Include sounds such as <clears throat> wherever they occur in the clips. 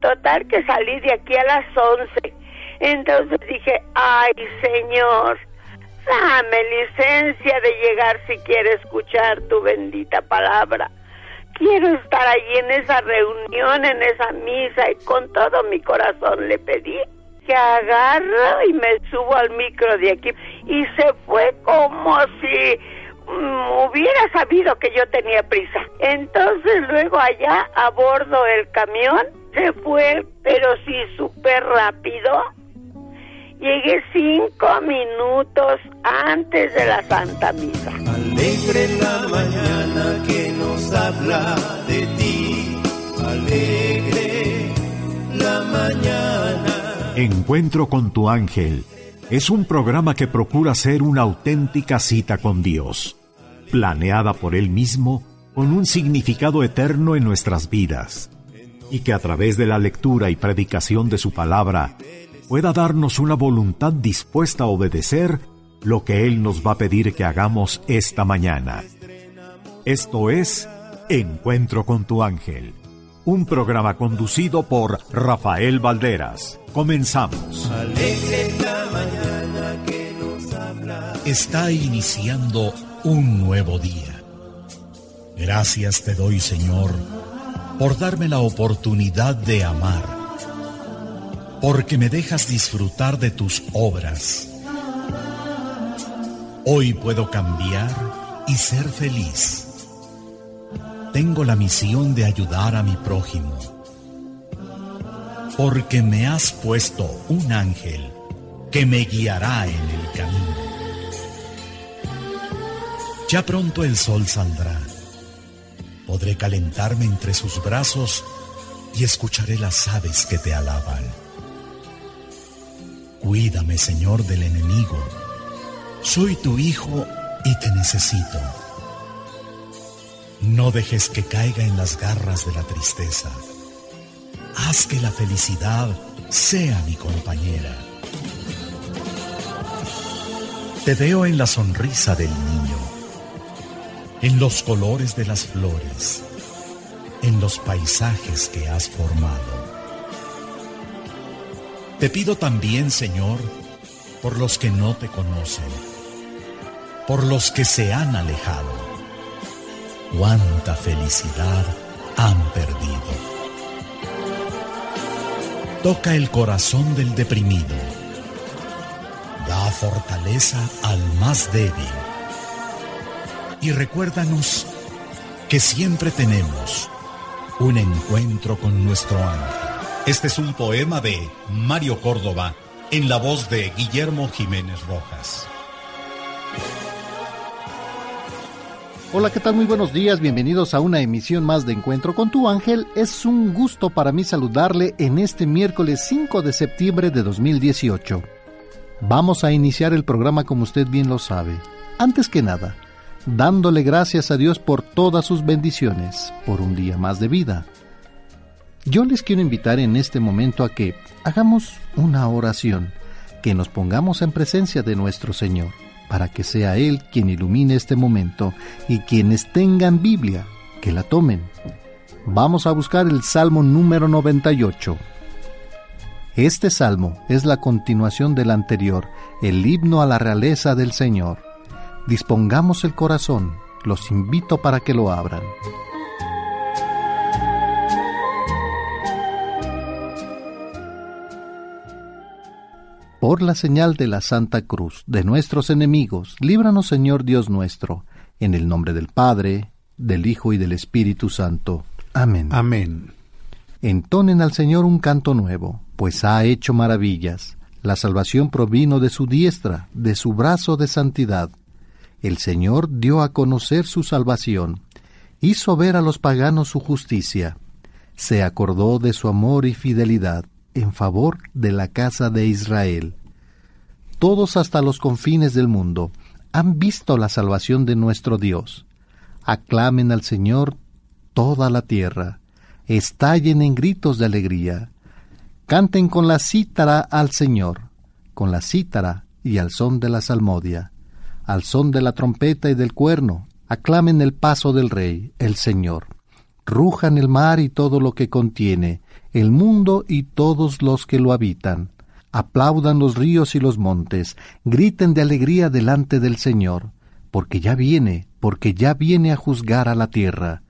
Total que salí de aquí a las once. Entonces dije, ay Señor, dame licencia de llegar si quiere escuchar tu bendita palabra. Quiero estar allí en esa reunión, en esa misa y con todo mi corazón le pedí que agarro y me subo al micro de aquí y se fue como si mm, hubiera sabido que yo tenía prisa. Entonces luego allá a bordo del camión se fue, pero sí súper rápido. Llegué cinco minutos antes de la Santa Misa. Alegre la mañana que nos habla de ti. Alegre la mañana Encuentro con tu ángel es un programa que procura ser una auténtica cita con Dios, planeada por Él mismo con un significado eterno en nuestras vidas, y que a través de la lectura y predicación de su palabra pueda darnos una voluntad dispuesta a obedecer lo que Él nos va a pedir que hagamos esta mañana. Esto es Encuentro con tu ángel un programa conducido por Rafael Valderas. Comenzamos. Está iniciando un nuevo día. Gracias te doy, Señor, por darme la oportunidad de amar, porque me dejas disfrutar de tus obras. Hoy puedo cambiar y ser feliz tengo la misión de ayudar a mi prójimo. Porque me has puesto un ángel que me guiará en el camino. Ya pronto el sol saldrá. Podré calentarme entre sus brazos y escucharé las aves que te alaban. Cuídame, Señor, del enemigo. Soy tu hijo y te necesito. No dejes que caiga en las garras de la tristeza. Haz que la felicidad sea mi compañera. Te veo en la sonrisa del niño, en los colores de las flores, en los paisajes que has formado. Te pido también, Señor, por los que no te conocen, por los que se han alejado cuánta felicidad han perdido. Toca el corazón del deprimido. Da fortaleza al más débil. Y recuérdanos que siempre tenemos un encuentro con nuestro ángel. Este es un poema de Mario Córdoba en la voz de Guillermo Jiménez Rojas. Hola, ¿qué tal? Muy buenos días, bienvenidos a una emisión más de Encuentro con tu ángel. Es un gusto para mí saludarle en este miércoles 5 de septiembre de 2018. Vamos a iniciar el programa como usted bien lo sabe. Antes que nada, dándole gracias a Dios por todas sus bendiciones, por un día más de vida. Yo les quiero invitar en este momento a que hagamos una oración, que nos pongamos en presencia de nuestro Señor para que sea Él quien ilumine este momento y quienes tengan Biblia, que la tomen. Vamos a buscar el Salmo número 98. Este salmo es la continuación del anterior, el himno a la realeza del Señor. Dispongamos el corazón, los invito para que lo abran. Por la señal de la Santa Cruz de nuestros enemigos, líbranos Señor Dios nuestro, en el nombre del Padre, del Hijo y del Espíritu Santo. Amén. Amén. Entonen al Señor un canto nuevo, pues ha hecho maravillas. La salvación provino de su diestra, de su brazo de santidad. El Señor dio a conocer su salvación, hizo ver a los paganos su justicia, se acordó de su amor y fidelidad en favor de la casa de Israel. Todos hasta los confines del mundo han visto la salvación de nuestro Dios. Aclamen al Señor toda la tierra, estallen en gritos de alegría, canten con la cítara al Señor, con la cítara y al son de la salmodia, al son de la trompeta y del cuerno, aclamen el paso del Rey, el Señor. Rujan el mar y todo lo que contiene, el mundo y todos los que lo habitan. Aplaudan los ríos y los montes, griten de alegría delante del Señor, porque ya viene, porque ya viene a juzgar a la tierra.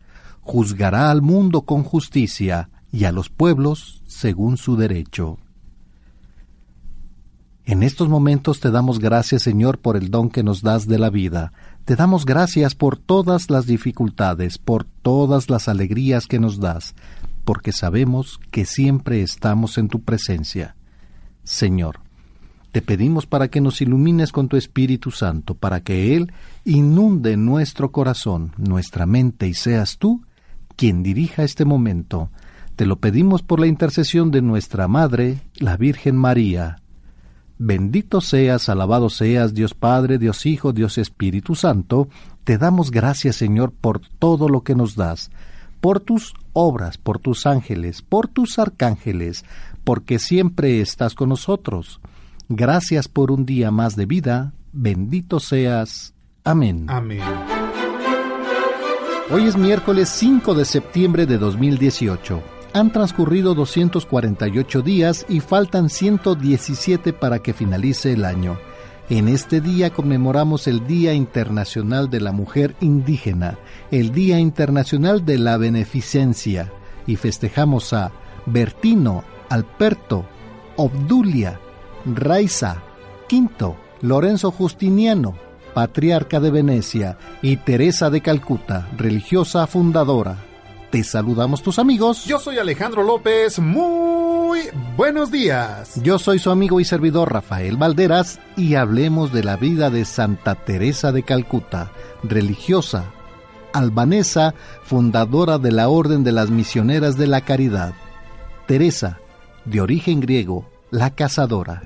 Juzgará al mundo con justicia y a los pueblos según su derecho. En estos momentos te damos gracias, Señor, por el don que nos das de la vida. Te damos gracias por todas las dificultades, por todas las alegrías que nos das, porque sabemos que siempre estamos en tu presencia. Señor, te pedimos para que nos ilumines con tu Espíritu Santo, para que Él inunde nuestro corazón, nuestra mente, y seas tú quien dirija este momento. Te lo pedimos por la intercesión de nuestra Madre, la Virgen María, Bendito seas, alabado seas, Dios Padre, Dios Hijo, Dios Espíritu Santo, te damos gracias, Señor, por todo lo que nos das, por tus obras, por tus ángeles, por tus arcángeles, porque siempre estás con nosotros. Gracias por un día más de vida, bendito seas. Amén. Amén. Hoy es miércoles 5 de septiembre de 2018. Han transcurrido 248 días y faltan 117 para que finalice el año. En este día conmemoramos el Día Internacional de la Mujer Indígena, el Día Internacional de la Beneficencia, y festejamos a Bertino, Alberto, Obdulia, Raiza, Quinto, Lorenzo Justiniano, patriarca de Venecia, y Teresa de Calcuta, religiosa fundadora. Te saludamos tus amigos. Yo soy Alejandro López. Muy buenos días. Yo soy su amigo y servidor Rafael Valderas y hablemos de la vida de Santa Teresa de Calcuta, religiosa, albanesa, fundadora de la Orden de las Misioneras de la Caridad. Teresa, de origen griego, la cazadora.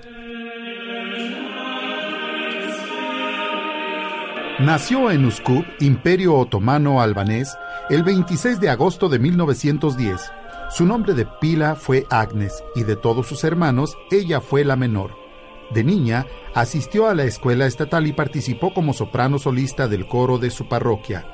Nació en Uskup, Imperio Otomano Albanés, el 26 de agosto de 1910. Su nombre de pila fue Agnes y de todos sus hermanos ella fue la menor. De niña, asistió a la escuela estatal y participó como soprano solista del coro de su parroquia.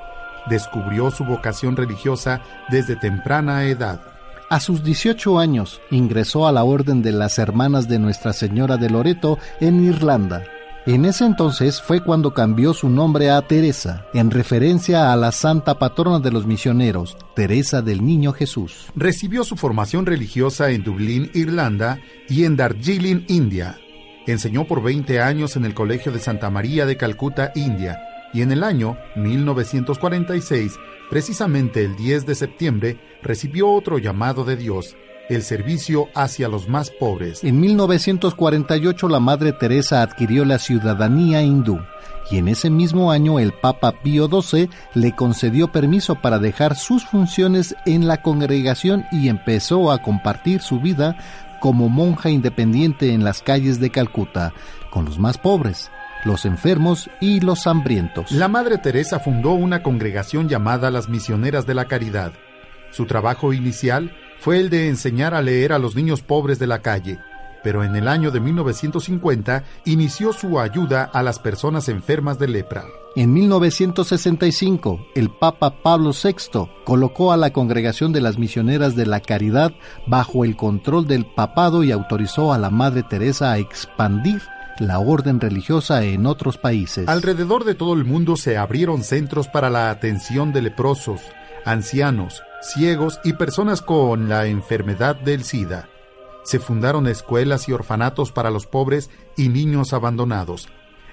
Descubrió su vocación religiosa desde temprana edad. A sus 18 años ingresó a la Orden de las Hermanas de Nuestra Señora de Loreto en Irlanda. En ese entonces fue cuando cambió su nombre a Teresa, en referencia a la santa patrona de los misioneros, Teresa del Niño Jesús. Recibió su formación religiosa en Dublín, Irlanda, y en Darjeeling, India. Enseñó por 20 años en el Colegio de Santa María de Calcuta, India, y en el año 1946, precisamente el 10 de septiembre, recibió otro llamado de Dios el servicio hacia los más pobres. En 1948 la Madre Teresa adquirió la ciudadanía hindú y en ese mismo año el Papa Pío XII le concedió permiso para dejar sus funciones en la congregación y empezó a compartir su vida como monja independiente en las calles de Calcuta, con los más pobres, los enfermos y los hambrientos. La Madre Teresa fundó una congregación llamada las Misioneras de la Caridad. Su trabajo inicial fue el de enseñar a leer a los niños pobres de la calle, pero en el año de 1950 inició su ayuda a las personas enfermas de lepra. En 1965, el Papa Pablo VI colocó a la Congregación de las Misioneras de la Caridad bajo el control del papado y autorizó a la Madre Teresa a expandir la orden religiosa en otros países. Alrededor de todo el mundo se abrieron centros para la atención de leprosos, ancianos, ciegos y personas con la enfermedad del SIDA. Se fundaron escuelas y orfanatos para los pobres y niños abandonados.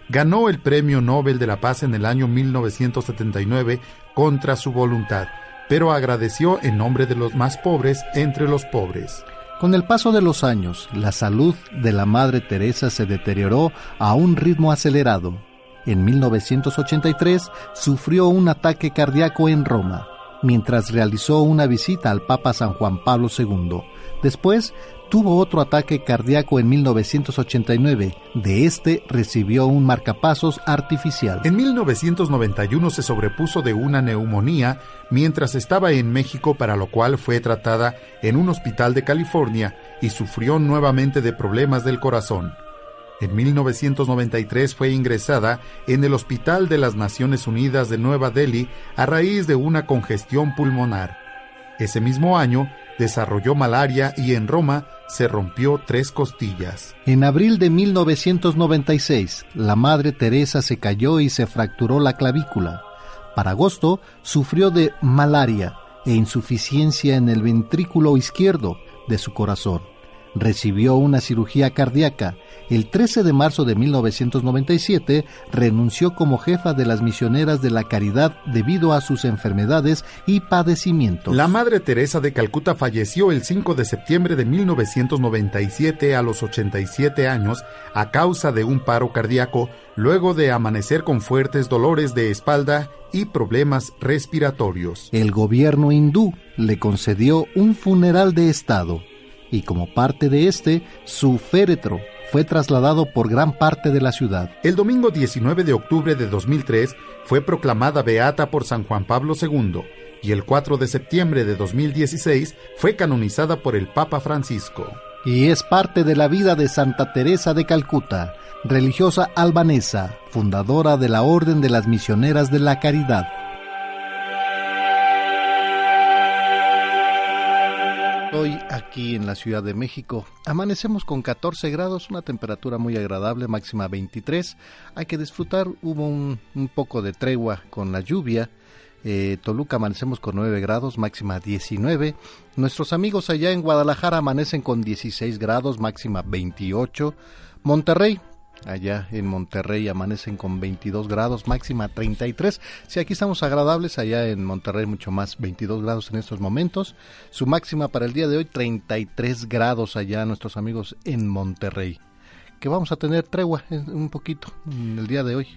Ganó el Premio Nobel de la Paz en el año 1979 contra su voluntad, pero agradeció en nombre de los más pobres entre los pobres. Con el paso de los años, la salud de la Madre Teresa se deterioró a un ritmo acelerado. En 1983 sufrió un ataque cardíaco en Roma mientras realizó una visita al Papa San Juan Pablo II. Después tuvo otro ataque cardíaco en 1989. De este recibió un marcapasos artificial. En 1991 se sobrepuso de una neumonía mientras estaba en México, para lo cual fue tratada en un hospital de California y sufrió nuevamente de problemas del corazón. En 1993 fue ingresada en el Hospital de las Naciones Unidas de Nueva Delhi a raíz de una congestión pulmonar. Ese mismo año desarrolló malaria y en Roma se rompió tres costillas. En abril de 1996, la Madre Teresa se cayó y se fracturó la clavícula. Para agosto, sufrió de malaria e insuficiencia en el ventrículo izquierdo de su corazón. Recibió una cirugía cardíaca el 13 de marzo de 1997 renunció como jefa de las misioneras de la caridad debido a sus enfermedades y padecimientos. La Madre Teresa de Calcuta falleció el 5 de septiembre de 1997 a los 87 años a causa de un paro cardíaco luego de amanecer con fuertes dolores de espalda y problemas respiratorios. El gobierno hindú le concedió un funeral de Estado y como parte de este, su féretro fue trasladado por gran parte de la ciudad. El domingo 19 de octubre de 2003 fue proclamada beata por San Juan Pablo II y el 4 de septiembre de 2016 fue canonizada por el Papa Francisco. Y es parte de la vida de Santa Teresa de Calcuta, religiosa albanesa, fundadora de la Orden de las Misioneras de la Caridad. Hoy aquí en la Ciudad de México amanecemos con 14 grados, una temperatura muy agradable, máxima 23. Hay que disfrutar, hubo un, poco de tregua con la lluvia. Eh, Toluca amanecemos con 9 grados, máxima 19. Nuestros amigos allá en Guadalajara amanecen con 16 grados, máxima 28. Monterrey Allá en Monterrey amanecen con 22 grados, máxima 33. Si aquí estamos agradables, allá en Monterrey mucho más, 22 grados en estos momentos. Su máxima para el día de hoy, 33 grados allá nuestros amigos en Monterrey. Que vamos a tener tregua un poquito el día de hoy.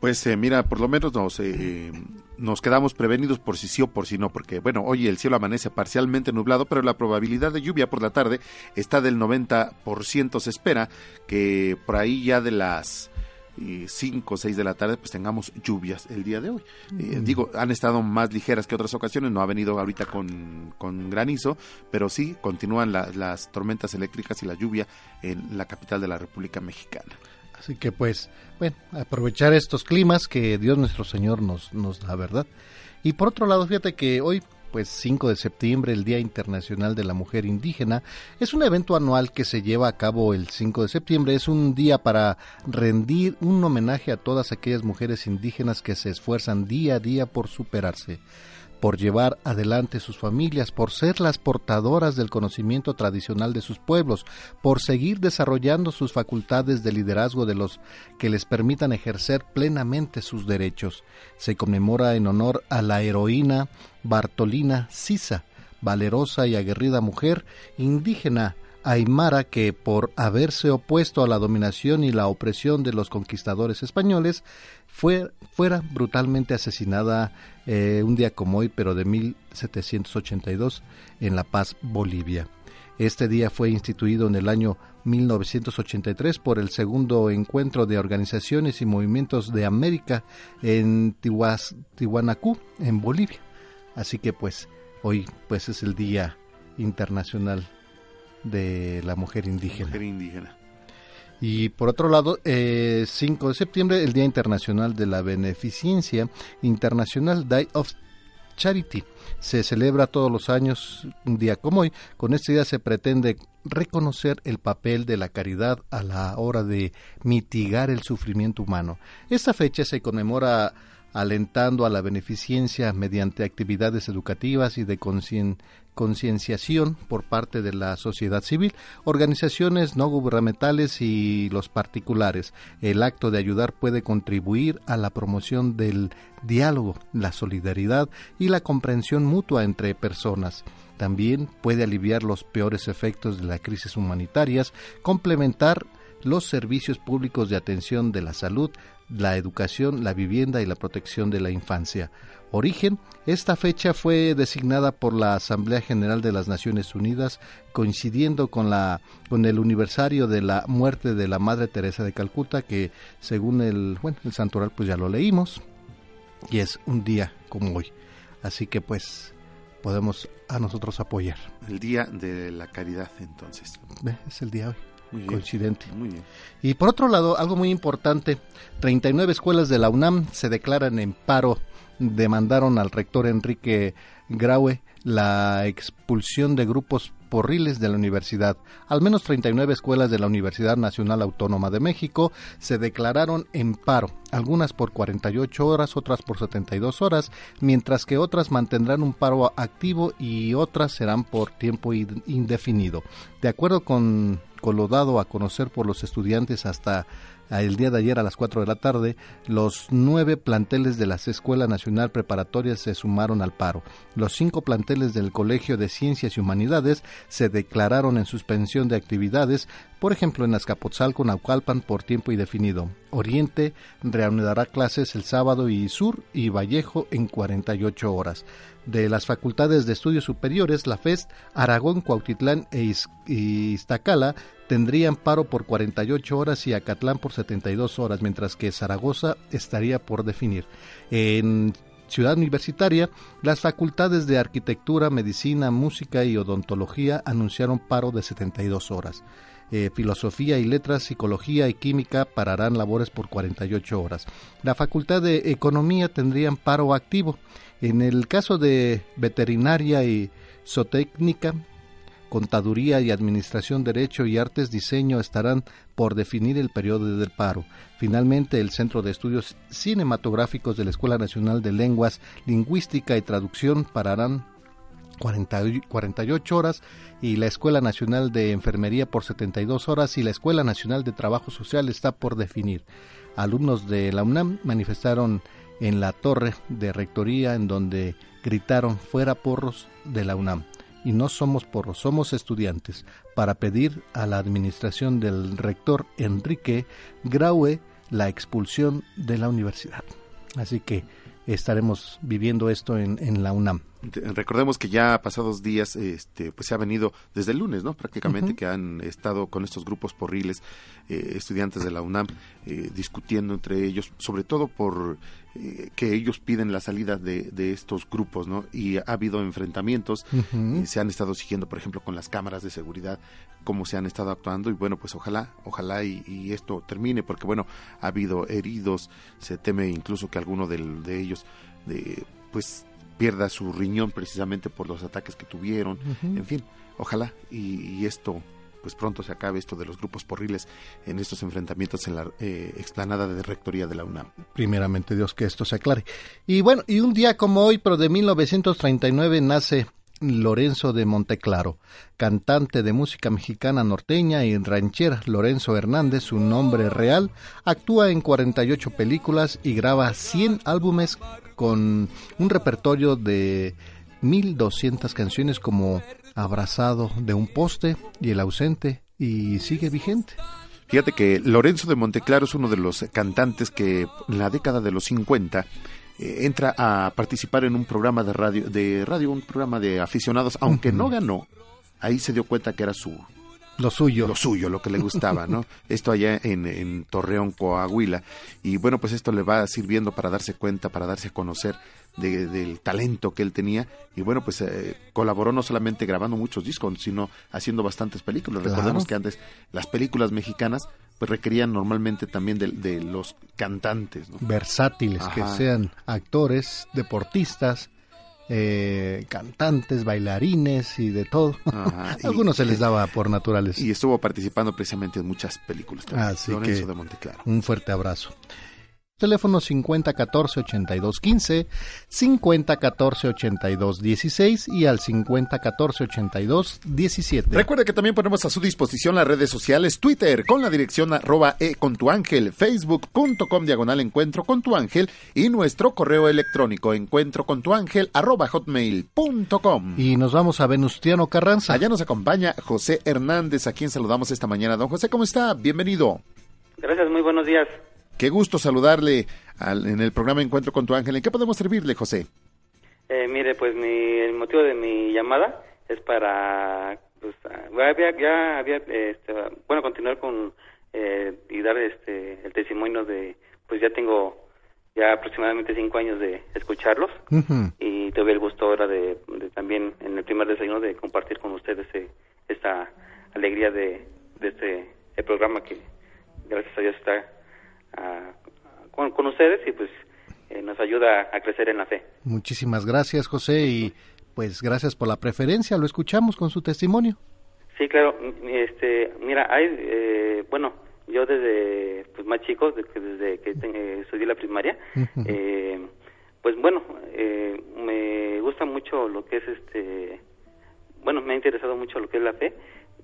Pues eh, mira, por lo menos nos, eh, nos quedamos prevenidos por si sí o por si no, porque bueno, hoy el cielo amanece parcialmente nublado, pero la probabilidad de lluvia por la tarde está del 90%. Se espera que por ahí ya de las 5 o 6 de la tarde pues tengamos lluvias el día de hoy. Eh, digo, han estado más ligeras que otras ocasiones, no ha venido ahorita con, con granizo, pero sí continúan las tormentas eléctricas y la lluvia en la capital de la República Mexicana. Así que pues, bueno, aprovechar estos climas que Dios nuestro Señor nos, nos da, ¿verdad? Y por otro lado, fíjate que hoy, pues 5 de septiembre, el Día Internacional de la Mujer Indígena, es un evento anual que se lleva a cabo el 5 de septiembre. Es un día para rendir un homenaje a todas aquellas mujeres indígenas que se esfuerzan día a día por superarse por llevar adelante sus familias, por ser las portadoras del conocimiento tradicional de sus pueblos, por seguir desarrollando sus facultades de liderazgo de los que les permitan ejercer plenamente sus derechos. Se conmemora en honor a la heroína Bartolina Sisa, valerosa y aguerrida mujer indígena aymara que, por haberse opuesto a la dominación y la opresión de los conquistadores españoles, fue, fuera brutalmente asesinada eh, un día como hoy, pero de 1782, en La Paz, Bolivia. Este día fue instituido en el año 1983 por el segundo encuentro de organizaciones y movimientos de América en Tihuanacú, en Bolivia. Así que pues hoy pues es el Día Internacional de la Mujer Indígena. Y por otro lado, eh, 5 de septiembre, el Día Internacional de la Beneficencia Internacional Day of Charity. Se celebra todos los años, un día como hoy. Con este día se pretende reconocer el papel de la caridad a la hora de mitigar el sufrimiento humano. Esta fecha se conmemora alentando a la beneficencia mediante actividades educativas y de concienciación por parte de la sociedad civil, organizaciones no gubernamentales y los particulares. El acto de ayudar puede contribuir a la promoción del diálogo, la solidaridad y la comprensión mutua entre personas. También puede aliviar los peores efectos de las crisis humanitarias, complementar los servicios públicos de atención de la salud, la educación, la vivienda y la protección de la infancia. Origen, esta fecha fue designada por la Asamblea General de las Naciones Unidas coincidiendo con la con el aniversario de la muerte de la Madre Teresa de Calcuta que según el bueno, el santoral pues ya lo leímos y es un día como hoy. Así que pues podemos a nosotros apoyar. El día de la caridad entonces. Es el día hoy coincidente. Muy bien. Y por otro lado, algo muy importante, 39 escuelas de la UNAM se declaran en paro, demandaron al rector Enrique Graue la expulsión de grupos porriles de la universidad. Al menos 39 escuelas de la Universidad Nacional Autónoma de México se declararon en paro, algunas por 48 horas, otras por 72 horas, mientras que otras mantendrán un paro activo y otras serán por tiempo indefinido. De acuerdo con, con lo dado a conocer por los estudiantes hasta el día de ayer a las 4 de la tarde, los nueve planteles de la Escuela Nacional Preparatoria se sumaron al paro. Los cinco planteles del Colegio de Ciencias y Humanidades se declararon en suspensión de actividades, por ejemplo en Azcapotzalco, Naucalpan, por tiempo indefinido. Oriente reanudará clases el sábado y Sur y Vallejo en 48 horas de las Facultades de Estudios Superiores, la FEST, Aragón, Cuautitlán e Iztacala tendrían paro por 48 horas y Acatlán por 72 horas, mientras que Zaragoza estaría por definir. En Ciudad Universitaria, las facultades de Arquitectura, Medicina, Música y Odontología anunciaron paro de 72 horas. Eh, filosofía y Letras, Psicología y Química pararán labores por 48 horas. La Facultad de Economía tendrían paro activo. En el caso de veterinaria y zootécnica, contaduría y administración, derecho y artes diseño estarán por definir el periodo del paro. Finalmente, el Centro de Estudios Cinematográficos de la Escuela Nacional de Lenguas, Lingüística y Traducción pararán 48 horas y la Escuela Nacional de Enfermería por 72 horas y la Escuela Nacional de Trabajo Social está por definir. Alumnos de la UNAM manifestaron en la torre de rectoría en donde gritaron fuera porros de la UNAM. Y no somos porros, somos estudiantes, para pedir a la administración del rector Enrique Graue la expulsión de la universidad. Así que estaremos viviendo esto en, en la UNAM. Recordemos que ya pasados días, este, pues se ha venido desde el lunes, ¿no? Prácticamente que han estado con estos grupos porriles, eh, estudiantes de la UNAM, eh, discutiendo entre ellos, sobre todo por eh, que ellos piden la salida de, estos grupos, ¿no? Y ha habido enfrentamientos, se han estado siguiendo, por ejemplo, con las cámaras de seguridad, cómo se han estado actuando y bueno, pues ojalá, ojalá y, esto termine, porque bueno, ha habido heridos, se teme incluso que alguno de, de ellos, de, pues pierda su riñón precisamente por los ataques que tuvieron. En fin, ojalá y, esto pues pronto se acabe esto de los grupos porriles en estos enfrentamientos en la eh, explanada de rectoría de la UNAM. Primeramente Dios que esto se aclare. Y bueno, y un día como hoy, pero de 1939 nace Lorenzo de Monteclaro, cantante de música mexicana norteña y ranchera. Lorenzo Hernández, su nombre real, actúa en 48 películas y graba 100 álbumes con un repertorio de 1200 canciones como Abrazado de un poste y El ausente y sigue vigente. Fíjate que Lorenzo de Monteclaro es uno de los cantantes que en la década de los 50 eh, entra a participar en un programa de radio, de radio un programa de aficionados, aunque no ganó, ahí se dio cuenta que era su lo suyo. Lo suyo, lo que le gustaba, ¿no? <laughs> esto allá en, en, Torreón, Coahuila. Y bueno, pues esto le va sirviendo para darse cuenta, para darse a conocer del talento que él tenía. Y bueno, pues eh, colaboró no solamente grabando muchos discos, sino haciendo bastantes películas. Recordemos que antes las películas mexicanas pues requerían normalmente también de, los cantantes. ¿no? Versátiles, que sean actores, deportistas, eh, cantantes, bailarines y de todo. <laughs> Algunos se les daba por naturales. Y estuvo participando precisamente en muchas películas. También. Así que de Monteclaro. un fuerte abrazo. Teléfono 5014-8215, 5014-8216 y al 5014-8217. Recuerde que también ponemos a su disposición las redes sociales Twitter con la dirección arroba e con tu ángel, facebook.com diagonal encuentro con tu ángel y nuestro correo electrónico encuentro con tu ángel arroba hotmail.com. Y nos vamos a Venustiano Carranza. Allá nos acompaña José Hernández, a quien saludamos esta mañana. Don José, ¿cómo está? Bienvenido. Gracias, muy buenos días. Qué gusto saludarle en el programa Encuentro con tu ángel. ¿En qué podemos servirle, José? Eh, mire, pues el motivo de mi llamada es para, pues, ah, ya había, este, bueno, continuar con eh, y dar este el testimonio de, pues ya tengo ya aproximadamente cinco años de escucharlos y tuve el gusto ahora de, también en el primer desayuno de compartir con ustedes eh, esta alegría de, de este el programa que gracias a Dios está con, ustedes y pues eh, nos ayuda a crecer en la fe. Muchísimas gracias, José, y pues gracias por la preferencia, lo escuchamos con su testimonio. Sí, claro, este, mira, hay, eh, bueno, yo desde pues, más chico, desde, que eh, estudié la primaria, eh, pues bueno, eh, me gusta mucho lo que es este, bueno, me ha interesado mucho lo que es la fe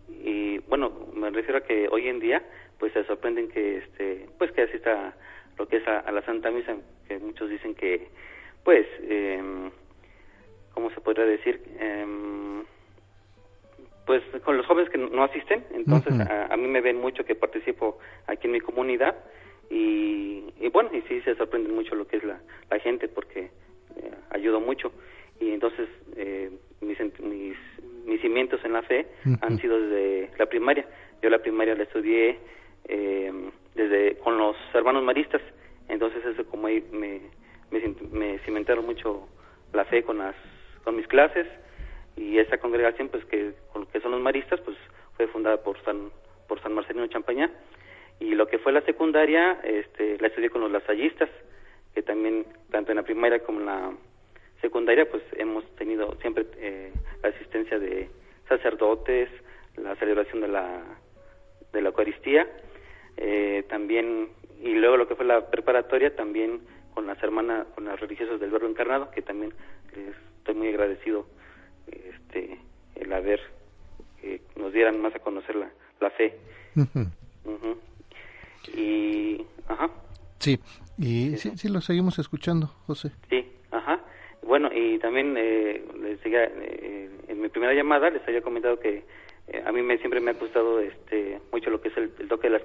y bueno, me refiero a que hoy en día pues se sorprenden que este, pues que asista lo que es a, la Santa Misa, que muchos dicen que pues, eh, ¿cómo se podría decir? Eh, pues con los jóvenes que no asisten, entonces a, mí me ven mucho que participo aquí en mi comunidad y, bueno, y sí se sorprende mucho lo que es la, la gente porque eh, ayudo mucho y entonces eh, mis, mis, mis, cimientos en la fe han sido desde la primaria. Yo la primaria la estudié eh, desde con los hermanos maristas, entonces eso como ahí me, me, me cimentaron mucho la fe con las con mis clases. Y esa congregación pues que que son los maristas pues fue fundada por San por San Marcelino Champañá. Y lo que fue la secundaria este la estudié con los lasallistas que también tanto en la primaria como en la secundaria pues hemos tenido siempre eh, la asistencia de sacerdotes la celebración de la de la Eucaristía eh, también y luego lo que fue la preparatoria también con las hermanas con las religiosas del Verbo Encarnado que también estoy muy agradecido este el haber que nos dieran más a conocer la, la fe. Y, ajá. Sí, y sí, sí, lo seguimos escuchando, José. Sí, ajá. Bueno, y también eh, les decía, eh, en mi primera llamada les había comentado que eh, a mí me, siempre me ha gustado este mucho lo que es el, toque de las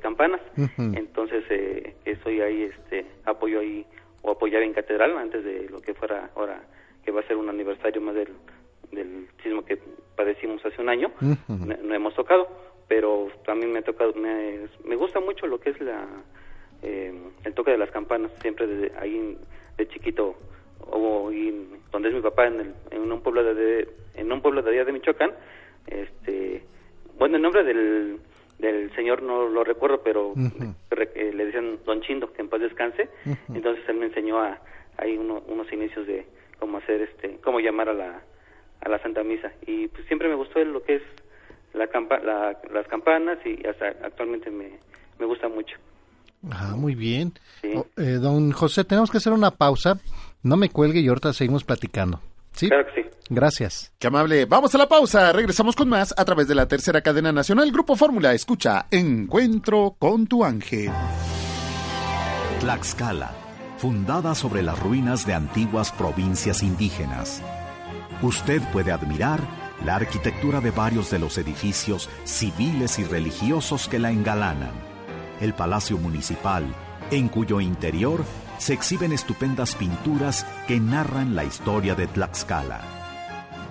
campanas. Entonces, eh, estoy ahí, este apoyo ahí, o apoyar en catedral antes de lo que fuera ahora, que va a ser un aniversario más del, del sismo que padecimos hace un año, no, hemos tocado, pero también me ha tocado, me, me gusta mucho lo que es la eh, el toque de las campanas, siempre desde ahí de chiquito, o donde es mi papá, en, el, en un pueblo de, en un pueblo de allá de Michoacán, este, bueno, el nombre del, del señor no lo recuerdo, pero eh, le decían Don Chindo, que en paz descanse, entonces él me enseñó a, ahí unos inicios de cómo hacer, este, cómo llamar a la a la Santa Misa. Y pues siempre me gustó lo que es la, las campanas y hasta actualmente me, me gusta mucho. Ah, muy bien. Oh, eh, don José, tenemos que hacer una pausa. No me cuelgue y ahorita seguimos platicando. ¿Sí? Claro que sí. Gracias. Qué amable. Vamos a la pausa. Regresamos con más a través de la tercera cadena nacional. Grupo Fórmula. Escucha Encuentro con tu ángel. Tlaxcala, fundada sobre las ruinas de antiguas provincias indígenas usted puede admirar la arquitectura de varios de los edificios civiles y religiosos que la engalanan. El Palacio Municipal, en cuyo interior se exhiben estupendas pinturas que narran la historia de Tlaxcala.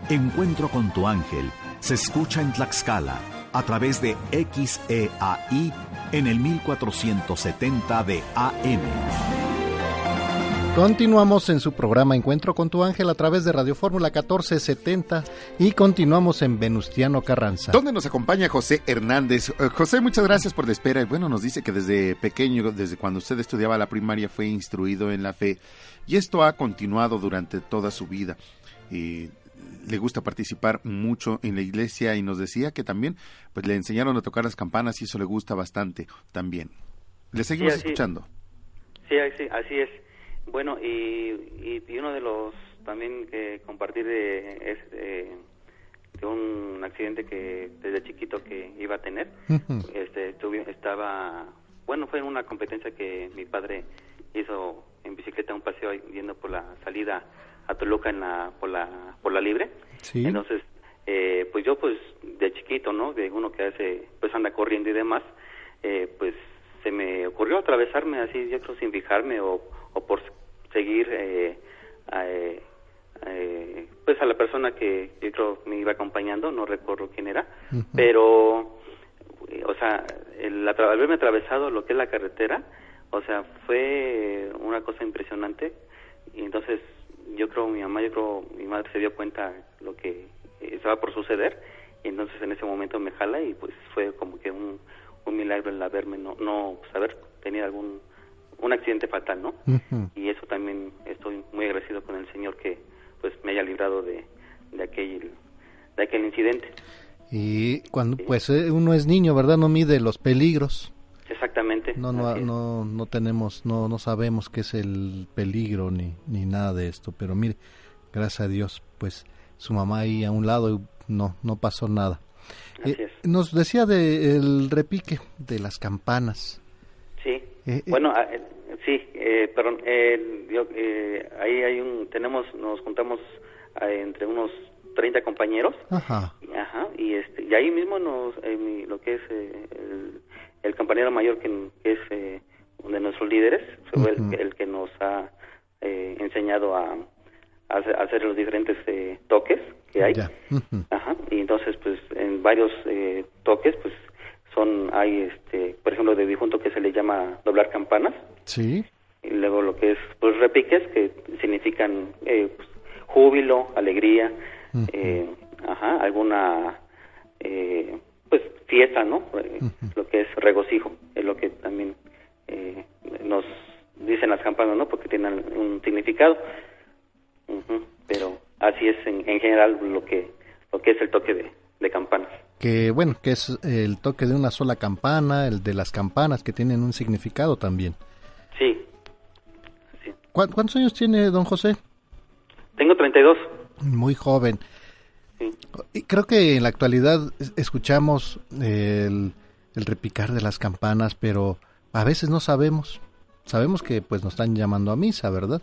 Encuentro con tu ángel se escucha en Tlaxcala a través de XEAI en el 1470 de AM. Continuamos en su programa Encuentro con tu ángel a través de Radio Fórmula 1470 y continuamos en Venustiano Carranza. Donde nos acompaña José Hernández. Eh, José, muchas gracias por la espera. Y bueno, nos dice que desde pequeño, desde cuando usted estudiaba la primaria, fue instruido en la fe. Y esto ha continuado durante toda su vida. Y le gusta participar mucho en la iglesia y nos decía que también pues le enseñaron a tocar las campanas y eso le gusta bastante también. Le seguimos escuchando. Sí, sí, así es. Bueno, y, y, uno de los también que compartir de, es de, un accidente que desde chiquito que iba a tener. este Estaba, bueno, fue en una competencia que mi padre hizo en bicicleta un paseo yendo por la salida a Toluca en la, por, la, por la libre. Entonces, eh, pues yo pues de chiquito, ¿no? De uno que hace, pues anda corriendo y demás, eh, pues se me ocurrió atravesarme así, yo creo sin fijarme o, o por seguir eh, eh, pues a la persona que yo creo me iba acompañando, no recuerdo quién era, pero o sea, el, haberme atravesado lo que es la carretera, o sea, fue una cosa impresionante. Y entonces yo creo mi mamá, yo creo mi madre se dio cuenta lo que estaba por suceder y entonces en ese momento me jala y pues fue como que un, un milagro el haberme no no pues, haber tenido algún un accidente fatal, ¿no? Y eso también estoy muy agradecido con el Señor que pues me haya librado de, de aquel, de aquel incidente. Y cuando pues eh, uno es niño, ¿verdad? No mide los peligros. Exactamente. No, no, no, no tenemos, no, no sabemos qué es el peligro ni, ni nada de esto. Pero mire, gracias a Dios, pues su mamá ahí a un lado y no, no pasó nada. Eh, nos decía de el repique de las campanas. Sí. Eh, bueno, ah, sí, perdón. Yo, ahí hay un, tenemos, nos juntamos entre unos 30 compañeros. Ajá. Ajá. Y este, y ahí mismo nos, lo que es el el compañero mayor que, es eh, uno de nuestros líderes, fue el, que nos ha eh, enseñado a, hacer los diferentes eh, toques que hay. Ajá. Y entonces, pues, en varios toques, pues, son, hay, este, por ejemplo, de difunto que se le llama doblar campanas. Sí. Y luego lo que es, pues, repiques, que significan pues, júbilo, alegría, ajá, alguna pues fiesta, ¿no? Eh, lo que es regocijo, es lo que también eh, nos dicen las campanas, ¿no? Porque tienen un significado. Pero así es en, general lo que lo que es el toque de, de campanas. Que bueno, que es el toque de una sola campana, el de las campanas que tienen un significado también. Sí. ¿Cuántos años tiene don José? Tengo 32. Muy joven. Y creo que en la actualidad escuchamos el, repicar de las campanas, pero a veces no sabemos. Sabemos que pues nos están llamando a misa, ¿verdad?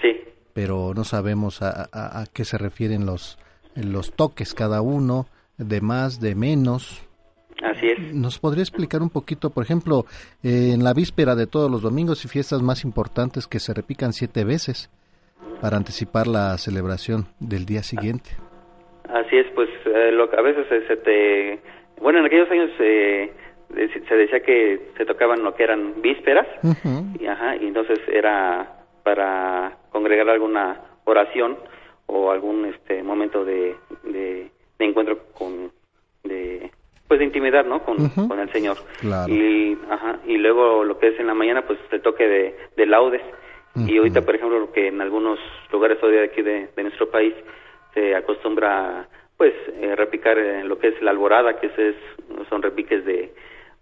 Sí. Pero no sabemos a, a, qué se refieren los, los toques cada uno, de más, de menos. Así es. ¿Nos podría explicar un poquito, por ejemplo, en la víspera de todos los domingos y fiestas más importantes que se repican siete veces para anticipar la celebración del día siguiente? Así es, pues eh, lo, a veces se te... Bueno, en aquellos años eh, se decía que se tocaban lo que eran vísperas, y, ajá, y entonces era para congregar alguna oración o algún este momento de, de, encuentro con de pues de intimidad no con, con el señor. Y ajá, y luego lo que es en la mañana pues el toque de, de laudes. Y ahorita por ejemplo lo que en algunos lugares todavía de aquí de, de nuestro país se acostumbra pues eh, repicar en lo que es la alborada, que es, son repiques de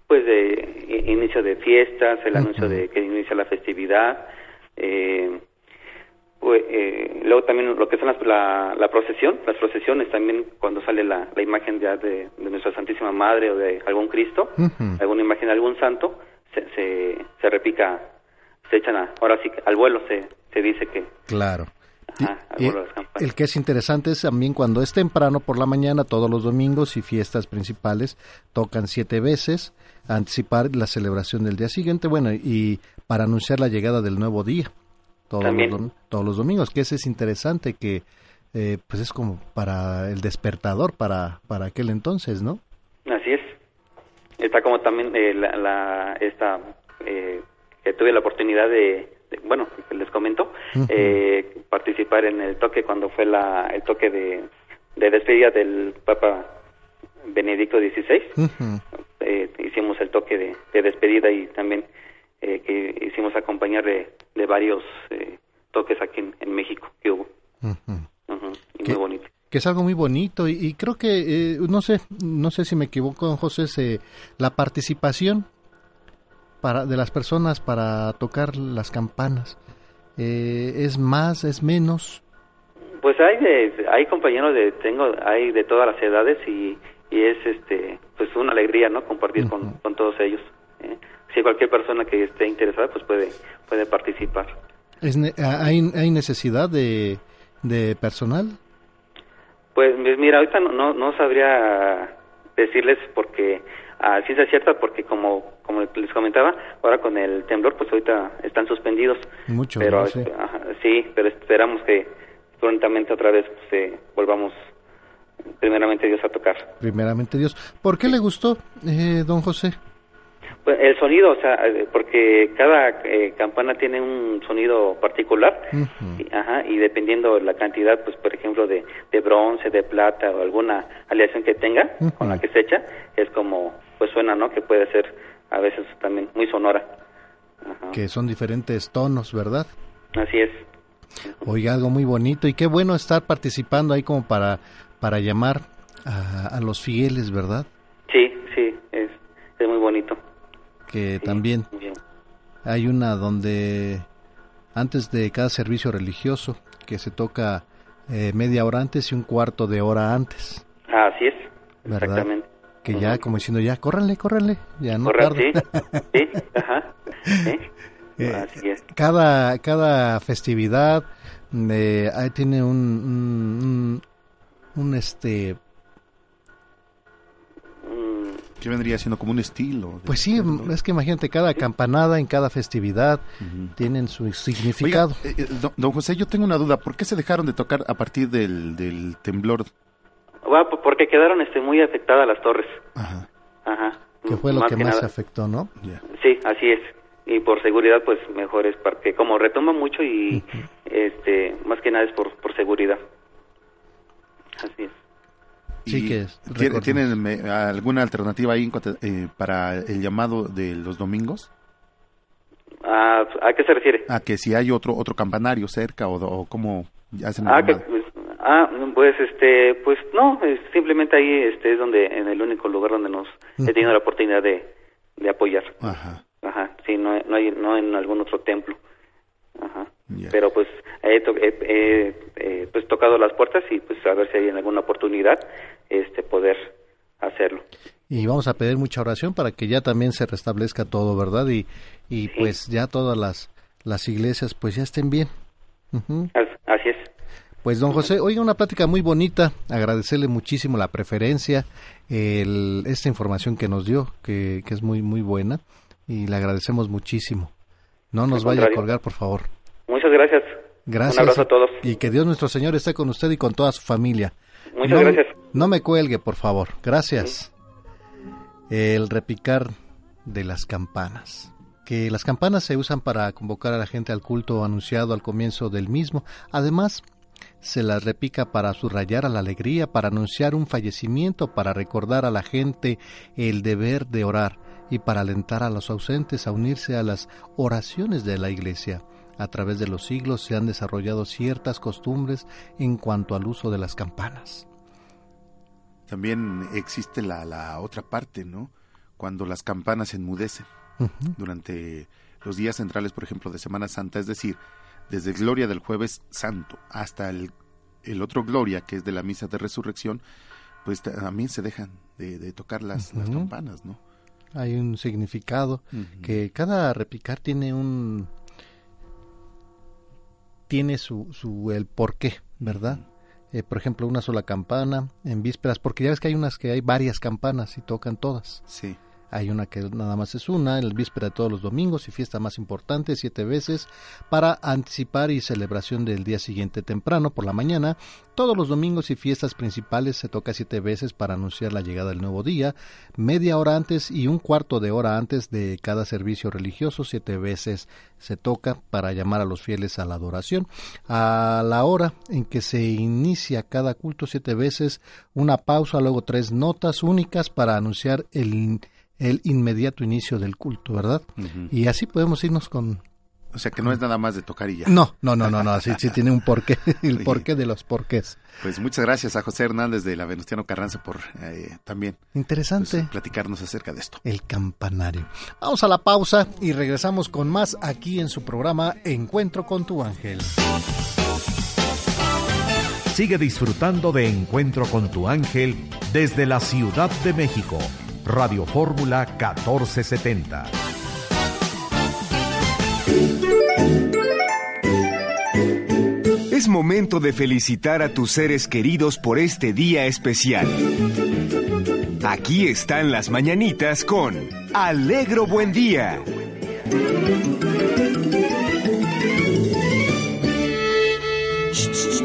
pues de inicio de fiestas, el anuncio de que inicia la festividad, eh, eh, luego también lo que son las, la, la, procesión, las procesiones también cuando sale la, la imagen ya de, nuestra Santísima Madre o de algún Cristo, alguna imagen de algún santo, se, se, se repica, se echan a, ahora sí al vuelo se, se dice que claro. El que es interesante es también cuando es temprano por la mañana, todos los domingos y fiestas principales, tocan siete veces, anticipar la celebración del día siguiente, bueno, y para anunciar la llegada del nuevo día, todos, los, todos los domingos, que ese es interesante, que eh, pues es como para el despertador para, para aquel entonces, ¿no? Así es. Está como también eh, la, esta, eh, que tuve la oportunidad de bueno, les comento, eh, participar en el toque cuando fue la, el toque de, de despedida del Papa Benedicto XVI. Eh, hicimos el toque de, de despedida y también eh, que hicimos acompañar de, de varios toques aquí en, México que hubo. muy bonito que es algo muy bonito y, creo que no sé no sé si me equivoco José la participación para, de las personas para tocar las campanas? Eh, ¿Es más, es menos? Pues hay hay compañeros de tengo hay de todas las edades y, y es este pues una alegría no compartir con, con, todos ellos. ¿Eh? Si cualquier persona que esté interesada pues puede puede participar. ¿Es hay, ¿Hay necesidad de, de personal? Pues mira, ahorita no, no, no sabría decirles porque a ciencia cierta porque como como les comentaba ahora con el temblor pues ahorita están suspendidos mucho pero sí. sí. pero esperamos que prontamente otra vez pues, volvamos primeramente Dios a tocar primeramente Dios ¿por qué le gustó eh, don José pues el sonido, o sea, eh, porque cada eh, campana tiene un sonido particular, y, ajá, y dependiendo la cantidad, pues por ejemplo de, de bronce, de plata o alguna aleación que tenga con la que se echa, es como, pues suena, ¿no? Que puede ser a veces también muy sonora. Que son diferentes tonos, ¿verdad? Así es. Oiga, algo muy bonito y qué bueno estar participando ahí como para, para llamar a, los fieles, ¿verdad? Sí, sí, es, es muy bonito. Que también hay una donde antes de cada servicio religioso que se toca eh, media hora antes y un cuarto de hora antes. Así es, exactamente. Que ya, como diciendo, ya, córranle, córranle, ya no tarde. Sí, <laughs> ajá. Eh, Así es. Cada, cada festividad eh, tiene un, un, un, este que vendría siendo como un estilo. Pues sí, es que imagínate, cada campanada en cada festividad tienen su significado. Eh, eh, don, José, yo tengo una duda, ¿por qué se dejaron de tocar a partir del, del temblor? porque quedaron este, muy afectadas las torres. Ajá. Ajá. Que fue lo que, más afectó, ¿no? Sí, así es. Y por seguridad, pues mejor es porque como retoma mucho y este más que nada es por, por seguridad. Así es. Sí que es. ¿Tienen alguna alternativa ahí eh, para el llamado de los domingos? ¿A, qué se refiere? A que si hay otro otro campanario cerca o, o cómo hacen ah, pues, ah, pues este pues no, simplemente ahí este es donde en el único lugar donde nos he tenido la oportunidad de, de apoyar. Ajá. Ajá, sí, no, no hay no en algún otro templo. Pero pues he, pues tocado las puertas y pues a ver si hay en alguna oportunidad este poder hacerlo. Y vamos a pedir mucha oración para que ya también se restablezca todo, ¿verdad? Y, y pues ya todas las, las iglesias pues ya estén bien. Así es. Pues don José, oiga una plática muy bonita, agradecerle muchísimo la preferencia, el, esta información que nos dio, que, que es muy muy buena y le agradecemos muchísimo. No nos vaya a colgar, por favor. Muchas gracias. Gracias. Un abrazo a todos. Y que Dios nuestro Señor esté con usted y con toda su familia. Muchas gracias. No me cuelgue, por favor. Gracias. El repicar de las campanas. Que las campanas se usan para convocar a la gente al culto anunciado al comienzo del mismo. Además, se las repica para subrayar a la alegría, para anunciar un fallecimiento, para recordar a la gente el deber de orar y para alentar a los ausentes a unirse a las oraciones de la Iglesia. A través de los siglos se han desarrollado ciertas costumbres en cuanto al uso de las campanas. También existe la, otra parte, ¿no? Cuando las campanas enmudecen durante los días centrales, por ejemplo, de Semana Santa, es decir, desde Gloria del Jueves Santo hasta el, el otro Gloria, que es de la Misa de Resurrección, pues también se dejan de, tocar las, las campanas, ¿no? hay un significado que cada repicar tiene un tiene su, su el porqué, ¿verdad? Eh, por ejemplo, una sola campana en vísperas, porque ya ves que hay unas que hay varias campanas y tocan todas. Sí. Hay una que nada más es una, en el víspera de todos los domingos y fiesta más importante, siete veces, para anticipar y celebración del día siguiente temprano por la mañana. Todos los domingos y fiestas principales se toca siete veces para anunciar la llegada del nuevo día, media hora antes y un cuarto de hora antes de cada servicio religioso, siete veces se toca para llamar a los fieles a la adoración. A la hora en que se inicia cada culto, siete veces, una pausa, luego tres notas únicas para anunciar el el inmediato inicio del culto, ¿verdad? Y así podemos irnos con... O sea que no es nada más de tocar y ya. No, no, no, no, no, sí, sí tiene un porqué, <laughs> el porqué de los porqués. Pues muchas gracias a José Hernández de la Venustiano Carranza por eh, también Interesante. Pues, platicarnos acerca de esto. El campanario. Vamos a la pausa y regresamos con más aquí en su programa Encuentro con tu ángel. Sigue disfrutando de Encuentro con tu ángel desde la Ciudad de México Radio Fórmula 1470. Es momento de felicitar a tus seres queridos por este día especial. Aquí están las mañanitas con Alegro Buen Día.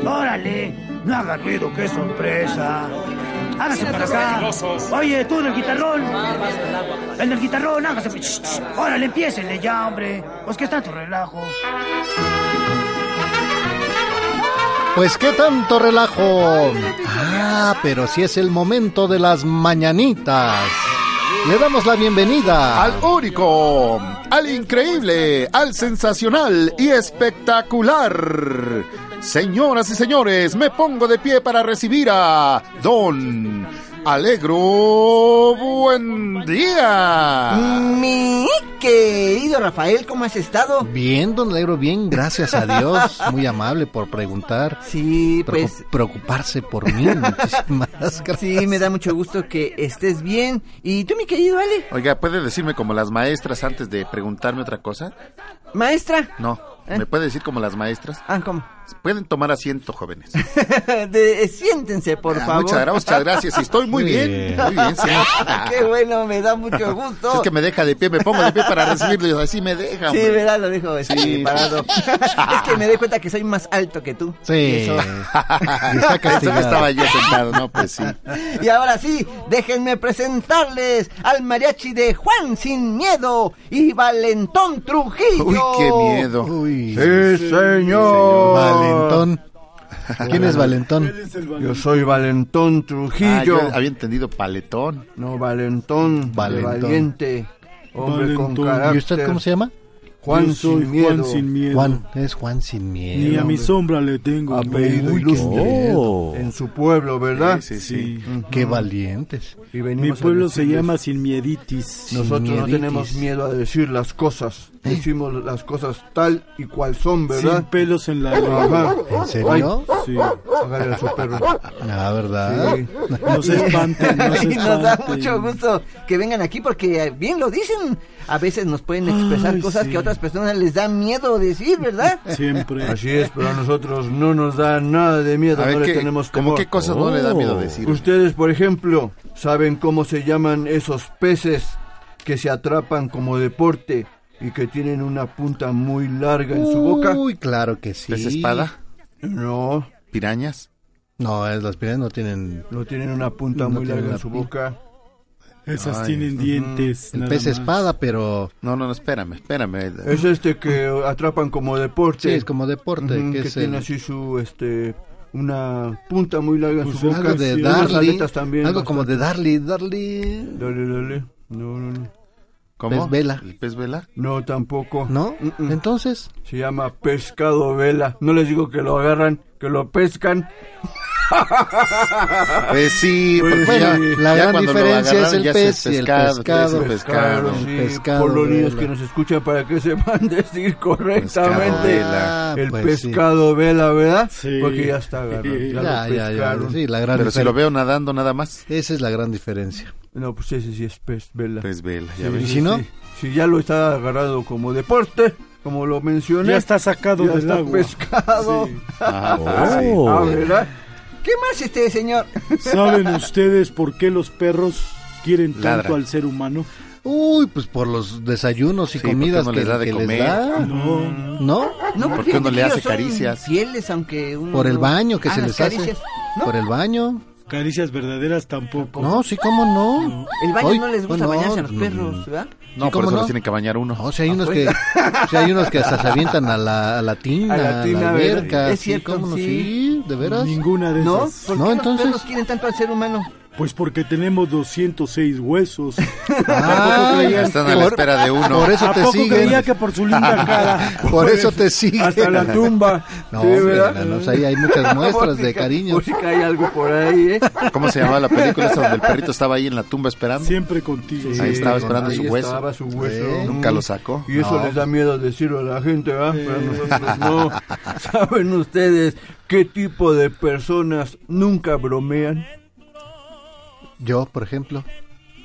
¡Órale! No haga ruido, qué sorpresa. Hágase para acá. Oye, tú del guitarrón. El del guitarrón, hágase. Órale, empiécenle ya, hombre. Pues que está tu relajo. Pues qué tanto relajo. Ah, pero si es el momento de las mañanitas. Le damos la bienvenida al único, al increíble, al sensacional y espectacular. Señoras y señores, me pongo de pie para recibir a Don Alegro. Buen día. Mi querido Rafael, ¿cómo has estado? Bien, don Alegro, bien, gracias a Dios. <laughs> Muy amable por preguntar. Sí, Preocu- pues Preocuparse por mí. <laughs> Muchísimas gracias. sí, me da mucho gusto que estés bien. ¿Y tú, mi querido Ale? Oiga, ¿puede decirme como las maestras antes de preguntarme otra cosa? Maestra. No, ¿me puede decir como las maestras? Ah, ¿cómo? Pueden tomar asiento, jóvenes. <laughs> De- siéntense, por Ah, favor. muchas, muchas gracias. y Estoy muy bien, bien. muy bien. sí. <laughs> Qué bueno, me da mucho <laughs> gusto. Es que me deja de pie, me pongo de pie para recibirlo. Así me deja. Sí, hombre. verdad, lo dejo este, Sí. parado. es que me doy cuenta que soy más alto que tú. Sí. Eso- Eso que estaba yo sentado, ¿no? Pues sí. Y ahora sí, déjenme presentarles al mariachi de Juan Sin Miedo y Valentón Trujillo. Uy, qué miedo. Uy, Sí, señor. Valentón. <laughs> ¿Quién es Valentón? Yo soy Valentón Ah, Trujillo. yo había entendido paletón. No, Valentón. Valentón. Valiente. Hombre con Valentón. carácter. ¿Y usted cómo se llama? Juan Yo soy sin miedo. Juan sin miedo. Juan. Es Juan sin Ni miedo. a mi sombra le tengo. Apellido ilustre. miedo. En su pueblo, ¿verdad? Sí, sí, sí. Qué valientes. Y Mi pueblo se llama Sin Mieditis. Nosotros no mieditis. tenemos miedo a decir las cosas. Decimos las cosas tal y cual son, Sin ¿verdad? pelos en la lengua. ¿En serio? Sí. Hágale a su perro. La verdad. Sí. No se espanten, no se <laughs> Y nos da espanten. mucho gusto que vengan aquí porque eh, bien lo dicen. A veces nos pueden expresar Ay, cosas sí. que a otras personas les da miedo decir, ¿verdad? Siempre. Así es, pero a nosotros no nos da nada de miedo, A ver, no le ¿qué, tenemos como temor. qué cosas no le da miedo Oh. decir? Ustedes, por ejemplo, ¿saben cómo se llaman esos peces que se atrapan como deporte y que tienen una punta muy larga en su boca? Uy, claro que sí. ¿Es espada? No, ¿Pirañas? No, es- las pirañas no tienen. no tienen una punta No muy larga en su boca. Esas Ay, tienen dientes. El pez más. espada, pero. No, no, no, espérame, espérame. Es este que atrapan como deporte. Sí, es como deporte. Ujú, que que es tiene el- así su, este, una punta muy larga en Pues su boca. algo de unas Darly. también. Algo como de. Darly. Darly. Dale, dale. No, no, no. ¿Cómo? Pez vela. ¿El pez vela? No, tampoco. ¿No? Mm-mm. Entonces. Se llama pescado vela. No les digo que lo agarran, que lo pescan. <laughs> Pues sí, Pues porque la ya gran diferencia es el pez y el pescado, pescado. es el pescado. sí, pescado por los niños que nos escuchan para que sepan <laughs> decir correctamente. Ah, El pues sí. pescado vela, ¿verdad? Sí. Porque ya está agarrado. Ya, Ya, ya, ya. pescaron. Sí, la gran Pero si lo veo nadando nada más, Esa es la gran diferencia. No, pues ese sí es pez vela. pez vela, ya Sí, ves. ¿Y si no? sí. Si ya lo está agarrado como deporte, como lo mencioné. Ya está sacado ya del está agua. pescado. Sí. <laughs> Ajá, pues sí. Ah, ¿verdad? ¿Qué más este señor? ¿Saben <laughs> ustedes por qué los perros quieren tanto Ladran. al ser humano? Uy, pues por los desayunos y Sí, comidas uno que, les da de que comer. da. No. ¿No? No, Porque uno le hace caricias. Fieles, aunque uno Por el no- baño que Ah, se les hace. ¿No? Por el baño. Caricias verdaderas tampoco. No, sí, cómo no. El baño Hoy- no les gusta bueno, bañarse a los mm, perros, ¿verdad? No, Sí, por ¿cómo eso no? los tienen que bañar uno. No, si hay unos que, si hay unos que hasta se avientan a la, a la tina, A la tina, a la. Es sí, cierto, ¿cómo no? sí. Sí, de veras. Ninguna de ¿No? esas. ¿Por No, qué entonces- los perros quieren tanto al ser humano? Pues porque tenemos 206 huesos. <laughs> Ah, Están a la por- espera de uno. Por eso ¿A te poco siguen. creía que por su linda <laughs> cara? Por eso te siguen. Hasta la tumba. <laughs> No, Sí, ¿verdad? no, no, ahí hay muchas muestras de ca- cariño. Si cae algo por ahí, ¿eh? ¿Cómo se llamaba la película esa donde el perrito estaba ahí en la tumba esperando? Siempre contigo. Ahí estaba esperando Ahí su hueso. estaba su hueso. Sí. Nunca lo sacó. Y eso No. les da miedo decirlo a la gente, ¿verdad? Pero no. ¿Saben ustedes qué tipo de personas nunca bromean? Yo, por ejemplo.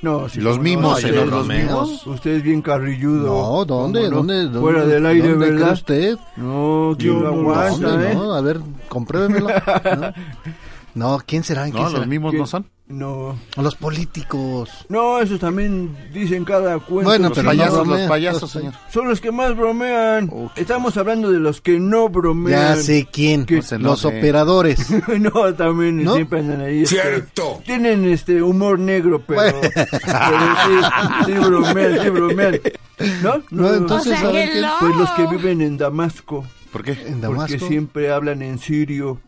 No, si Los no, mimos, no, los mimos. Usted es bien carrilludo. No, ¿dónde? ¿Dónde? dónde- Fuera del aire, ¿dónde ¿verdad? usted? No, ¿quién Yo lo aguanta, ¿Dónde? eh? No, a ver, compruébemelo. <laughs> ¿No? ¿quién será? ¿Quién No, será? los mismos no son. No. Los políticos. No, esos también dicen cada cuento. Bueno, los pero no Payasos, los payasos, Los- señor. Son los que más bromean. Oh, qué Estamos hablando de los que no bromean. Ya sé quién. Que- No Los operadores. <laughs> no, también ¿No? siempre andan ahí. este, tienen este humor negro, pero, pero sí, sí bromean, sí bromean. ¿No? No, entonces, a ver qué- Pues los que viven en Damasco, ¿Por qué? En porque Damasco. siempre hablan en sirio.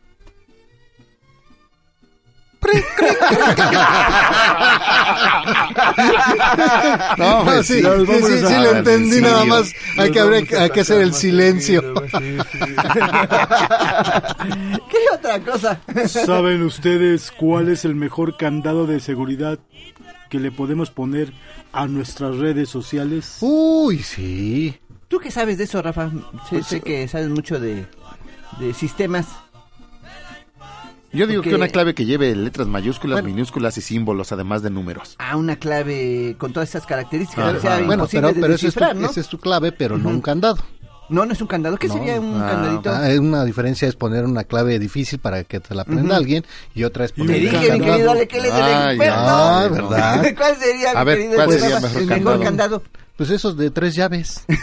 <laughs> No, pues sí, sí, sí, sí, lo entendí nada más. Hay que, habría- hay que hacer el silencio. <laughs> ¿Qué otra cosa? ¿Saben ustedes cuál es el mejor candado de seguridad que le podemos poner a nuestras redes sociales? Uy, sí. ¿Tú qué sabes de eso, Rafa? Sé, sé que sabes mucho de, de sistemas. Yo digo Porque- que una clave que lleve letras mayúsculas, Bueno. minúsculas y símbolos, además de números. Ah, una clave con todas esas características. Ajá. sea Bueno, pero, pero ese es, tu, ¿no? ese es tu clave, pero no un candado. No, no es un candado. ¿Qué No. sería un Ah, candadito? ah, una diferencia es poner una clave difícil para que te la aprenda Ujú. alguien y otra es poner Te dije, mi candado. querido Ale, que él es el Ah, experto. Ah, ¿verdad? <laughs> ¿Cuál sería, mi A ver, querido ¿cuál sería el mejor el candado? candado? Pues esos de tres llaves. <laughs>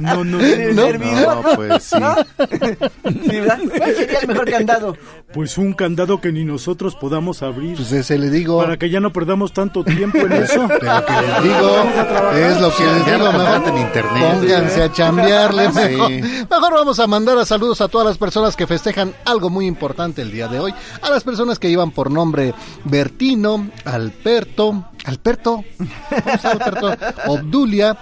No, no, El no. No, pues sí. <laughs> ¿Cuál sería el mejor candado? Pues un candado que ni nosotros podamos abrir. Pues ese le digo. Para que ya no perdamos tanto tiempo en eso. <laughs> Pero que les digo, es lo que les digo, mejor en internet. pónganse a chambearle Sí. mejor. Mejor vamos a mandar a saludos a todas las personas que festejan algo muy importante el día de hoy. A las personas que llevan por nombre Bertino, Alberto, Alberto, ¿cómo se llama Alberto? Obdulia,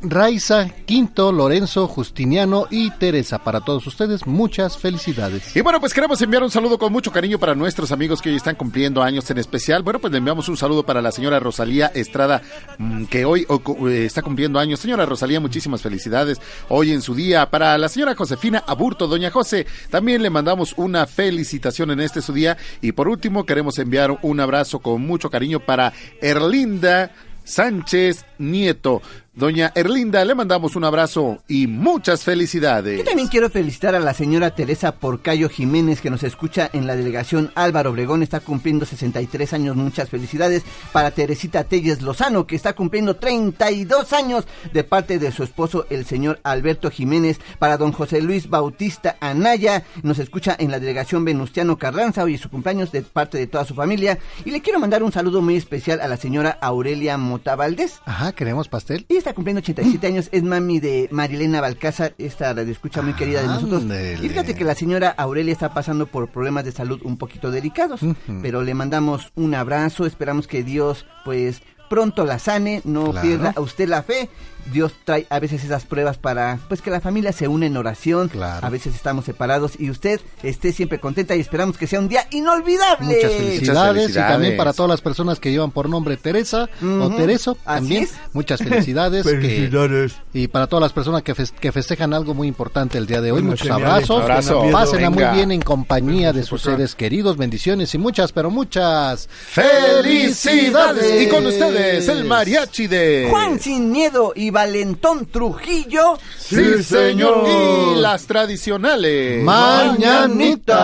Raiza, Quinto, Lorenzo, Justiniano y Teresa. Para todos ustedes, muchas felicidades. Y bueno, pues queremos enviar un saludo con mucho cariño para nuestros amigos que hoy están cumpliendo años en especial. Bueno, pues le enviamos un saludo para la señora Rosalía Estrada, mm, que hoy eh, está cumpliendo años. Señora Rosalía, muchísimas felicidades hoy en su día. Para la señora Josefina Aburto, doña José, también le mandamos una felicitación en este su día. Y por último, queremos enviar un abrazo con mucho cariño para Erlinda Sánchez Nieto. Doña Erlinda, le mandamos un abrazo y muchas felicidades. Yo también quiero felicitar a la señora Teresa Porcayo Jiménez que nos escucha en la delegación Álvaro Obregón, está cumpliendo 63 años, muchas felicidades. Para Teresita Telles Lozano que está cumpliendo 32 años de parte de su esposo el señor Alberto Jiménez. Para don José Luis Bautista Anaya, nos escucha en la delegación Venustiano Carranza, hoy es su cumpleaños de parte de toda su familia. Y le quiero mandar un saludo muy especial a la señora Aurelia Mota Valdés. Ajá, queremos pastel. Y está cumpliendo 87 años, es mami de Marilena Balcázar, esta radio escucha muy querida de nosotros. Ándele. Y fíjate que la señora Aurelia está pasando por problemas de salud un poquito delicados, pero le mandamos un abrazo, esperamos que Dios pues pronto la sane, no Claro. pierda a usted la fe. Dios trae a veces esas pruebas para pues que la familia se une en oración. A veces estamos separados y usted esté siempre contenta y esperamos que sea un día inolvidable. Muchas felicidades, y también para todas las personas que llevan por nombre Teresa o Tereso, también es. muchas <laughs> felicidades. que- Felicidades. y para todas las personas que, que festejan algo muy importante el día de hoy, Bueno, muchos geniales. abrazos, Abrazo. pásenla muy bien en compañía de sus seres queridos, bendiciones y muchas, pero muchas felicidades. Y con ustedes, el mariachi de... Juan Sin Miedo y Valentón Trujillo. Sí, señor. Y las tradicionales. Mañanitas.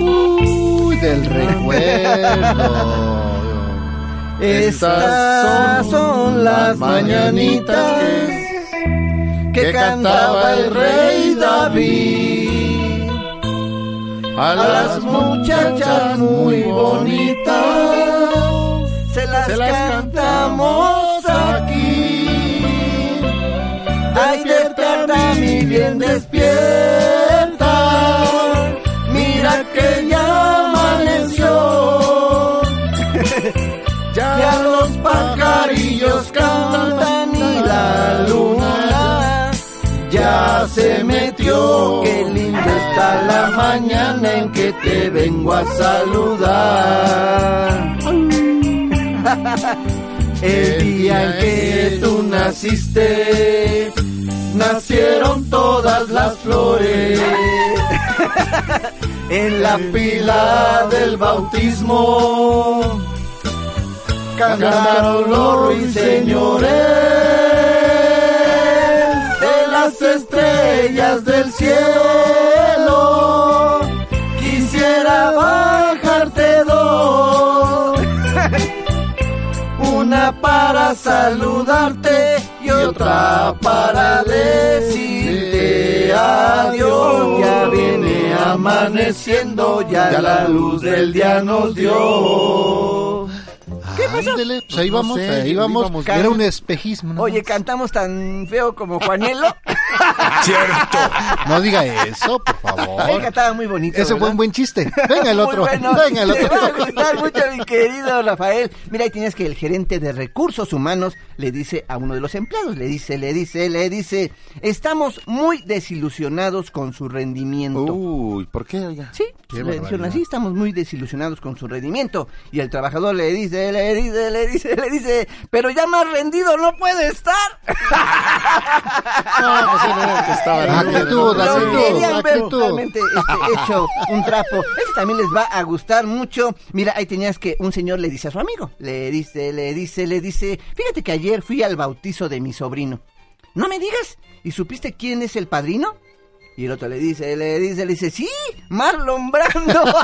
Uy, del recuerdo. Estas son las mañanitas que cantaba el rey David A las muchachas muy bonitas se las, cantamos aquí. Ay, despierta mi bien despierta, mira que ya amaneció. <laughs> Ya los pajarillos cantan y la luna ya se metió. Qué linda está la mañana en que te vengo a saludar. El día en que tú naciste, nacieron todas las flores. En la pila del bautismo cantaron los ruiseñores de las estrellas del cielo. Quisiera saludarte y otra para decirte adiós. Ya viene amaneciendo, ya la luz del día nos dio. ¿Qué pasó? Ándele, pues ahí vamos, sé, ahí vamos. íbamos Era un espejismo. Oye, cantamos tan feo como Juanielo. <laughs> Cierto. No diga eso, por favor. Ahí estaba muy bonito. Ese fue ¿verdad? un buen chiste. Venga el otro. bueno. Venga el Te otro. va a gustar mucho, mi querido Rafael. Mira, ahí tienes que el gerente de recursos humanos le dice a uno de los empleados, le dice, le dice, le dice, estamos muy desilusionados con su rendimiento. Uy, ¿por qué? oiga? Sí, Qué le dijeron así, estamos muy desilusionados con su rendimiento. Y el trabajador le dice, le dice, le dice, le dice, pero ya más rendido no puede estar. <laughs> No, pues sí, no, que estaba Actitud, actitud. Este, <laughs> hecho un trapo. Este también les va a gustar mucho. Mira, ahí tenías que un señor le dice a su amigo, le dice, le dice, le dice, fíjate que ayer fui al bautizo de mi sobrino. No me digas, ¿y supiste quién es el padrino? Y el otro le dice, le dice, le dice, sí, Marlon Brando. <laughs>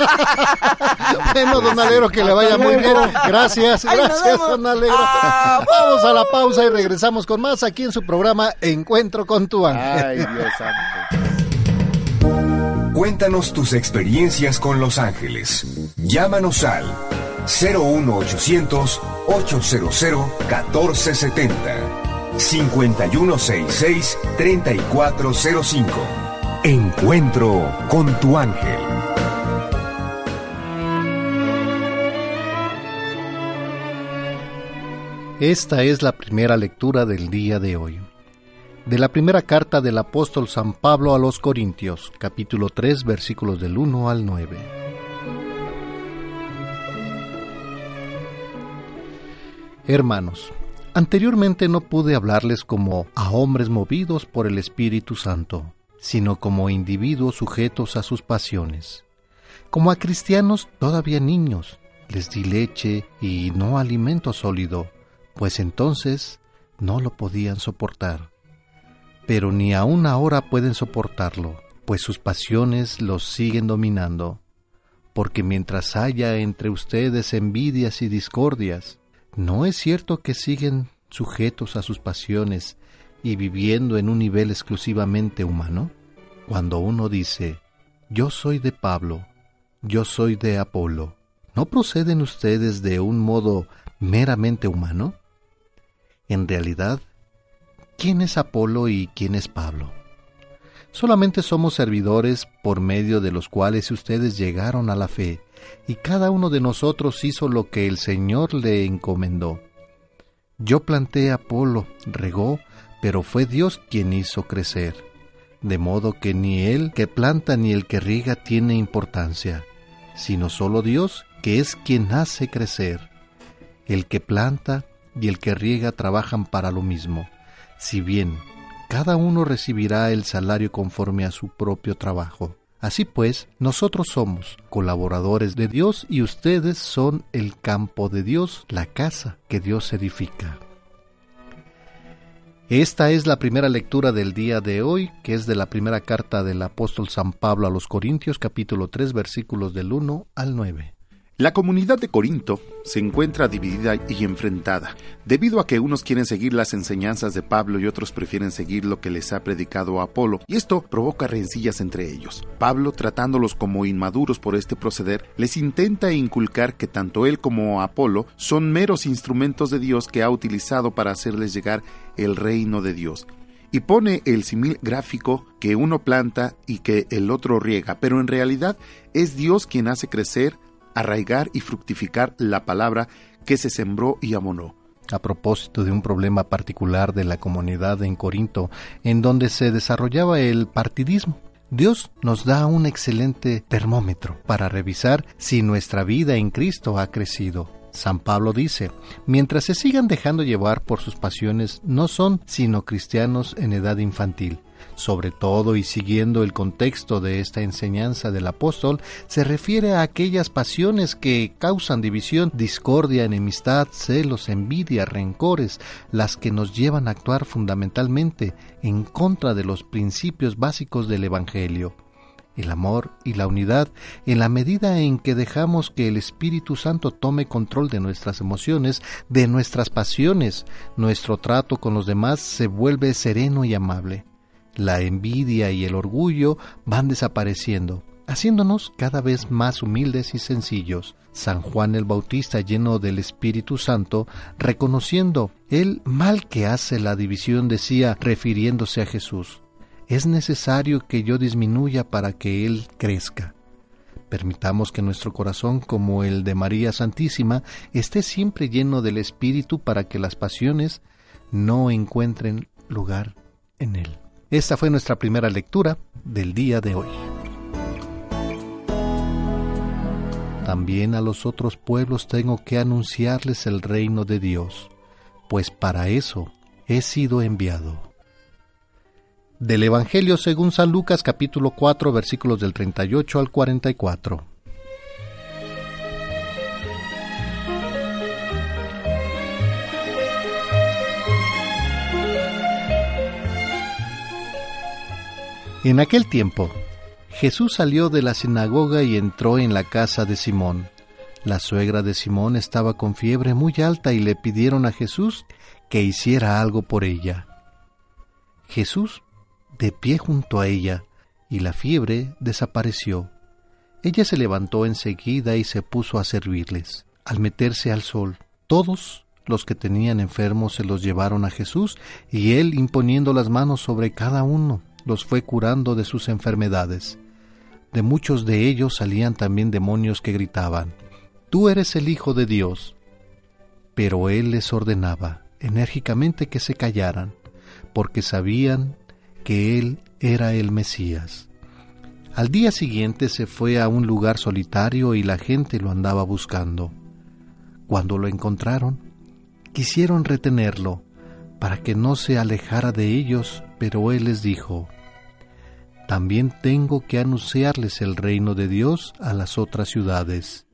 Bueno, don Alegro, que le vaya muy bien. Gracias, gracias, don Alegro. Ah, Vamos a la pausa y regresamos con más aquí en su programa Encuentro con tu ángel. Ay, <laughs> Dios santo. Cuéntanos tus experiencias con Los Ángeles. Llámanos al 01800 800 1470 5166 3405. Encuentro con tu ángel. Esta es la primera lectura del día de hoy. De la primera carta del apóstol San Pablo a los Corintios, capítulo 3, versículos del 1 al 9. Hermanos, anteriormente no pude hablarles como a hombres movidos por el Espíritu Santo, sino como individuos sujetos a sus pasiones. Como a cristianos todavía niños, les di leche y no alimento sólido, pues entonces no lo podían soportar. Pero ni aún ahora pueden soportarlo, pues sus pasiones los siguen dominando. Porque mientras haya entre ustedes envidias y discordias, ¿no es cierto que siguen sujetos a sus pasiones y viviendo en un nivel exclusivamente humano? Cuando uno dice, yo soy de Pablo, yo soy de Apolo, ¿no proceden ustedes de un modo meramente humano? En realidad, ¿quién es Apolo y quién es Pablo? Solamente somos servidores por medio de los cuales ustedes llegaron a la fe, y cada uno de nosotros hizo lo que el Señor le encomendó. Yo planté a Apolo, regó, pero fue Dios quien hizo crecer. De modo que ni el que planta ni el que riega tiene importancia, sino solo Dios, que es quien hace crecer. El que planta y el que riega trabajan para lo mismo, si bien cada uno recibirá el salario conforme a su propio trabajo. Así pues, nosotros somos colaboradores de Dios y ustedes son el campo de Dios, la casa que Dios edifica. Esta es la primera lectura del día de hoy, que es de la primera carta del apóstol San Pablo a los Corintios, capítulo 3, versículos del 1 al 9. La comunidad de Corinto se encuentra dividida y enfrentada, debido a que unos quieren seguir las enseñanzas de Pablo y otros prefieren seguir lo que les ha predicado Apolo, y esto provoca rencillas entre ellos. Pablo, tratándolos como inmaduros por este proceder, les intenta inculcar que tanto él como Apolo son meros instrumentos de Dios que ha utilizado para hacerles llegar el reino de Dios. Y pone el simil gráfico que uno planta y que el otro riega, pero en realidad es Dios quien hace crecer arraigar y fructificar la palabra que se sembró y amonó. A propósito de un problema particular de la comunidad en Corinto, en donde se desarrollaba el partidismo, Dios nos da un excelente termómetro para revisar si nuestra vida en Cristo ha crecido. San Pablo dice, mientras se sigan dejando llevar por sus pasiones, no son sino cristianos en edad infantil. Sobre todo y siguiendo el contexto de esta enseñanza del apóstol, se refiere a aquellas pasiones que causan división, discordia, enemistad, celos, envidia, rencores, las que nos llevan a actuar fundamentalmente en contra de los principios básicos del Evangelio el amor y la unidad en la medida en que dejamos que el Espíritu Santo tome control de nuestras emociones, de nuestras pasiones, nuestro trato con los demás se vuelve sereno y amable. La envidia y el orgullo van desapareciendo, haciéndonos cada vez más humildes y sencillos. San Juan el Bautista, lleno del Espíritu Santo, reconociendo el mal que hace la división, decía, refiriéndose a Jesús, Es necesario que yo disminuya para que Él crezca. Permitamos que nuestro corazón, como el de María Santísima, esté siempre lleno del Espíritu para que las pasiones no encuentren lugar en Él. Esta fue nuestra primera lectura del día de hoy. También a los otros pueblos tengo que anunciarles el reino de Dios, pues para eso he sido enviado. Del Evangelio según San Lucas capítulo 4 versículos del 38 al 44. En aquel tiempo, Jesús salió de la sinagoga y entró en la casa de Simón. La suegra de Simón estaba con fiebre muy alta y le pidieron a Jesús que hiciera algo por ella. Jesús, de pie junto a ella, y la fiebre desapareció. Ella se levantó enseguida y se puso a servirles. Al meterse al sol, todos los que tenían enfermos se los llevaron a Jesús, y él, imponiendo las manos sobre cada uno, los fue curando de sus enfermedades. De muchos de ellos salían también demonios que gritaban, Tú eres el Hijo de Dios. Pero él les ordenaba enérgicamente que se callaran, porque sabían que él era el Mesías. Al día siguiente se fue a un lugar solitario y la gente lo andaba buscando. Cuando lo encontraron, quisieron retenerlo para que no se alejara de ellos, pero él les dijo, también tengo que anunciarles el reino de Dios a las otras ciudades,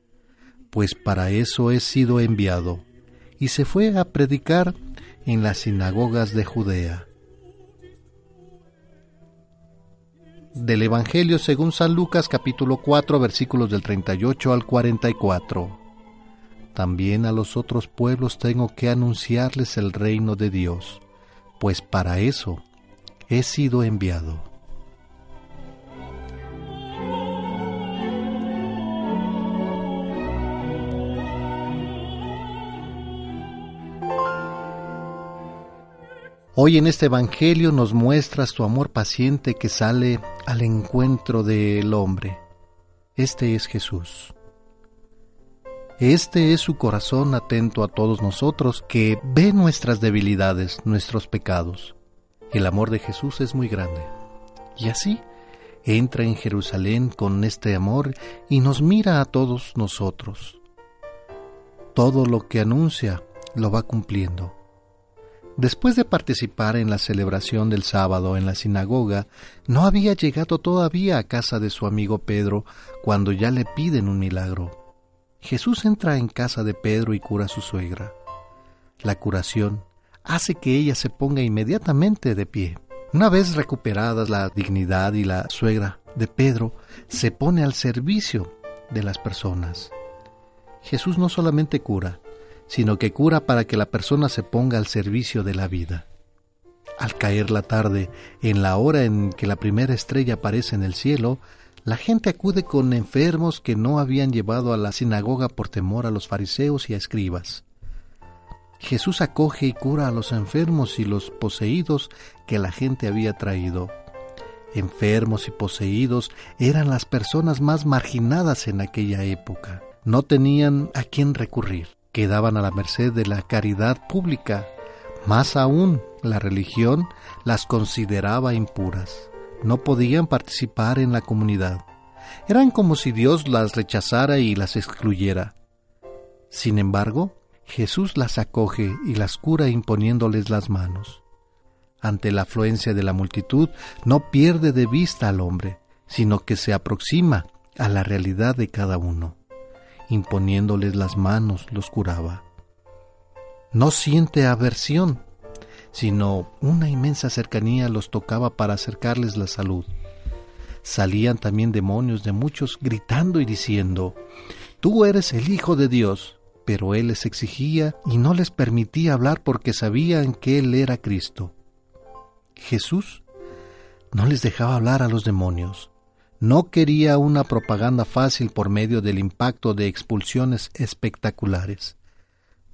pues para eso he sido enviado. Y se fue a predicar en las sinagogas de Judea. Del Evangelio según San Lucas capítulo 4 versículos del 38 al 44. También a los otros pueblos tengo que anunciarles el reino de Dios, pues para eso he sido enviado. Hoy en este Evangelio nos muestras tu amor paciente que sale al encuentro del hombre. Este es Jesús. Este es su corazón atento a todos nosotros que ve nuestras debilidades, nuestros pecados. El amor de Jesús es muy grande. Y así entra en Jerusalén con este amor y nos mira a todos nosotros. Todo lo que anuncia lo va cumpliendo Después de participar en la celebración del sábado en la sinagoga, no había llegado todavía a casa de su amigo Pedro cuando ya le piden un milagro. Jesús entra en casa de Pedro y cura a su suegra. La curación hace que ella se ponga inmediatamente de pie. Una vez recuperadas la dignidad y la suegra de Pedro, se pone al servicio de las personas. Jesús no solamente cura, sino que cura para que la persona se ponga al servicio de la vida. Al caer la tarde, en la hora en que la primera estrella aparece en el cielo, la gente acude con enfermos que no habían llevado a la sinagoga por temor a los fariseos y a escribas. Jesús acoge y cura a los enfermos y los poseídos que la gente había traído. Enfermos y poseídos eran las personas más marginadas en aquella época. No tenían a quién recurrir quedaban a la merced de la caridad pública. Más aún, la religión las consideraba impuras. No podían participar en la comunidad. Eran como si Dios las rechazara y las excluyera. Sin embargo, Jesús las acoge y las cura imponiéndoles las manos. Ante la afluencia de la multitud, no pierde de vista al hombre, sino que se aproxima a la realidad de cada uno imponiéndoles las manos los curaba. No siente aversión, sino una inmensa cercanía los tocaba para acercarles la salud. Salían también demonios de muchos gritando y diciendo, Tú eres el Hijo de Dios. Pero él les exigía y no les permitía hablar porque sabían que él era Cristo. Jesús no les dejaba hablar a los demonios, no quería una propaganda fácil por medio del impacto de expulsiones espectaculares.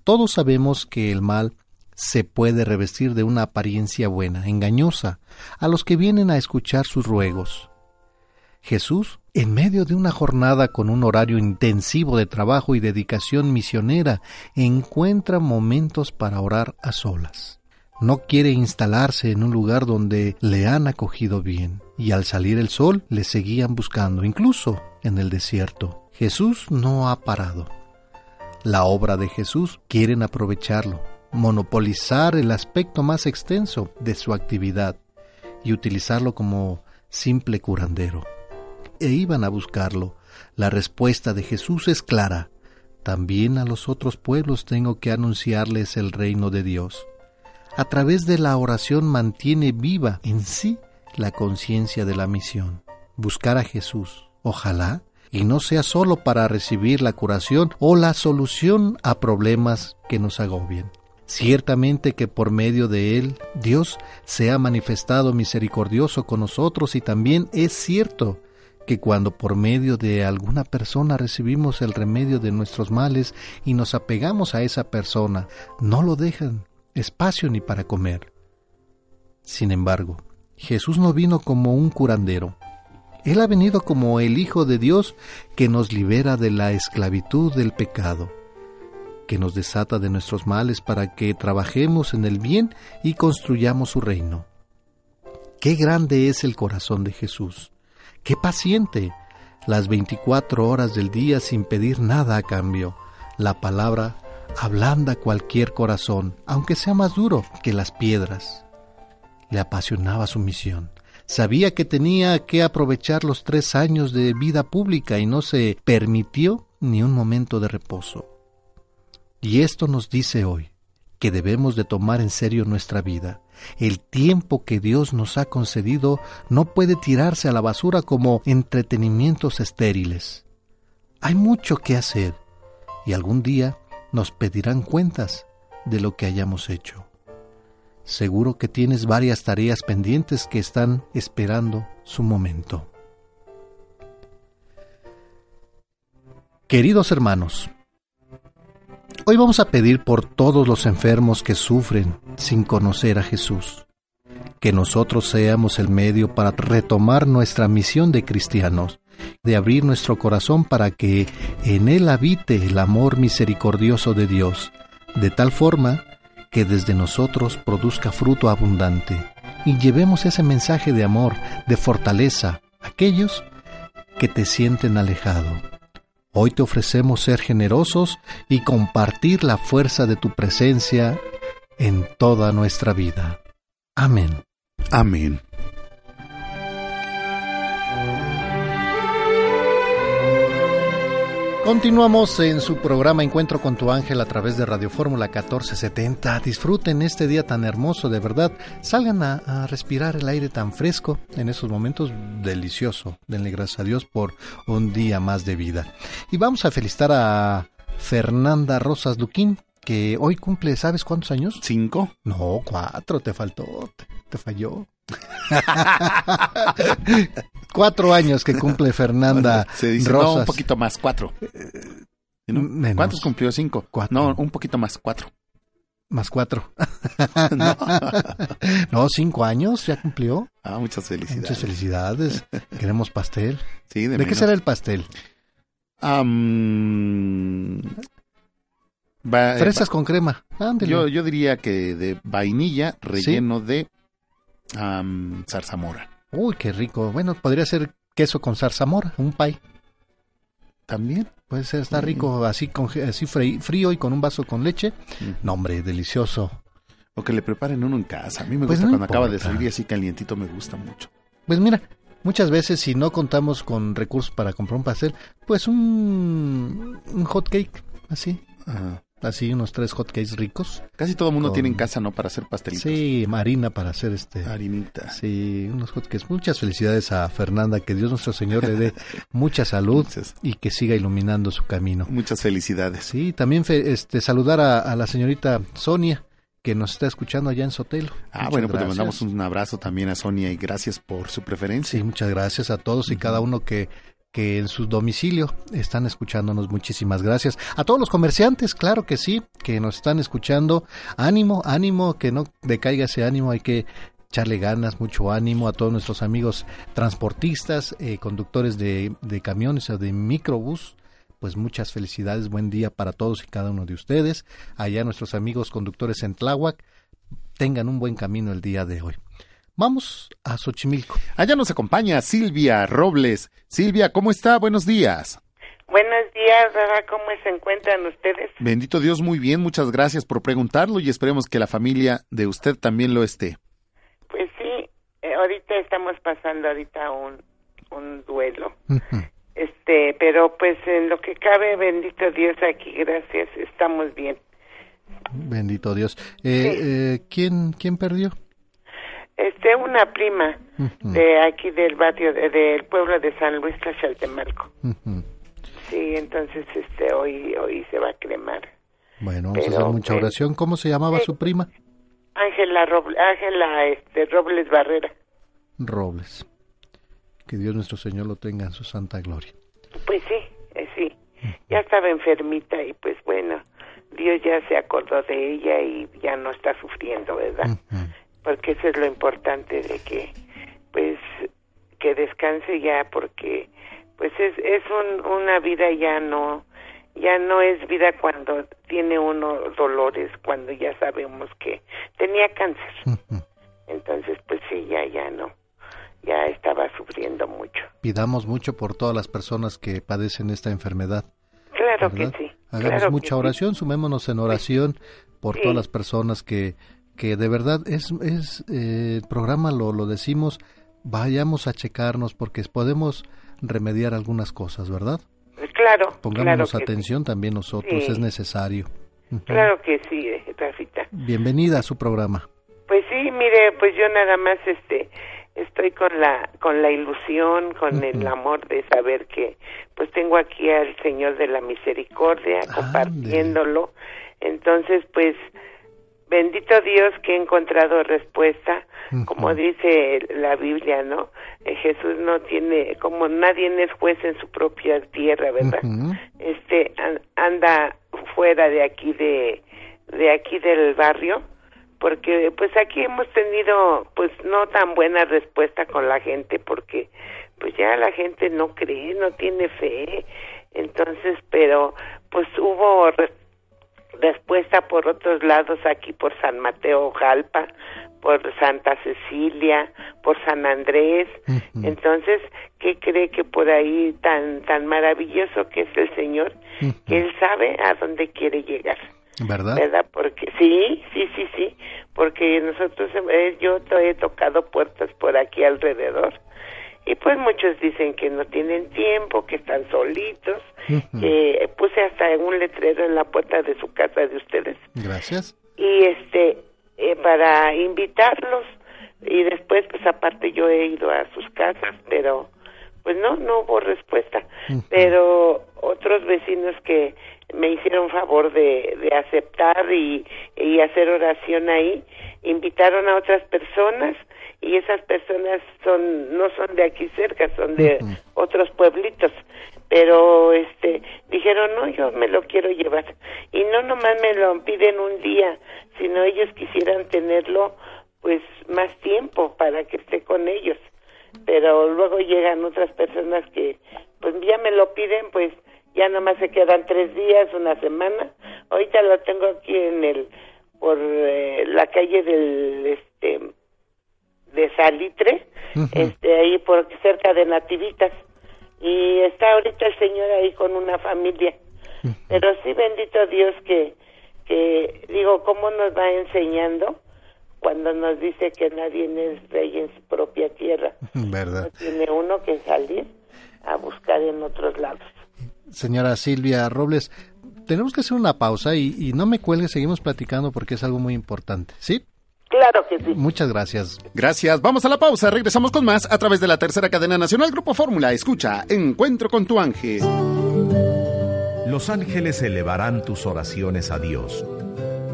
Todos sabemos que el mal se puede revestir de una apariencia buena, engañosa, a los que vienen a escuchar sus ruegos. Jesús, en medio de una jornada con un horario intensivo de trabajo y dedicación misionera, encuentra momentos para orar a solas. No quiere instalarse en un lugar donde le han acogido bien, y al salir el sol le seguían buscando, incluso en el desierto. Jesús no ha parado. La obra de Jesús quieren aprovecharlo, monopolizar el aspecto más extenso de su actividad y utilizarlo como simple curandero e iban a buscarlo. La respuesta de Jesús es clara. También a los otros pueblos tengo que anunciarles el reino de Dios. A través de la oración mantiene viva en sí la conciencia de la misión. Buscar a Jesús. Ojalá y no sea solo para recibir la curación o la solución a problemas que nos agobien. Ciertamente que por medio de él Dios se ha manifestado misericordioso con nosotros y también es cierto que cuando por medio de alguna persona recibimos el remedio de nuestros males y nos apegamos a esa persona, no lo dejan espacio ni para comer. Sin embargo, Jesús no vino como un curandero. Él ha venido como el Hijo de Dios que nos libera de la esclavitud del pecado, que nos desata de nuestros males para que trabajemos en el bien y construyamos su reino. Qué grande es el corazón de Jesús. Qué paciente, las 24 horas del día sin pedir nada a cambio. La palabra ablanda cualquier corazón, aunque sea más duro que las piedras. Le apasionaba su misión. Sabía que tenía que aprovechar los tres años de vida pública y no se permitió ni un momento de reposo. Y esto nos dice hoy que debemos de tomar en serio nuestra vida, el tiempo que Dios nos ha concedido no puede tirarse a la basura como entretenimientos estériles. Hay mucho que hacer y algún día nos pedirán cuentas de lo que hayamos hecho. Seguro que tienes varias tareas pendientes que están esperando su momento. Queridos hermanos, Hoy vamos a pedir por todos los enfermos que sufren sin conocer a Jesús, que nosotros seamos el medio para retomar nuestra misión de cristianos, de abrir nuestro corazón para que en él habite el amor misericordioso de Dios, de tal forma que desde nosotros produzca fruto abundante y llevemos ese mensaje de amor, de fortaleza a aquellos que te sienten alejado Hoy te ofrecemos ser generosos y compartir la fuerza de tu presencia en toda nuestra vida. Amén. Amén. Continuamos en su programa Encuentro con tu ángel a través de Radio Fórmula 1470. Disfruten este día tan hermoso, de verdad. Salgan a, respirar el aire tan fresco en esos momentos delicioso. Denle gracias a Dios por un día más de vida. Y vamos a felicitar a Fernanda Rosas Luquín, que hoy cumple, ¿sabes cuántos años? ¿Cinco? No, cuatro, te faltó, te falló. <laughs> cuatro años que cumple Fernanda <laughs> Se dice, Rosas. No, un poquito más, cuatro. Menos. ¿Cuántos cumplió? Cinco. Cuatro. No, un poquito más, cuatro. Más cuatro. no. <laughs> no, cinco años ya cumplió. Ah, muchas felicidades. Muchas felicidades. Queremos pastel. Sí, de, ¿De, menos. qué será el pastel? Um, va, Fresas va, con crema. Yo, yo diría que de vainilla relleno ¿Sí? de um, zarzamora. Uy, qué rico. Bueno, podría ser queso con zarzamora, un pie. También. Puede ser, está rico así, con, así frío y con un vaso con leche. Mm. No, hombre, delicioso. O que le preparen uno en casa. A mí me pues gusta no cuando importa. acaba de salir y así calientito me gusta mucho. Pues mira, muchas veces si no contamos con recursos para comprar un pastel, pues un, un hot cake, así. Ajá. Así unos tres hotcakes ricos. Casi todo el mundo con... tiene en casa, ¿no? Para hacer pastelitos. Sí, harina para hacer este. Harinita. Sí, unos hotcakes. Muchas felicidades a Fernanda, que Dios nuestro Señor le dé <laughs> mucha salud Muchas. y que siga iluminando su camino. Muchas felicidades. Sí, también fe, este saludar a, a, la señorita Sonia, que nos está escuchando allá en Sotelo. Ah, muchas bueno, pues le mandamos un abrazo también a Sonia y gracias por su preferencia. Sí, muchas gracias a todos y cada uno que que en su domicilio están escuchándonos. Muchísimas gracias. A todos los comerciantes, claro que sí, que nos están escuchando. Ánimo, ánimo, que no decaiga ese ánimo, hay que echarle ganas, mucho ánimo a todos nuestros amigos transportistas, eh, conductores de, de camiones o de microbús. Pues muchas felicidades, buen día para todos y cada uno de ustedes. Allá nuestros amigos conductores en Tláhuac, tengan un buen camino el día de hoy. Vamos a Xochimilco. Allá nos acompaña Silvia Robles. Silvia, ¿cómo está? Buenos días. Buenos días, Rara. ¿Cómo se encuentran ustedes? Bendito Dios, muy bien. Muchas gracias por preguntarlo y esperemos que la familia de usted también lo esté. Pues sí, eh, ahorita estamos pasando ahorita un, un duelo. Este, pero pues en lo que cabe, bendito Dios aquí, gracias, estamos bien. Bendito Dios. Eh, eh, ¿quién, ¿Quién perdió? Este, una prima de aquí del barrio, de- del pueblo de San Luis Tlaxaltemalco. Sí, entonces este, hoy, hoy se va a cremar. Bueno, vamos a hacer mucha pues, oración. ¿Cómo se llamaba su prima? Ángela Roble, Ángela este, Robles Barrera. Robles. Que Dios nuestro Señor lo tenga en su santa gloria. Pues sí, eh, sí. Ya estaba enfermita y pues bueno, Dios ya se acordó de ella y ya no está sufriendo, ¿verdad? Porque eso es lo importante de que pues que descanse ya porque pues es es un, una vida ya no ya no es vida cuando tiene uno dolores, cuando ya sabemos que tenía cáncer. Entonces pues sí, ya ya no. Ya estaba sufriendo mucho. Pidamos mucho por todas las personas que padecen esta enfermedad. Claro ¿verdad? que sí. Hagamos claro mucha sí. oración, sumémonos en oración por Sí. todas las personas que, que de verdad es, es eh, programa lo, lo decimos, vayamos a checarnos porque podemos remediar algunas cosas, ¿verdad? Claro, Pongámonos claro que atención también nosotros, Sí. es necesario. Claro que sí, eh, Rafita. Bienvenida a su programa. Pues sí, mire, pues yo nada más este estoy con la con la ilusión, con el amor de saber que pues tengo aquí al Señor de la Misericordia compartiéndolo. Entonces, pues bendito Dios que he encontrado respuesta, como dice la Biblia, ¿no? Eh, Jesús no tiene como nadie es juez en su propia tierra, ¿verdad? Este an- anda fuera de aquí de de aquí del barrio porque pues aquí hemos tenido pues no tan buena respuesta con la gente porque pues ya la gente no cree, no tiene fe. Entonces, pero pues hubo respuesta por otros lados aquí por San Mateo Jalpa, por Santa Cecilia, por San Andrés. Entonces, ¿qué cree que por ahí tan tan maravilloso que es el Señor, que él sabe a dónde quiere llegar? ¿Verdad? ¿verdad? Porque sí, sí, sí, sí, porque nosotros, eh, yo he tocado puertas por aquí alrededor y pues muchos dicen que no tienen tiempo, que están solitos, que puse hasta un letrero en la puerta de su casa de ustedes. Gracias. y este eh, para invitarlos. Y después pues aparte yo he ido a sus casas pero pues no no hubo respuesta. Pero otros vecinos que me hicieron favor de, de aceptar y, y hacer oración ahí invitaron a otras personas y esas personas son no son de aquí cerca son de otros pueblitos. Pero este dijeron no yo me lo quiero llevar y no nomás me lo piden un día sino ellos quisieran tenerlo pues más tiempo para que esté con ellos. Pero luego llegan otras personas que pues ya me lo piden pues ya nomás se quedan tres días una semana. Ahorita lo tengo aquí en el por eh, la calle del este de Salitre este ahí por cerca de Nativitas. Y está ahorita el señor ahí con una familia. Pero sí bendito Dios que que digo cómo nos va enseñando cuando nos dice que nadie es rey en su propia tierra ¿Verdad? tiene uno que salir a buscar en otros lados. Señora Silvia Robles, tenemos que hacer una pausa y, y no me cuelgue, seguimos platicando porque es algo muy importante, ¿sí? Claro que sí. Muchas gracias. Gracias, vamos a la pausa, regresamos con más a través de la tercera cadena nacional Grupo Fórmula. Escucha, Encuentro con tu ángel. Los ángeles elevarán tus oraciones a Dios.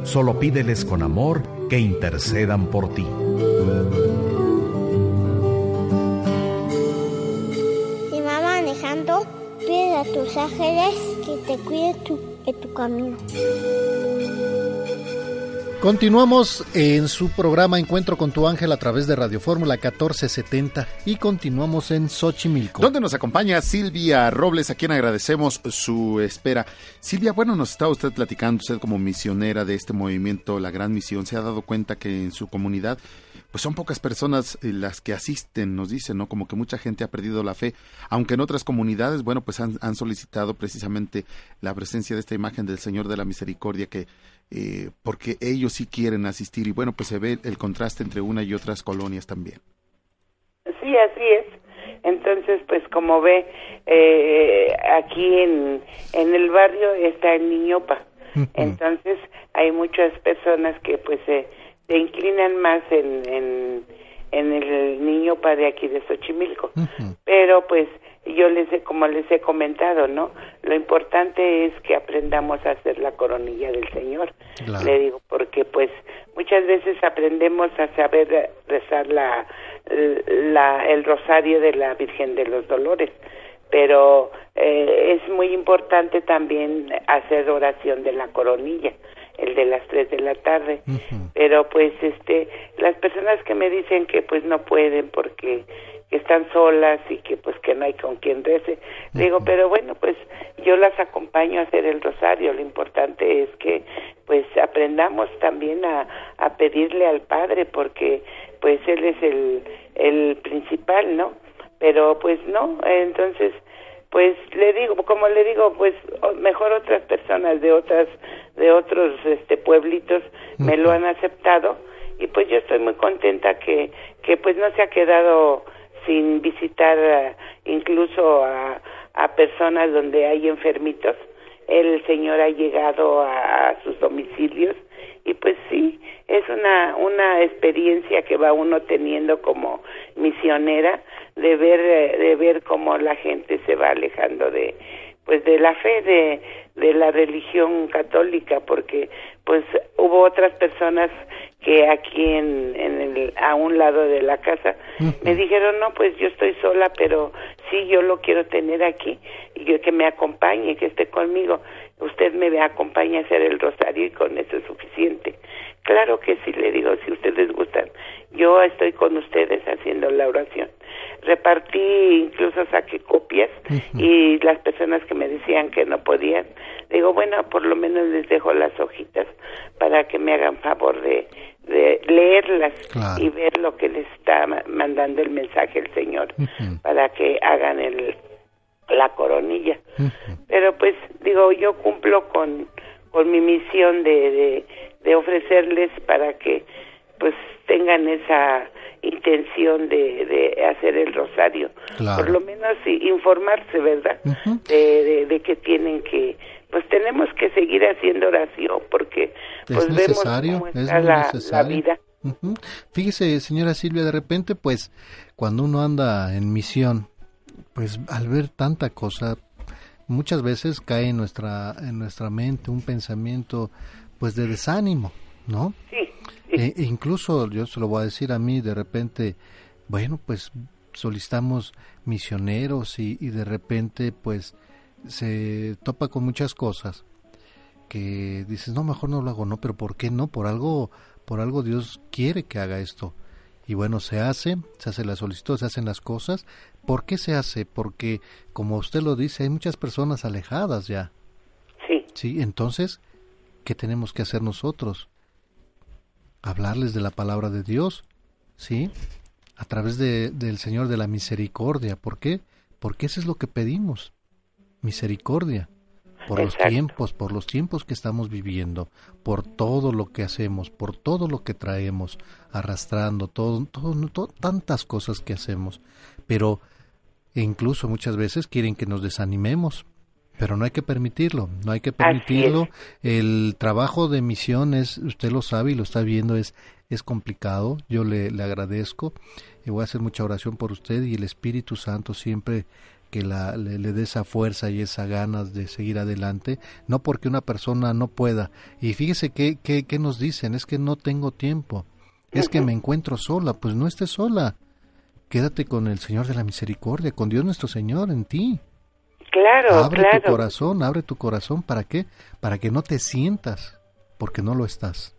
Solo pídeles con amor que intercedan por ti. Si va manejando, a tus ángeles que te cuiden tu, en tu camino. Continuamos en su programa Encuentro con tu ángel a través de Radio Fórmula 1470 y continuamos en Xochimilco. Donde nos acompaña Silvia Robles, a quien agradecemos su espera. Silvia, bueno, nos está usted platicando, usted como misionera de este movimiento, la Gran Misión, se ha dado cuenta que en su comunidad pues son pocas personas eh, las que asisten, nos dicen, ¿no? Como que mucha gente ha perdido la fe, aunque en otras comunidades, bueno, pues han, han solicitado precisamente la presencia de esta imagen del Señor de la Misericordia que eh, porque ellos sí quieren asistir y bueno, pues se ve el contraste entre una y otras colonias también. Sí, así es. Entonces, pues como ve, eh, aquí en, en el barrio está el Niñopa. Entonces, hay muchas personas que pues se, se inclinan más en, en, en el Niñopa de aquí de Xochimilco. Pero pues yo les he, como les he comentado, ¿no? Lo importante es que aprendamos a hacer la coronilla del Señor. Le digo, porque pues muchas veces aprendemos a saber rezar la, la, el rosario de la Virgen de los Dolores, pero eh, es muy importante también hacer oración de la coronilla el de las tres de la tarde pero pues este las personas que me dicen que pues no pueden porque que están solas y que pues que no hay con quien rece. Digo, pero bueno, pues yo las acompaño a hacer el rosario. Lo importante es que pues aprendamos también a, a pedirle al Padre porque pues Él es el, el principal, ¿no? Pero pues no, entonces pues le digo, como le digo, pues mejor otras personas de otras de otros este pueblitos me lo han aceptado y pues yo estoy muy contenta que que pues no se ha quedado sin visitar eh, incluso a, a, personas donde hay enfermitos. El Señor ha llegado a, sus domicilios y pues sí, es una, una experiencia que va uno teniendo como misionera de ver, eh, de ver cómo la gente se va alejando de, pues de la fe de, de la religión católica porque pues hubo otras personas que aquí en, en el, a un lado de la casa me dijeron no pues yo estoy sola pero sí yo lo quiero tener aquí y yo que me acompañe que esté conmigo. Usted me acompaña a hacer el rosario y con eso es suficiente claro que sí le digo si ustedes gustan yo estoy con ustedes haciendo la oración repartí incluso saqué copias y las personas que me decían que no podían digo bueno por lo menos les dejo las hojitas para que me hagan favor de de leerlas y ver lo que les está mandando el mensaje el Señor para que hagan el la coronilla. Pero pues digo, yo cumplo con con mi misión de, de, de ofrecerles para que pues tengan esa intención de, de hacer el rosario, por lo menos informarse, ¿verdad? de, de, que tienen que, pues tenemos que seguir haciendo oración porque pues vemos cómo está la, la, vida. Fíjese, señora Silvia, de repente, pues, cuando uno anda en misión, pues al ver tanta cosa, muchas veces cae en nuestra, en nuestra mente un pensamiento, pues, de desánimo, ¿no? Sí. E, e incluso, yo se lo voy a decir a mí, de repente, bueno, pues solicitamos misioneros y, y de repente, pues, se topa con muchas cosas que dices, no, mejor no lo hago, no, pero ¿por qué no? Por algo, por algo Dios quiere que haga esto. Y bueno, se hace, se hace la solicitud, se hacen las cosas. ¿Por qué se hace? Porque, como usted lo dice, hay muchas personas alejadas ya. Sí. Sí, entonces, ¿qué tenemos que hacer nosotros? Hablarles de la palabra de Dios, ¿sí? A través de, del Señor de la misericordia. ¿Por qué? Porque eso es lo que pedimos misericordia por los tiempos, por los tiempos que estamos viviendo, por todo lo que hacemos, por todo lo que traemos arrastrando, todo, todo, tantas cosas que hacemos, pero incluso muchas veces quieren que nos desanimemos, pero no hay que permitirlo, no hay que permitirlo. El trabajo de misión es, usted lo sabe y lo está viendo, es, es complicado. Yo le, le agradezco y voy a hacer mucha oración por usted y el Espíritu Santo siempre que la, le, dé esa fuerza y esa ganas de seguir adelante, no porque una persona no pueda. Y fíjese que, que, nos dicen, es que no tengo tiempo, es que me encuentro sola, pues no estés sola, quédate con el Señor de la Misericordia, con Dios nuestro Señor en ti. Claro, abre claro. tu corazón, abre tu corazón, ¿para qué? Para que no te sientas, porque no lo estás.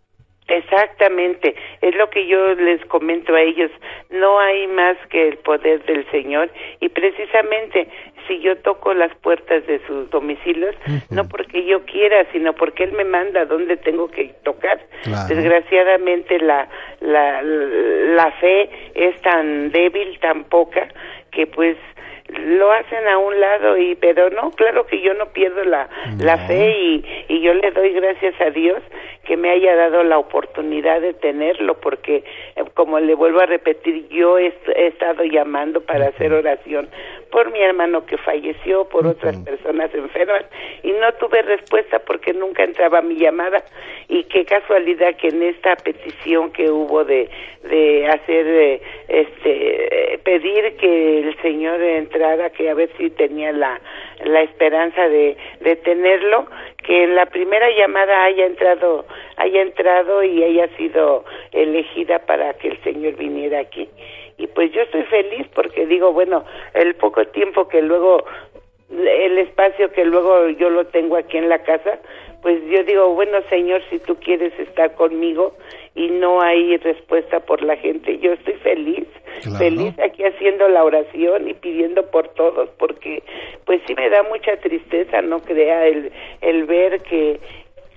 Exactamente, es lo que yo les comento a ellos, no hay más que el poder del Señor y precisamente si yo toco las puertas de sus domicilios, no porque yo quiera, sino porque Él me manda donde tengo que tocar. Claro. Desgraciadamente la, la, la fe es tan débil, tan poca, que pues lo hacen a un lado y pero no claro que yo no pierdo la, la fe y, y yo le doy gracias a Dios que me haya dado la oportunidad de tenerlo porque eh, como le vuelvo a repetir yo he, est- he estado llamando para hacer oración por mi hermano que falleció por otras personas enfermas y no tuve respuesta porque nunca entraba mi llamada. Y qué casualidad que en esta petición que hubo de de hacer eh, este eh, pedir que el señor entrara que a ver si tenía la la esperanza de de tenerlo que en la primera llamada haya entrado haya entrado y haya sido elegida para que el señor viniera aquí. Y pues yo estoy feliz porque digo bueno el poco tiempo que luego el espacio que luego yo lo tengo aquí en la casa, pues yo digo, bueno Señor, si tú quieres estar conmigo y no hay respuesta por la gente, yo estoy feliz, Claro. feliz aquí haciendo la oración y pidiendo por todos, porque pues sí me da mucha tristeza, no crea, el, el ver que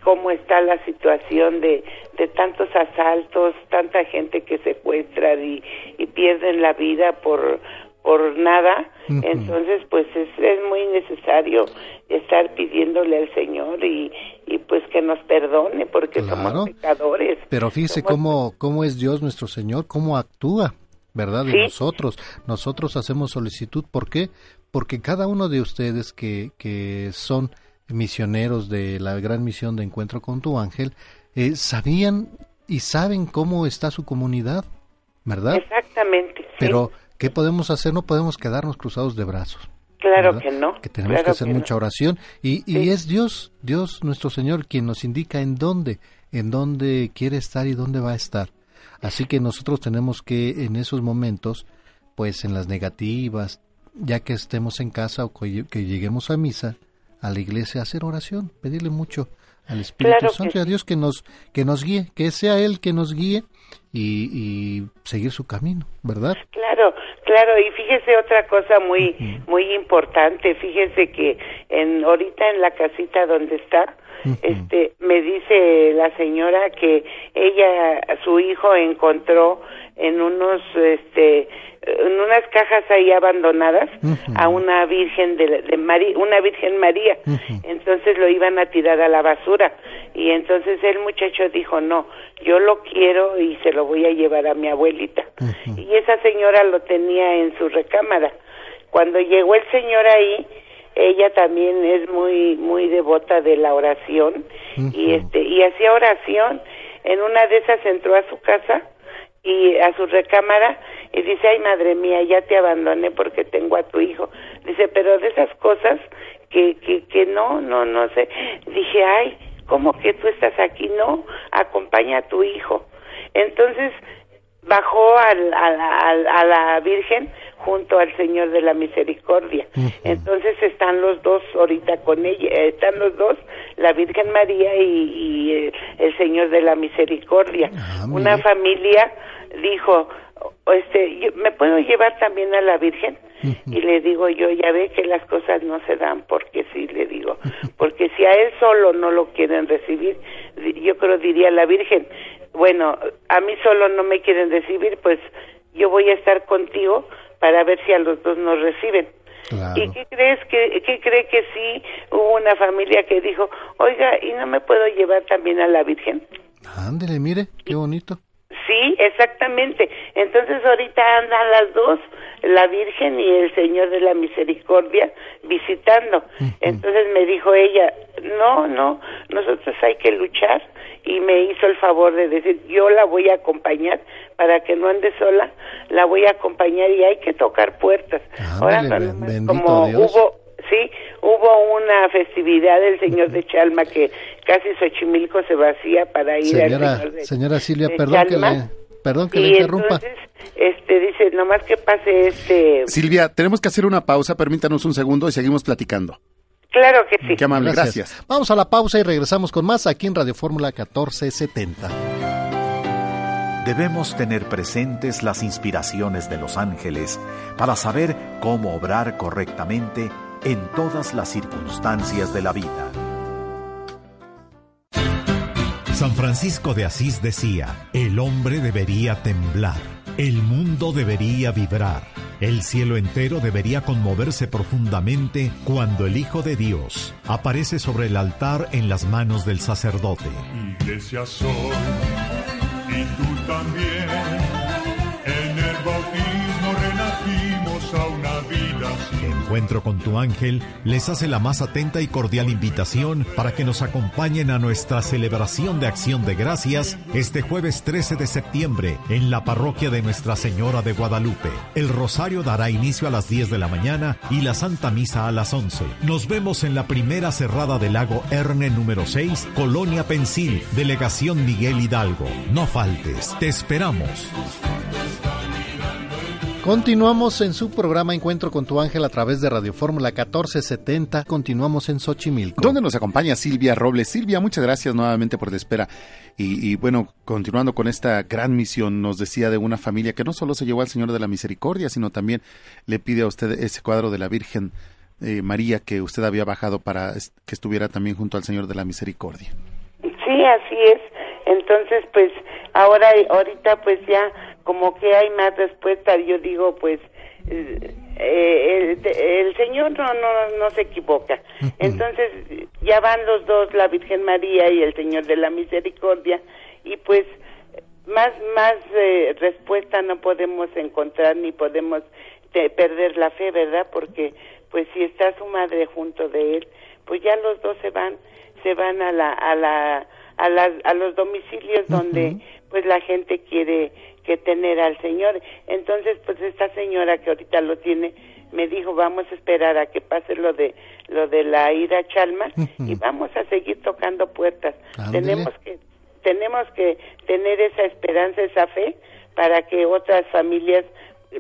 cómo está la situación de, de tantos asaltos, tanta gente que secuestran y, y pierden la vida por por nada, entonces pues es, es muy necesario estar pidiéndole al Señor y, y pues que nos perdone porque Claro. somos pecadores. Pero fíjese Somos- cómo, cómo es Dios nuestro Señor, cómo actúa, ¿verdad? Nosotros. Nosotros hacemos solicitud. ¿Por qué? Porque cada uno de ustedes que, que son misioneros de la gran misión de Encuentro con tu Ángel, eh, sabían y saben cómo está su comunidad, ¿verdad? Exactamente, sí. ¿Qué podemos hacer? No podemos quedarnos cruzados de brazos. claro ¿verdad? que no. que tenemos claro que hacer mucha oración y, y es Dios, Dios nuestro Señor quien nos indica en dónde, en dónde quiere estar y dónde va a estar. Así que nosotros tenemos que en esos momentos, pues en las negativas, ya que estemos en casa o que lleguemos a misa, a la iglesia, hacer oración, pedirle mucho al Espíritu Claro Santo y a Dios que nos, que nos guíe, que sea Él que nos guíe y, y seguir su camino, ¿verdad? Claro, claro, y fíjese otra cosa muy muy importante, fíjese que en ahorita en la casita donde está, este me dice la señora que ella su hijo encontró en unos este en unas cajas ahí abandonadas a una virgen de, de María, una virgen María. Entonces lo iban a tirar a la basura y entonces el muchacho dijo, "No, yo lo quiero y se lo voy a llevar a mi abuelita." Y esa señora lo tenía en su recámara. Cuando llegó el señor ahí, ella también es muy muy devota de la oración y este y hacía oración. En una de esas entró a su casa y a su recámara y dice, ay madre mía, ya te abandoné porque tengo a tu hijo. Dice, pero de esas cosas que, que, que no, no, no sé. Dije, ay, ¿cómo que tú estás aquí? No, acompaña a tu hijo. Entonces bajó al- a, la, al- a la Virgen junto al Señor de la Misericordia. Entonces están los dos ahorita con ella, eh, están los dos, la Virgen María y, y, eh, el Señor de la Misericordia. Una familia dijo, o- este, yo- ¿me puedo llevar también a la Virgen? Y le digo yo, ya ve que las cosas no se dan porque sí, le digo, porque si a él solo no lo quieren recibir, yo creo diría la Virgen, bueno, a mí solo no me quieren recibir, pues yo voy a estar contigo para ver si a los dos nos reciben. ¿Y qué crees que qué cree que sí hubo una familia que dijo, "Oiga, ¿y no me puedo llevar también a la Virgen?" Ándele, mire, qué bonito. Sí, exactamente. Entonces ahorita andan las dos, la Virgen y el Señor de la Misericordia, visitando. Entonces me dijo ella, no, no, nosotros hay que luchar y me hizo el favor de decir, yo la voy a acompañar para que no ande sola, la voy a acompañar y hay que tocar puertas. Ahora ben- bendito como Dios. hubo Sí, hubo una festividad del Señor de Chalma que casi Xochimilco se vacía para ir al Señora, Señor de, señora Silvia, de perdón que le, Perdón que y le interrumpa. entonces, este, dice, nomás que pase este... Silvia, tenemos que hacer una pausa, permítanos un segundo y seguimos platicando. Claro que sí. Qué amable, gracias. Vamos a la pausa y regresamos con más aquí en Radio Fórmula 1470. Debemos tener presentes las inspiraciones de los ángeles para saber cómo obrar correctamente en todas las circunstancias de la vida. San Francisco de Asís decía, el hombre debería temblar, el mundo debería vibrar, el cielo entero debería conmoverse profundamente cuando el Hijo de Dios aparece sobre el altar en las manos del sacerdote. Iglesia soy, y tú también. En el bautismo renacimos a una Encuentro con tu ángel les hace la más atenta y cordial invitación para que nos acompañen a nuestra celebración de acción de gracias este jueves 13 de septiembre en la parroquia de Nuestra Señora de Guadalupe. El rosario dará inicio a las 10 de la mañana y la Santa Misa a las 11. Nos vemos en la primera cerrada del lago Erne número 6, Colonia Pensil, Delegación Miguel Hidalgo. No faltes, te esperamos. Continuamos en su programa Encuentro con tu ángel a través de Radio Fórmula 1470. Continuamos en Xochimilco. ¿Dónde nos acompaña Silvia Robles? Silvia, muchas gracias nuevamente por la espera. Y, y, bueno, continuando con esta gran misión, nos decía de una familia que no solo se llevó al Señor de la Misericordia, sino también le pide a usted ese cuadro de la Virgen eh, María que usted había bajado para que estuviera también junto al Señor de la Misericordia. Sí, así es. Entonces, pues, ahora, ahorita, pues ya, como que hay más respuesta, yo digo, pues, eh, el, el Señor no, no, no se equivoca. Entonces, ya van los dos, la Virgen María y el Señor de la Misericordia, y pues, más, más eh, respuesta no podemos encontrar ni podemos te- perder la fe, ¿verdad? Porque, pues, si está su madre junto de él, pues ya los dos se van, se van a la, a la, a las, a los domicilios donde, pues, la gente quiere que tener al Señor. Entonces, pues, esta señora que ahorita lo tiene, me dijo, vamos a esperar a que pase lo de, lo de la ida a Chalma y vamos a seguir tocando puertas. Tenemos que, tenemos que tener esa esperanza, esa fe, para que otras familias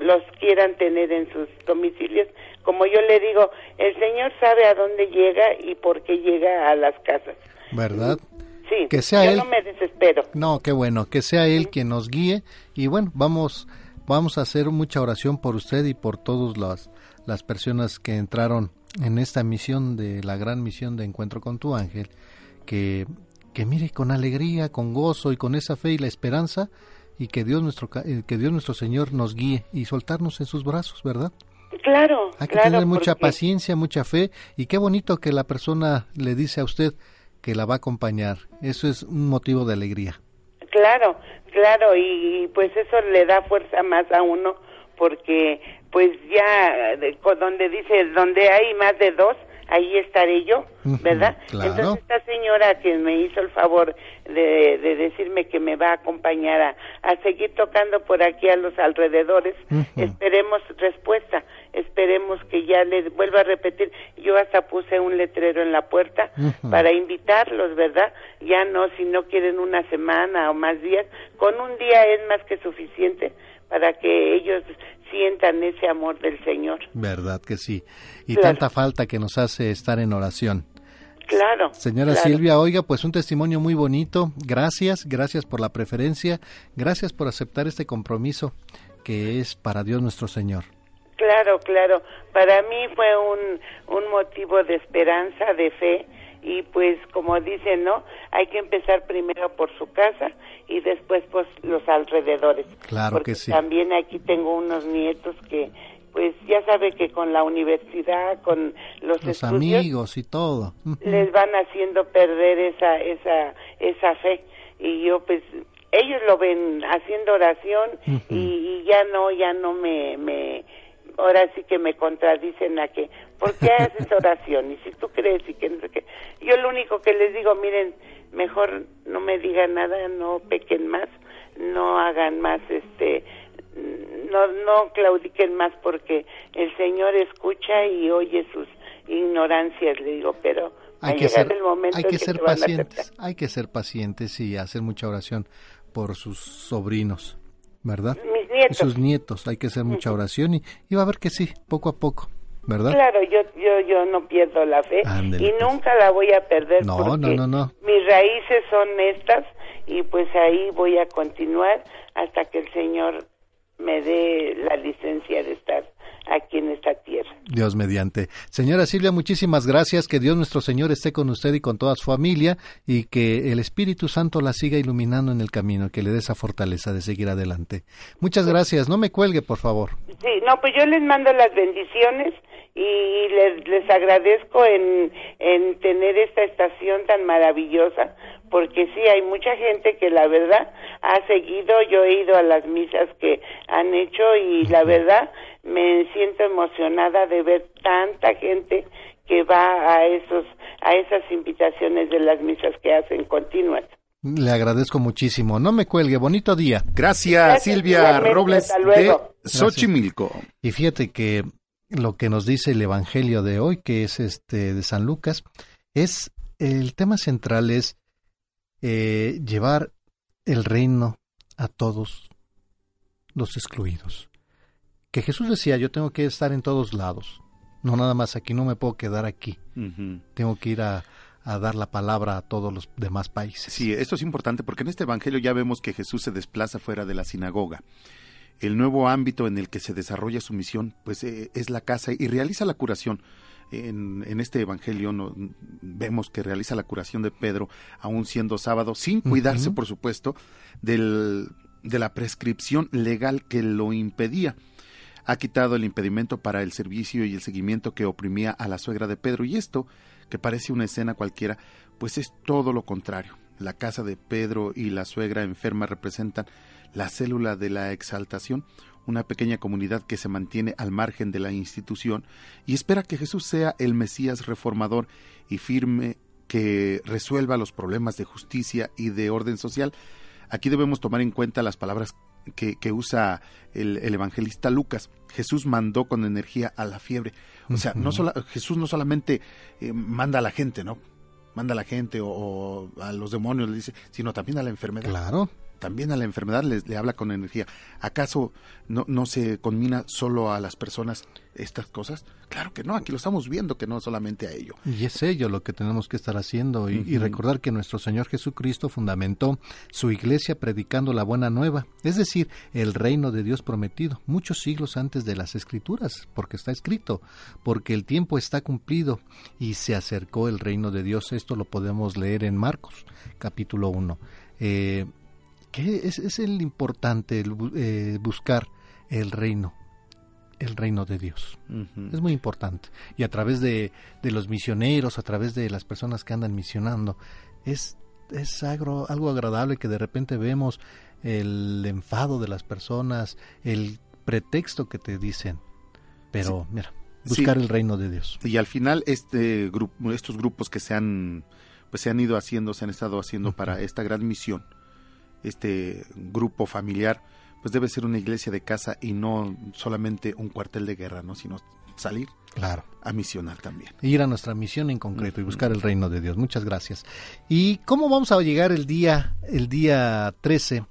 los quieran tener en sus domicilios. Como yo le digo, el Señor sabe a dónde llega y por qué llega a las casas. ¿Verdad? Sí, Que sea yo él. no me desespero. No, qué bueno, que sea Él quien nos guíe y bueno, vamos, vamos a hacer mucha oración por usted y por todas las, las personas que entraron en esta misión de la gran misión de encuentro con tu ángel, que, que mire con alegría, con gozo y con esa fe y la esperanza y que Dios nuestro, eh, que Dios nuestro Señor nos guíe y soltarnos en sus brazos, ¿verdad? Claro, Hay que claro, tener mucha porque- paciencia, mucha fe y qué bonito que la persona le dice a usted que la va a acompañar. Eso es un motivo de alegría. Claro, claro, y, pues eso le da fuerza más a uno porque pues ya donde dice donde hay más de dos ahí estaré yo, ¿verdad? claro. Entonces esta señora que me hizo el favor de, de decirme que me va a acompañar a, a seguir tocando por aquí a los alrededores, esperemos respuesta, esperemos que ya le vuelva a repetir, yo hasta puse un letrero en la puerta para invitarlos, ¿verdad? Ya no, si no quieren una semana o más días, con un día es más que suficiente para que ellos sientan ese amor del Señor. ¿Verdad que sí? Y Claro. tanta falta que nos hace estar en oración. Claro. Señora claro. Silvia, oiga, pues un testimonio muy bonito. Gracias, gracias por la preferencia, gracias por aceptar este compromiso que es para Dios nuestro Señor. Claro, claro. Para mí fue un, un motivo de esperanza, de fe, y pues como dicen, ¿no? Hay que empezar primero por su casa y después pues los alrededores. Claro Porque que sí. También aquí tengo unos nietos que pues ya sabe que con la universidad, con los, Los estudios, amigos y todo. <laughs> Les van haciendo perder esa esa esa fe y yo pues ellos lo ven haciendo oración y, y ya no ya no me me ahora sí que me contradicen a que ¿por qué haces oración? y si tú crees y que no sé qué yo lo único que les digo miren mejor no me digan nada no pequen más no hagan más este no no claudiquen más porque el Señor escucha y oye sus ignorancias le digo pero Hay que ser, el momento hay que que ser pacientes, hay que ser pacientes y hacer mucha oración por sus sobrinos. ¿Verdad? Mis nietos. Sus nietos, hay que hacer mucha oración y, y va a ver que sí, poco a poco, ¿verdad? Claro, yo, yo, yo no pierdo la fe y pues. nunca la voy a perder No, porque no, no, no. mis raíces son estas y pues ahí voy a continuar hasta que el Señor me dé la licencia de estar aquí en esta tierra. Dios mediante. Señora Silvia, muchísimas gracias. Que Dios nuestro Señor esté con usted y con toda su familia y que el Espíritu Santo la siga iluminando en el camino, que le dé esa fortaleza de seguir adelante. Muchas gracias. No me cuelgue, por favor. Sí, no, pues yo les mando las bendiciones y les, les agradezco en, en tener esta estación tan maravillosa, porque sí, hay mucha gente que la verdad ha seguido, yo he ido a las misas que han hecho y la verdad me siento emocionada de ver tanta gente que va a esos a esas invitaciones de las misas que hacen continuas. Le agradezco muchísimo. No me cuelgue. Bonito día. Gracias, Gracias, Silvia Robles de. Xochimilco. Y fíjate que lo que nos dice el Evangelio de hoy, que es este de San Lucas, es el tema central es eh, llevar el reino a todos los excluidos. Que Jesús decía, yo tengo que estar en todos lados, no nada más aquí, no me puedo quedar aquí, tengo que ir a, a dar la palabra a todos los demás países. Sí, esto es importante porque en este Evangelio ya vemos que Jesús se desplaza fuera de la sinagoga. El nuevo ámbito en el que se desarrolla su misión, pues eh, es la casa y realiza la curación. En, en este Evangelio no- vemos que realiza la curación de Pedro, aún siendo sábado, sin cuidarse, por supuesto, del, de la prescripción legal que lo impedía. Ha quitado el impedimento para el servicio y el seguimiento que oprimía a la suegra de Pedro. Y esto, que parece una escena cualquiera, pues es todo lo contrario. La casa de Pedro y la suegra enferma representan la célula de la exaltación, una pequeña comunidad que se mantiene al margen de la institución y espera que Jesús sea el Mesías reformador y firme que resuelva los problemas de justicia y de orden social. Aquí debemos tomar en cuenta las palabras que, que usa el, el evangelista Lucas. Jesús mandó con energía a la fiebre. O sea, no sola- Jesús no solamente eh, manda a la gente, ¿no? Manda a la gente o, o a los demonios, le dice, sino también a la enfermedad. Claro. También a la enfermedad le, le habla con energía. ¿Acaso no, no se conmina solo a las personas estas cosas? Claro que no, aquí lo estamos viendo que no solamente a ello. Y es ello lo que tenemos que estar haciendo y, recordar que nuestro Señor Jesucristo fundamentó su iglesia predicando la buena nueva, es decir, el reino de Dios prometido, muchos siglos antes de las escrituras, porque está escrito, porque el tiempo está cumplido y se acercó el reino de Dios. Esto lo podemos leer en Marcos, capítulo 1. Eh, que es, es el importante, el eh, buscar el reino, el reino de Dios. Es muy importante. Y a través de, de los misioneros, a través de las personas que andan misionando, es, es agro- algo agradable que de repente vemos el enfado de las personas, el pretexto que te dicen. Pero, mira, buscar Sí. el reino de Dios. Y al final este grupo, estos grupos que se han pues se han ido haciendo, se han estado haciendo para esta gran misión, este grupo familiar, pues debe ser una iglesia de casa y no solamente un cuartel de guerra, ¿no? Sino salir Claro. a misionar también. Ir a nuestra misión en concreto y buscar el reino de Dios. Muchas gracias. ¿Y cómo vamos a llegar el día, el día 13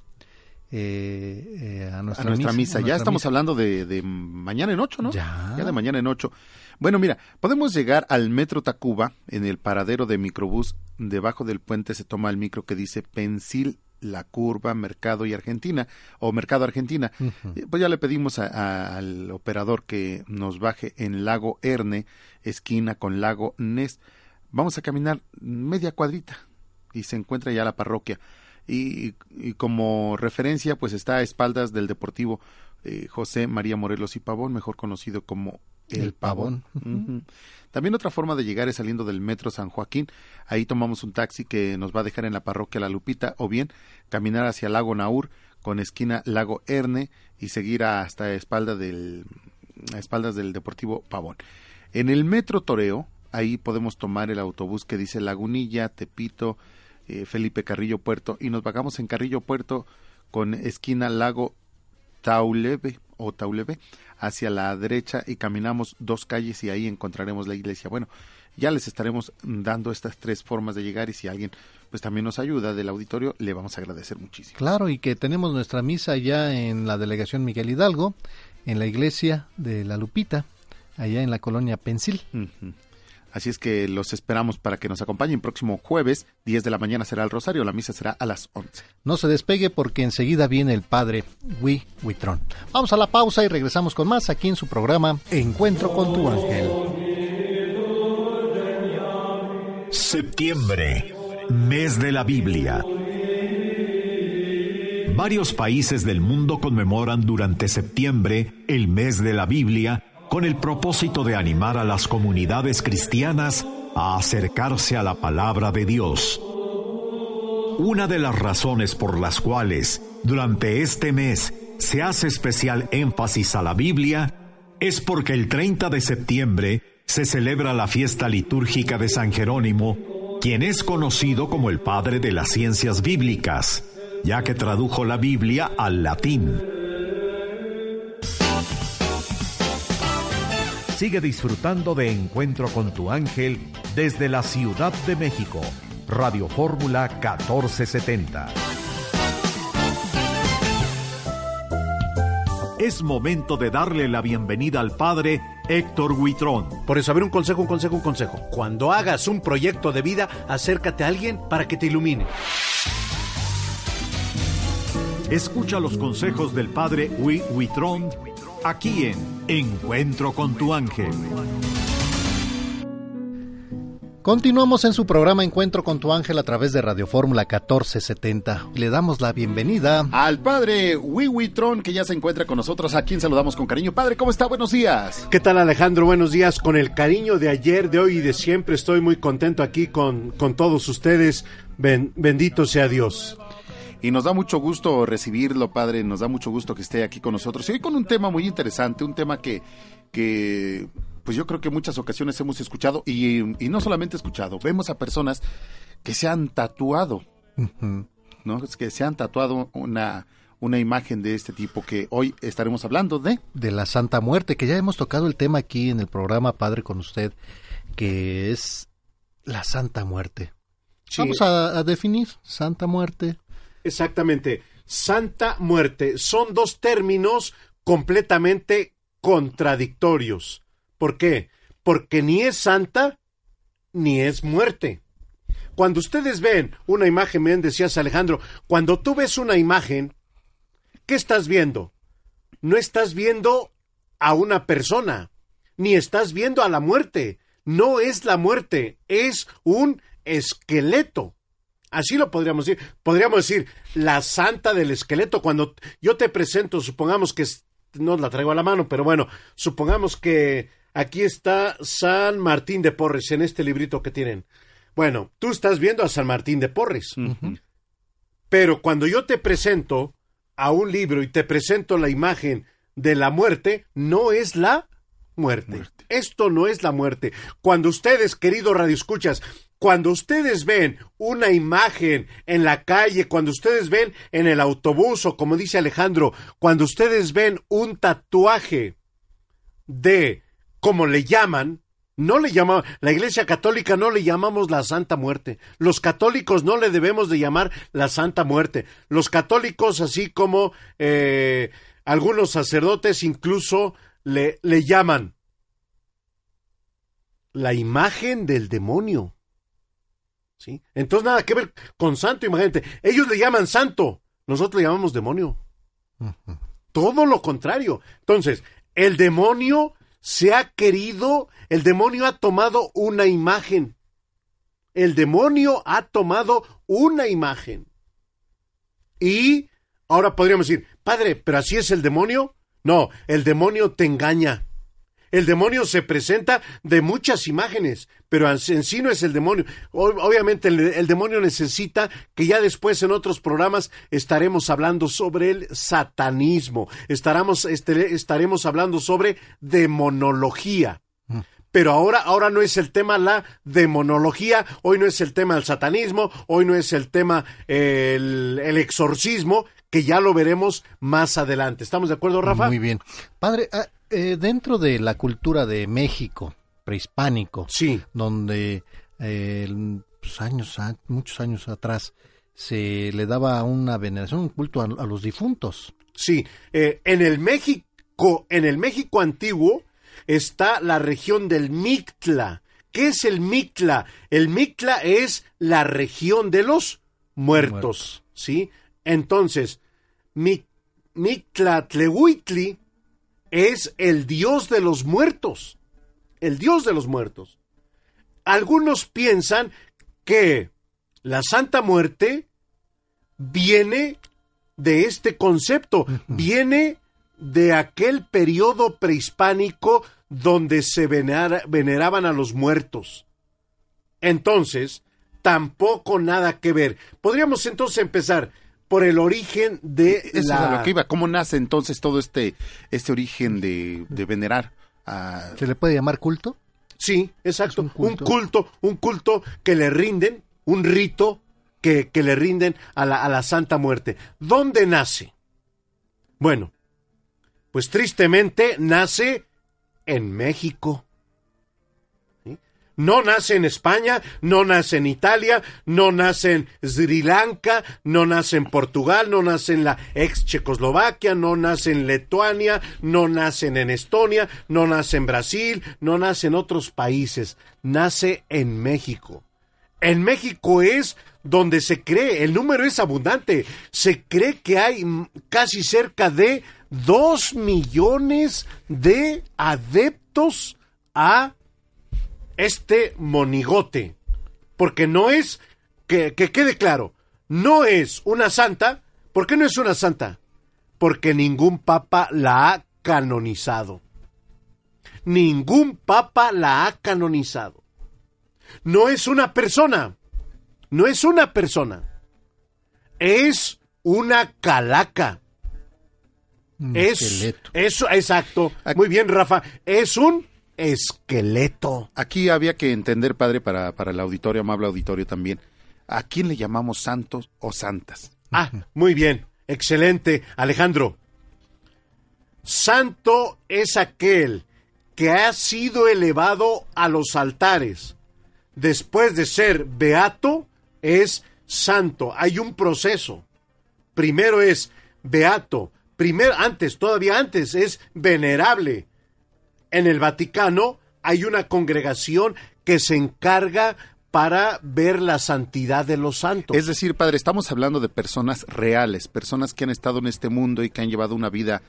eh, eh, a nuestra, a nuestra misa. a Ya estamos misa? hablando de, de mañana en ocho, ¿no? Ya. de mañana en ocho. Bueno, mira, podemos llegar al Metro Tacuba en el paradero de microbús. Debajo del puente se toma el micro que dice Pensil, La Curva, Mercado y Argentina, o Mercado Argentina. Eh, Pues ya le pedimos a- a- al operador que nos baje en Lago Erne, esquina con Lago Ness. Vamos a caminar media cuadrita y se encuentra ya la parroquia. Y, y como referencia, pues está a espaldas del Deportivo eh, José María Morelos y Pavón, mejor conocido como El, Pavón. También otra forma de llegar es saliendo del metro San Joaquín. Ahí tomamos un taxi que nos va a dejar en la parroquia La Lupita o bien caminar hacia Lago Naur con esquina Lago Erne y seguir hasta espalda del, a espaldas del Deportivo Pavón. En el metro Toreo, ahí podemos tomar el autobús que dice Lagunilla, Tepito, eh, Felipe Carrillo Puerto y nos bajamos en Carrillo Puerto con esquina Lago Taulebe hacia la derecha y caminamos dos calles y ahí encontraremos la iglesia. Bueno, ya les estaremos dando estas tres formas de llegar y si alguien pues también nos ayuda del auditorio, le vamos a agradecer muchísimo. Claro, y que tenemos nuestra misa ya en la delegación Miguel Hidalgo, en la iglesia de La Lupita, allá en la colonia Pensil. Así es que los esperamos para que nos acompañen. Próximo jueves, 10 de la mañana será el rosario, la misa será a las 11. No se despegue porque enseguida viene el padre Wi Huitrón. Vamos a la pausa y regresamos con más aquí en su programa Encuentro con tu ángel. Septiembre, mes de la Biblia. Varios países del mundo conmemoran durante septiembre el mes de la Biblia con el propósito de animar a las comunidades cristianas a acercarse a la palabra de Dios. Una de las razones por las cuales durante este mes se hace especial énfasis a la Biblia es porque el 30 de septiembre se celebra la fiesta litúrgica de San Jerónimo, quien es conocido como el padre de las ciencias bíblicas, ya que tradujo la Biblia al latín. Sigue disfrutando de Encuentro con tu ángel desde la Ciudad de México. Radio Fórmula 1470. Es momento de darle la bienvenida al padre Héctor Huitrón. Por eso, a ver, un consejo, un consejo, un consejo. Cuando hagas un proyecto de vida, acércate a alguien para que te ilumine. Escucha los consejos del padre Hui Huitrón aquí en Encuentro con tu ángel. Continuamos en su programa Encuentro con tu ángel a través de Radio Fórmula 1470. Le damos la bienvenida Al padre Wiwitron, que ya se encuentra con nosotros, a quien saludamos con cariño. Padre, ¿cómo está? Buenos días. ¿Qué tal Alejandro? Buenos días. Con el cariño de ayer, de hoy y de siempre estoy muy contento aquí con, con todos ustedes. Ben- bendito sea Dios. Y nos da mucho gusto recibirlo, padre, nos da mucho gusto que esté aquí con nosotros. Y hoy con un tema muy interesante, un tema que, que pues yo creo que en muchas ocasiones hemos escuchado, y, y no solamente escuchado, vemos a personas que se han tatuado, ¿no? Es que se han tatuado una, una imagen de este tipo que hoy estaremos hablando de... de la Santa Muerte, que ya hemos tocado el tema aquí en el programa Padre con usted, que es la Santa Muerte. Sí. Vamos a, a definir Santa Muerte. Exactamente. Santa muerte. Son dos términos completamente contradictorios. ¿Por qué? Porque ni es santa ni es muerte. Cuando ustedes ven una imagen, bien decías Alejandro, cuando tú ves una imagen, ¿qué estás viendo? No estás viendo a una persona, ni estás viendo a la muerte. No es la muerte, es un esqueleto. Así lo podríamos decir. Podríamos decir la santa del esqueleto. Cuando yo te presento, supongamos que es- no la traigo a la mano, pero bueno, supongamos que aquí está San Martín de Porres en este librito que tienen. Bueno, tú estás viendo a San Martín de Porres. Pero cuando yo te presento a un libro y te presento la imagen de la muerte, no es la muerte. Esto no es la muerte. Cuando ustedes, queridos radioescuchas, cuando ustedes ven una imagen en la calle, cuando ustedes ven en el autobús o como dice Alejandro, cuando ustedes ven un tatuaje de, como le llaman, no le llamamos, la Iglesia Católica no le llamamos la Santa Muerte. Los católicos no le debemos de llamar la Santa Muerte. Los católicos, así como eh, algunos sacerdotes incluso le, le llaman la imagen del demonio. ¿Sí? Entonces nada que ver con santo, imagínate. Ellos le llaman santo, nosotros le llamamos demonio. Todo lo contrario. Entonces, el demonio se ha querido, el demonio ha tomado una imagen. El demonio ha tomado una imagen. Y ahora podríamos decir, padre, pero así es el demonio. No, el demonio te engaña. El demonio se presenta de muchas imágenes, pero en sí no es el demonio. Obviamente el, el demonio necesita que ya después en otros programas estaremos hablando sobre el satanismo, estaremos, este- estaremos hablando sobre demonología. Pero ahora, ahora no es el tema la demonología, hoy no es el tema el satanismo, hoy no es el tema el, el exorcismo, que ya lo veremos más adelante. ¿Estamos de acuerdo, Rafa? Muy bien. Padre, ah, eh, dentro de la cultura de México prehispánico, sí. donde eh, pues, años, muchos años atrás, se le daba una veneración, un culto a, a los difuntos. Sí, eh, en el México, en el México antiguo está la región del Mictla. ¿Qué es el Mictla? El Mictla es la región de los muertos, ¿sí? Entonces, Mi- Mictlatlehuitli es el dios de los muertos, el dios de los muertos. Algunos piensan que la Santa Muerte viene de este concepto, viene de aquel periodo prehispánico donde se venera- veneraban a los muertos. Entonces, tampoco nada que ver. Podríamos entonces empezar por el origen de Eso es a la... lo que iba. ¿Cómo nace entonces todo este, este origen de, de venerar a... ¿Se le puede llamar culto? Sí, exacto. un, culto. culto. un culto, que le rinden, un rito que, que le rinden a la, a la Santa Muerte. ¿Dónde nace? Bueno, pues tristemente nace en México. No nace en España, no nace en Italia, no nace en Sri Lanka, no nace en Portugal, no nace en la ex Checoslovaquia, no nace en Lituania, no nace en Estonia, no nace en Brasil, no nace en otros países, nace en México. En México es donde se cree, el número es abundante, se cree que hay casi cerca de dos millones de adeptos a este monigote. Porque no es, que, que quede claro, no es una santa. ¿Por qué no es una santa? Porque ningún papa la ha canonizado. Ningún papa la ha canonizado. No es una persona. No es una persona. Es una calaca. Es, esqueleto. eso, exacto. Muy bien, Rafa. Es un esqueleto. Aquí había que entender, padre, para, para el auditorio, amable auditorio también, ¿a quién le llamamos santos o santas? Ah, muy bien. Excelente. Alejandro. Santo es aquel que ha sido elevado a los altares. Después de ser beato, es santo. Hay un proceso. Primero es beato. Primero, antes, todavía antes, es venerable. En el Vaticano hay una congregación que se encarga para ver la santidad de los santos. Es decir, padre, estamos hablando de personas reales, personas que han estado en este mundo y que han llevado una vida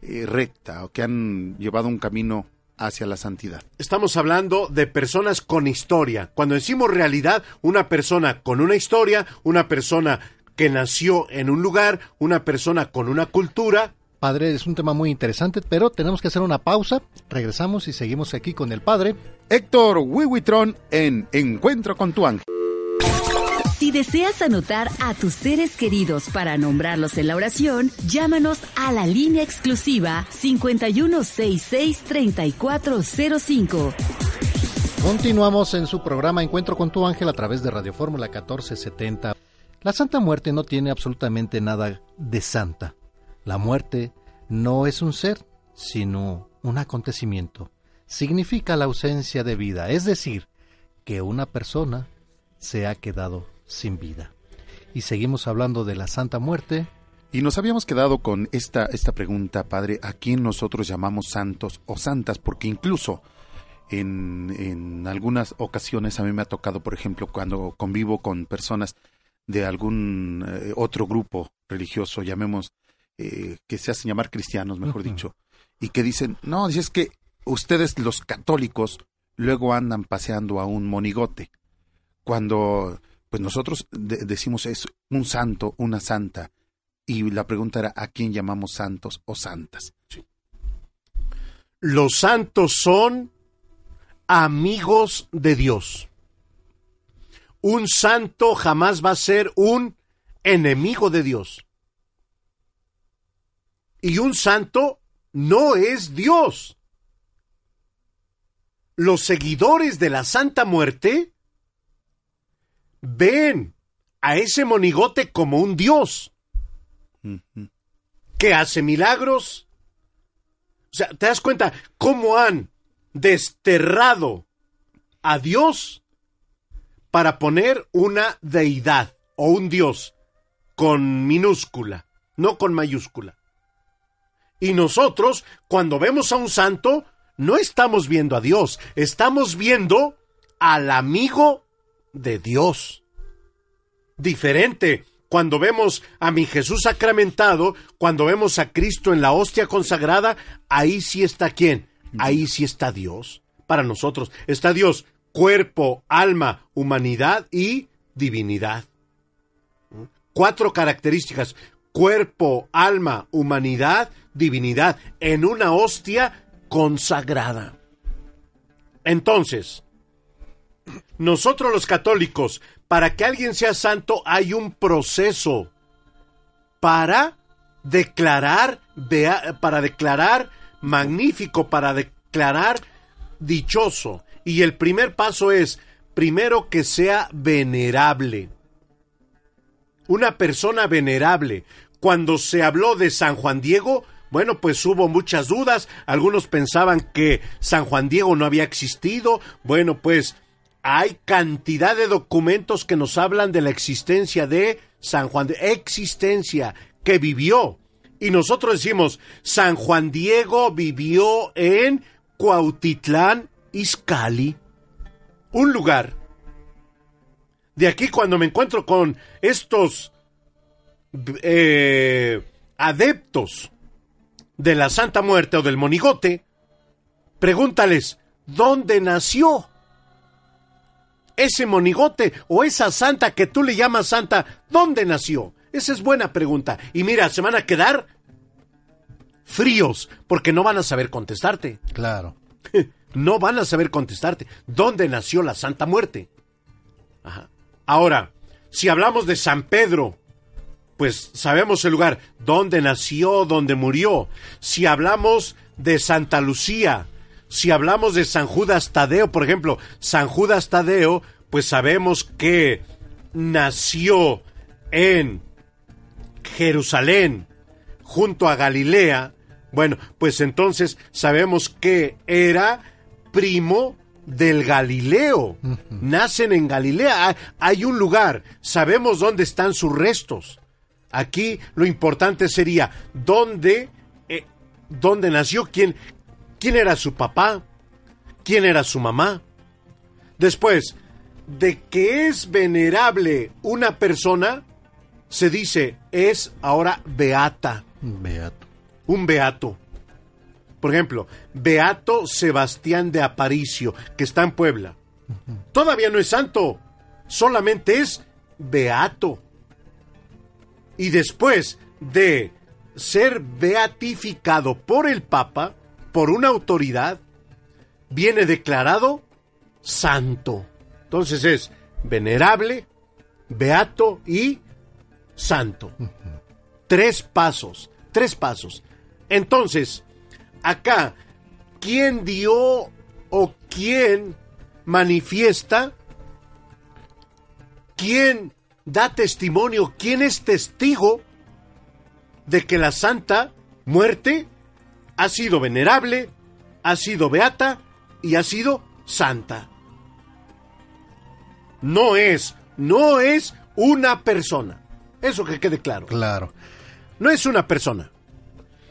eh, recta o que han llevado un camino hacia la santidad. Estamos hablando de personas con historia. Cuando decimos realidad, una persona con una historia, una persona que nació en un lugar, una persona con una cultura. Padre, es un tema muy interesante, pero tenemos que hacer una pausa. Regresamos y seguimos aquí con el padre. Héctor Wiwitron en Encuentro con tu ángel. Si deseas anotar a tus seres queridos para nombrarlos en la oración, llámanos a la línea exclusiva 5166-3405. Continuamos en su programa Encuentro con tu ángel a través de Radio Fórmula 1470. La Santa Muerte no tiene absolutamente nada de santa. La muerte no es un ser, sino un acontecimiento. Significa la ausencia de vida, es decir, que una persona se ha quedado sin vida. Y seguimos hablando de la Santa Muerte. Y nos habíamos quedado con esta, esta pregunta, padre, ¿a quién nosotros llamamos santos o santas? Porque incluso en, en algunas ocasiones a mí me ha tocado, por ejemplo, cuando convivo con personas de algún eh, otro grupo religioso, llamemos, eh, que se hacen llamar cristianos, mejor dicho, y que dicen, no, es que ustedes los católicos luego andan paseando a un monigote, cuando pues nosotros de- decimos es un santo, una santa, y la pregunta era, ¿a quién llamamos santos o santas? Los santos son amigos de Dios. Un santo jamás va a ser un enemigo de Dios. Y un santo no es Dios. Los seguidores de la Santa Muerte ven a ese monigote como un Dios que hace milagros. O sea, ¿te das cuenta cómo han desterrado a Dios para poner una deidad o un dios con minúscula, no con mayúscula. Y nosotros, cuando vemos a un santo, no estamos viendo a Dios, estamos viendo al amigo de Dios. Diferente cuando vemos a mi Jesús sacramentado, cuando vemos a Cristo en la hostia consagrada, ahí sí está quién, ahí sí está Dios. Para nosotros está Dios, cuerpo, alma, humanidad y divinidad. Cuatro características, cuerpo, alma, humanidad, divinidad, en una hostia consagrada. Entonces, nosotros los católicos, para que alguien sea santo hay un proceso para declarar, para declarar magnífico, para declarar dichoso. Y el primer paso es, primero que sea venerable. Una persona venerable. Cuando se habló de San Juan Diego, bueno, pues hubo muchas dudas. Algunos pensaban que San Juan Diego no había existido. Bueno, pues hay cantidad de documentos que nos hablan de la existencia de San Juan, de existencia que vivió. Y nosotros decimos, San Juan Diego vivió en Cuautitlán, Izcalli, un lugar. De aquí cuando me encuentro con estos eh, adeptos de la Santa Muerte o del monigote, pregúntales, ¿dónde nació? ese monigote o esa santa que tú le llamas santa, ¿dónde nació? Esa es buena pregunta. Y mira, se van a quedar fríos porque no van a saber contestarte. Claro. <laughs> no van a saber contestarte. ¿Dónde nació la Santa Muerte? Ahora, si hablamos de San Pedro, pues sabemos el lugar, dónde nació, dónde murió. Si hablamos de Santa Lucía, si hablamos de San Judas Tadeo, por ejemplo, San Judas Tadeo, pues sabemos que nació en Jerusalén, junto a Galilea. Bueno, pues entonces sabemos que era primo del Galileo. Nacen en Galilea. Hay un lugar. Sabemos dónde están sus restos. Aquí lo importante sería dónde, eh, dónde nació, quién, quién era su papá, quién era su mamá. Después, de que es venerable una persona, se dice es ahora beata. Beato. Un beato. Por ejemplo, Beato Sebastián de Aparicio, que está en Puebla. Todavía no es santo, solamente es beato. Y después de ser beatificado por el Papa, por una autoridad, viene declarado santo. Entonces es venerable, beato y santo. Tres pasos, tres pasos. Entonces, acá, ¿quién dio o quién manifiesta? ¿Quién da testimonio? ¿Quién es testigo de que la santa muerte ha sido venerable, ha sido beata y ha sido santa. No es, no es una persona. Eso que quede claro. Claro. No es una persona.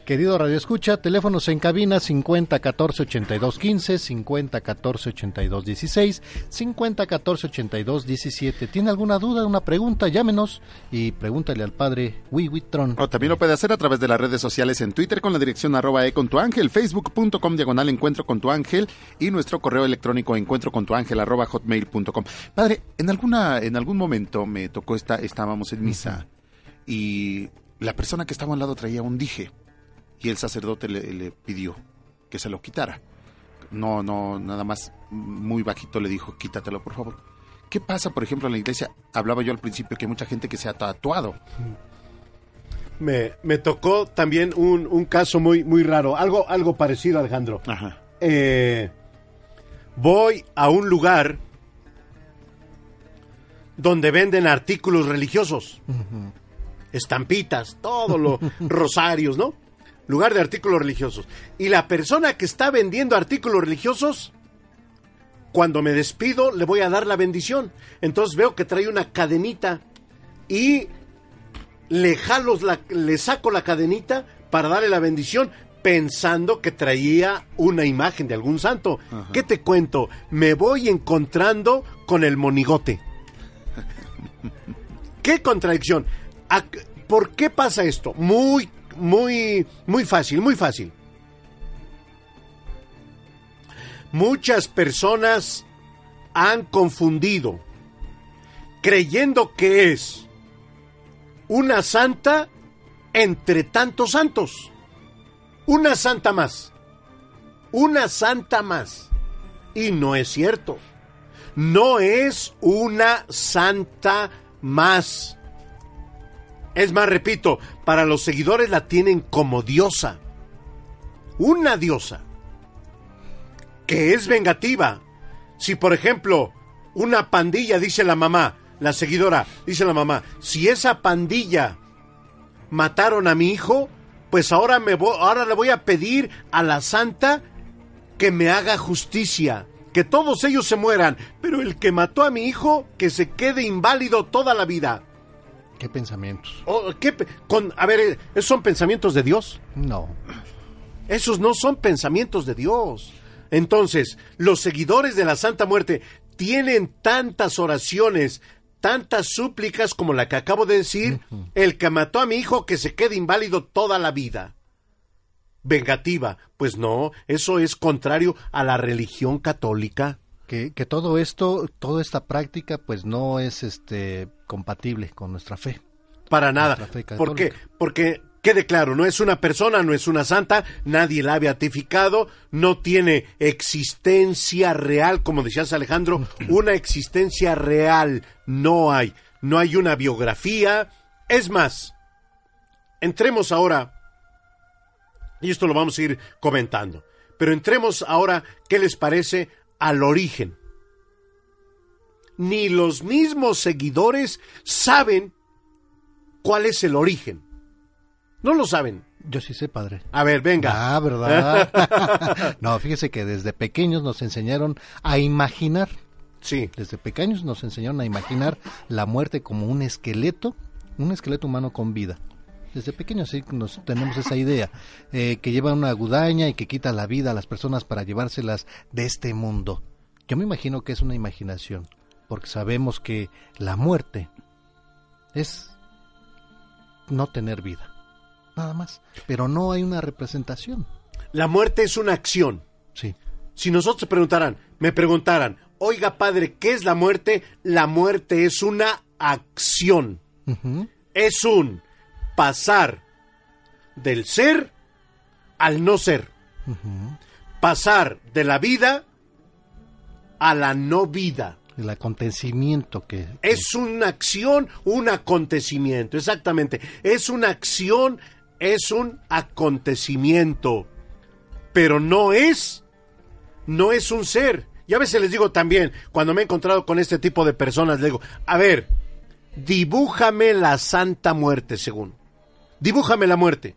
Querido Radio Escucha, teléfonos en cabina 50 14 82 15, 50 14 82 16, 50 14 82 17. ¿Tiene alguna duda, una pregunta? Llámenos y pregúntale al padre Wiwitron. O también lo puede hacer a través de las redes sociales en Twitter con la dirección arroba e con tu ángel, facebook.com diagonal encuentro con tu ángel y nuestro correo electrónico encuentro con tu ángel arroba hotmail.com. Padre, en alguna, en algún momento me tocó esta, estábamos en misa y la persona que estaba al lado traía un dije y el sacerdote le, pidió que se lo quitara. No, no, nada más muy bajito le dijo, quítatelo, por favor. ¿Qué pasa, por ejemplo, en la iglesia? Hablaba yo al principio que hay mucha gente que se ha tatuado. Me, me tocó también un, un, caso muy, muy raro, algo, algo parecido, Alejandro. Eh, voy a un lugar donde venden artículos religiosos, estampitas, todos los <laughs> rosarios, ¿no? Lugar de artículos religiosos. Y la persona que está vendiendo artículos religiosos cuando me despido le voy a dar la bendición. Entonces veo que trae una cadenita y le jalo, la, le saco la cadenita para darle la bendición pensando que traía una imagen de algún santo. ¿Qué te cuento? Me voy encontrando con el monigote. <laughs> ¿Qué contradicción? ¿Por qué pasa esto? Muy, muy, muy fácil, muy fácil. Muchas personas han confundido, creyendo que es una santa entre tantos santos. Una santa más. Una santa más. Y no es cierto. No es una santa más. Es más, repito, para los seguidores la tienen como diosa. Una diosa. Que es vengativa. Si, por ejemplo, una pandilla, dice la mamá, la seguidora, dice la mamá, si esa pandilla mataron a mi hijo, pues ahora, me vo- ahora le voy a pedir a la santa que me haga justicia, que todos ellos se mueran, pero el que mató a mi hijo, que se quede inválido toda la vida. ¿Qué pensamientos? Oh, ¿qué con, a ver, ¿esos son pensamientos de Dios? No. Esos no son pensamientos de Dios. Entonces, los seguidores de la Santa Muerte tienen tantas oraciones, tantas súplicas como la que acabo de decir, el que mató a mi hijo que se quede inválido toda la vida. Vengativa, pues no, eso es contrario a la religión católica. Que, que todo esto, toda esta práctica, pues no es este compatible con nuestra fe. Para nada. Nuestra fe ¿Por qué? católica. Porque, quede claro, no es una persona, no es una santa, nadie la ha beatificado, no tiene existencia real, como decías Alejandro, <clears throat> una existencia real no hay. No hay una biografía. Es más, entremos ahora, y esto lo vamos a ir comentando, pero entremos ahora, ¿qué les parece al origen? Ni los mismos seguidores saben cuál es el origen. No lo saben. Yo sí sé, padre. A ver, venga. Ah, ¿verdad? <laughs> no, fíjese que desde pequeños nos enseñaron a imaginar. Sí. Desde pequeños nos enseñaron a imaginar la muerte como un esqueleto, un esqueleto humano con vida. Desde pequeños sí nos tenemos esa idea, eh, que lleva una gudaña y que quita la vida a las personas para llevárselas de este mundo. Yo me imagino que es una imaginación, porque sabemos que la muerte es no tener vida, nada más. Pero no hay una representación. La muerte es una acción. Sí. Si nosotros preguntaran, me preguntaran, oiga padre, ¿qué es la muerte? La muerte es una acción. Es un pasar del ser al no ser. Pasar de la vida a la no vida. El acontecimiento que... Es una acción, un acontecimiento, exactamente. Es una acción, es un acontecimiento. Pero no es, no es un ser. Y a veces les digo también, cuando me he encontrado con este tipo de personas, les digo, a ver, dibújame la santa muerte, según. Dibújame la muerte.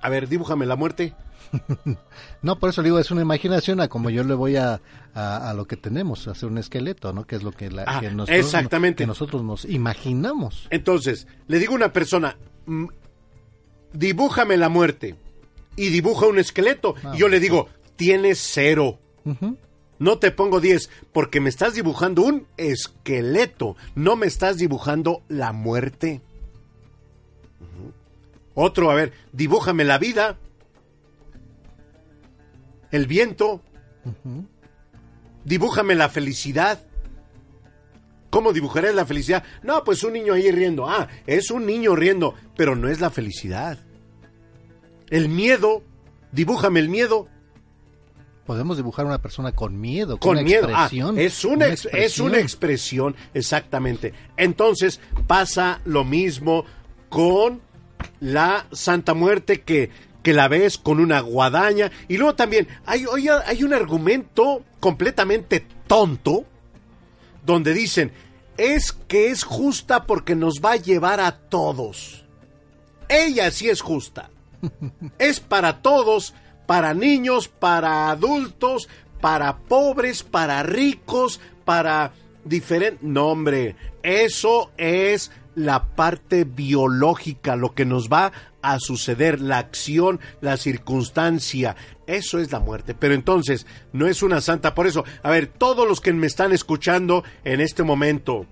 A ver, dibújame la muerte. <laughs> No, por eso le digo, es una imaginación a como yo le voy a, a, a lo que tenemos, a hacer un esqueleto, ¿no? Que es lo que, la, Ah, que nosotros, exactamente. que nosotros nos imaginamos. Entonces, le digo a una persona, mm, dibújame la muerte. Y dibuja un esqueleto. Ah, y yo le digo, tienes cero. No te pongo 10 porque me estás dibujando un esqueleto. No me estás dibujando la muerte. Otro, a ver, dibújame la vida. El viento. Dibújame la felicidad. ¿Cómo dibujaré la felicidad? No, pues un niño ahí riendo. Ah, es un niño riendo, pero no es la felicidad. El miedo, dibújame el miedo. Podemos dibujar a una persona con miedo, Con miedo. Ah, expresión, es, una ex- es una expresión, exactamente. Entonces pasa lo mismo con la Santa Muerte que, que la ves con una guadaña. Y luego también hay, hay un argumento completamente tonto donde dicen, es que es justa porque nos va a llevar a todos. Ella sí es justa. <laughs> Es para todos para niños, para adultos, para pobres, para ricos, para diferentes... No, hombre, eso es la parte biológica, lo que nos va a suceder, la acción, la circunstancia. Eso es la muerte. Pero entonces, no es una santa. Por eso, a ver, todos los que me están escuchando en este momento,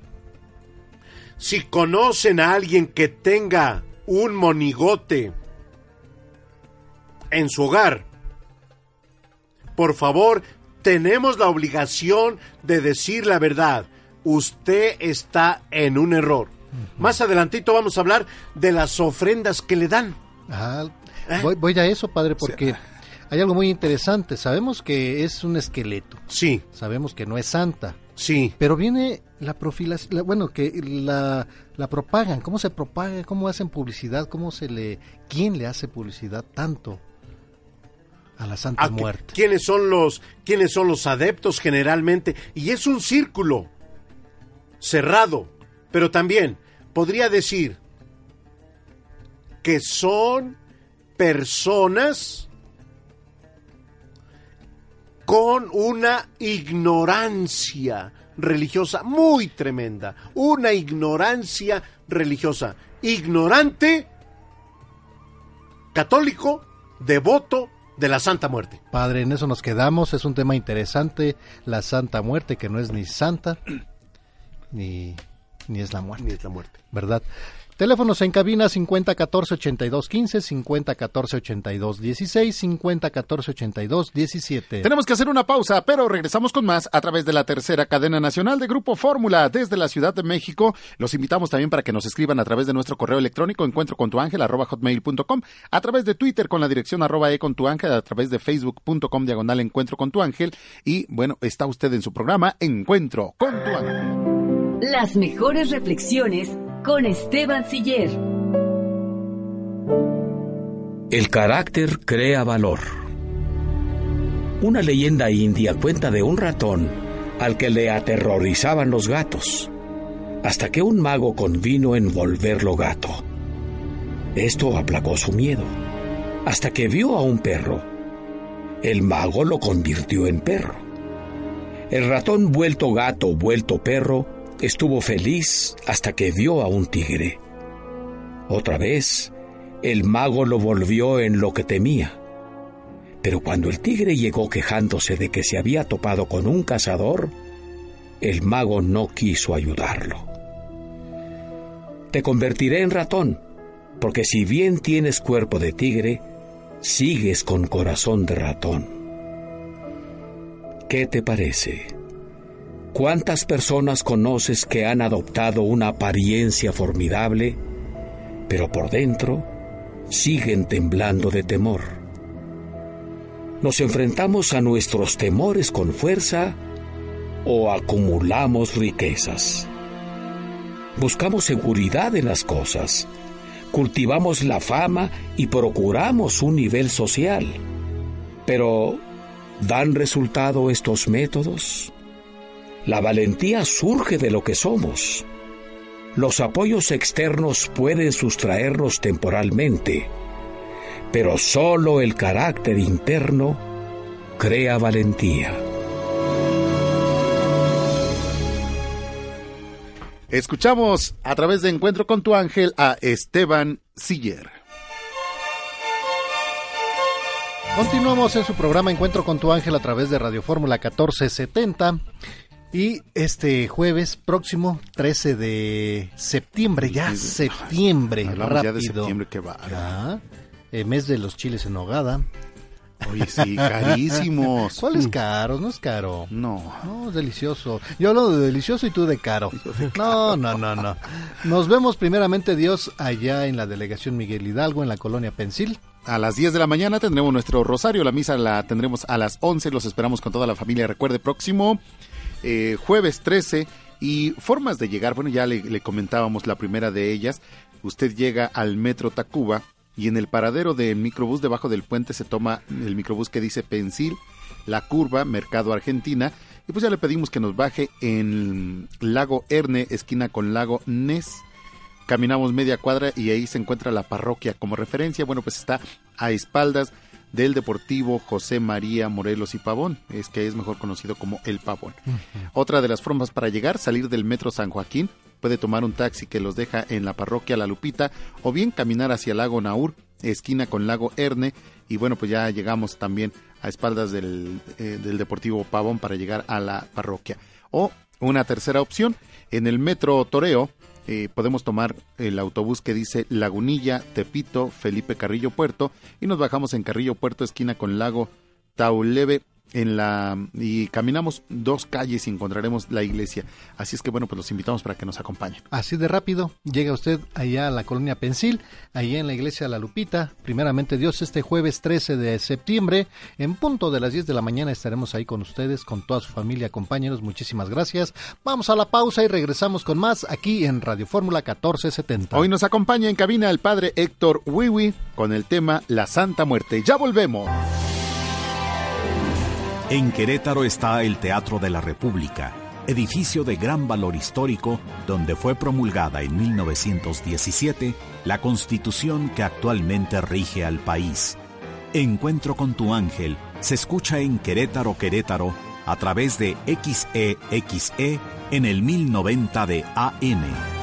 si conocen a alguien que tenga un monigote en su hogar, por favor, tenemos la obligación de decir la verdad. Usted está en un error. Más adelantito vamos a hablar de las ofrendas que le dan. Ah, voy, voy a eso, padre, porque hay algo muy interesante. Sabemos que es un esqueleto. Sí. Sabemos que no es santa. Sí. Pero viene la profilación, bueno, que la, la propagan. ¿Cómo se propaga? ¿Cómo hacen publicidad? ¿Cómo se le... ¿Quién le hace publicidad tanto? a la Santa ¿A qué- Muerte. ¿Quiénes son los quiénes son los adeptos generalmente? Y es un círculo cerrado, pero también podría decir que son personas con una ignorancia religiosa muy tremenda, una ignorancia religiosa, ignorante, católico, devoto de la Santa Muerte. Padre, en eso nos quedamos. Es un tema interesante. La Santa Muerte, que no es ni santa, ni, ni es la muerte. Ni es la muerte. ¿Verdad? Teléfonos en cabina 50 14 82 15, 50 14 82 16, 50 14 82 17. Tenemos que hacer una pausa, pero regresamos con más a través de la tercera cadena nacional de Grupo Fórmula desde la Ciudad de México. Los invitamos también para que nos escriban a través de nuestro correo electrónico encuentro con tu ángel arroba hotmail.com, a través de Twitter con la dirección arroba e con tu ángel, a través de facebook.com diagonal encuentro con tu ángel y bueno, está usted en su programa Encuentro con tu ángel. Las mejores reflexiones con Esteban Siller. El carácter crea valor. Una leyenda india cuenta de un ratón al que le aterrorizaban los gatos, hasta que un mago convino en volverlo gato. Esto aplacó su miedo, hasta que vio a un perro. El mago lo convirtió en perro. El ratón vuelto gato, vuelto perro, estuvo feliz hasta que vio a un tigre. Otra vez, el mago lo volvió en lo que temía. Pero cuando el tigre llegó quejándose de que se había topado con un cazador, el mago no quiso ayudarlo. Te convertiré en ratón, porque si bien tienes cuerpo de tigre, sigues con corazón de ratón. ¿Qué te parece? ¿Cuántas personas conoces que han adoptado una apariencia formidable, pero por dentro siguen temblando de temor? ¿Nos enfrentamos a nuestros temores con fuerza o acumulamos riquezas? Buscamos seguridad en las cosas, cultivamos la fama y procuramos un nivel social. Pero, ¿dan resultado estos métodos? La valentía surge de lo que somos. Los apoyos externos pueden sustraernos temporalmente, pero solo el carácter interno crea valentía. Escuchamos a través de Encuentro con tu ángel a Esteban Siller. Continuamos en su programa Encuentro con tu ángel a través de Radio Fórmula 1470. Y este jueves próximo, 13 de septiembre, ya septiembre, Hablamos rápido. ya de septiembre, qué va. Ya, eh, mes de los chiles en nogada. Oye, sí, <laughs> carísimos. ¿Cuál es caro? No es caro. No. No, es delicioso. Yo hablo de delicioso y tú de caro. No, no, no, no. Nos vemos primeramente Dios allá en la delegación Miguel Hidalgo, en la colonia Pensil. A las 10 de la mañana tendremos nuestro rosario. La misa la tendremos a las 11. Los esperamos con toda la familia. Recuerde, próximo eh, jueves 13. Y formas de llegar. Bueno, ya le, le comentábamos la primera de ellas. Usted llega al metro Tacuba y en el paradero del microbús debajo del puente se toma el microbús que dice Pensil, La Curva, Mercado Argentina. Y pues ya le pedimos que nos baje en Lago Erne, esquina con Lago Nes. Caminamos media cuadra y ahí se encuentra la parroquia como referencia. Bueno, pues está a espaldas del Deportivo José María Morelos y Pavón, es que es mejor conocido como El Pavón. Otra de las formas para llegar, salir del Metro San Joaquín, puede tomar un taxi que los deja en la parroquia La Lupita o bien caminar hacia Lago Naur, esquina con Lago Erne y bueno, pues ya llegamos también a espaldas del, eh, del Deportivo Pavón para llegar a la parroquia. O una tercera opción, en el Metro Toreo, eh, podemos tomar el autobús que dice Lagunilla, Tepito, Felipe Carrillo Puerto y nos bajamos en Carrillo Puerto, esquina con Lago Tauleve en la y caminamos dos calles y encontraremos la iglesia. Así es que bueno, pues los invitamos para que nos acompañen. Así de rápido, llega usted allá a la colonia Pensil, allá en la iglesia de La Lupita. Primeramente Dios, este jueves 13 de septiembre, en punto de las 10 de la mañana estaremos ahí con ustedes, con toda su familia, compañeros. Muchísimas gracias. Vamos a la pausa y regresamos con más aquí en Radio Fórmula 1470. Hoy nos acompaña en cabina el padre Héctor Wiwi con el tema La Santa Muerte. Ya volvemos. En Querétaro está el Teatro de la República, edificio de gran valor histórico donde fue promulgada en 1917 la constitución que actualmente rige al país. Encuentro con tu ángel se escucha en Querétaro, Querétaro, a través de XEXE en el 1090 de AM.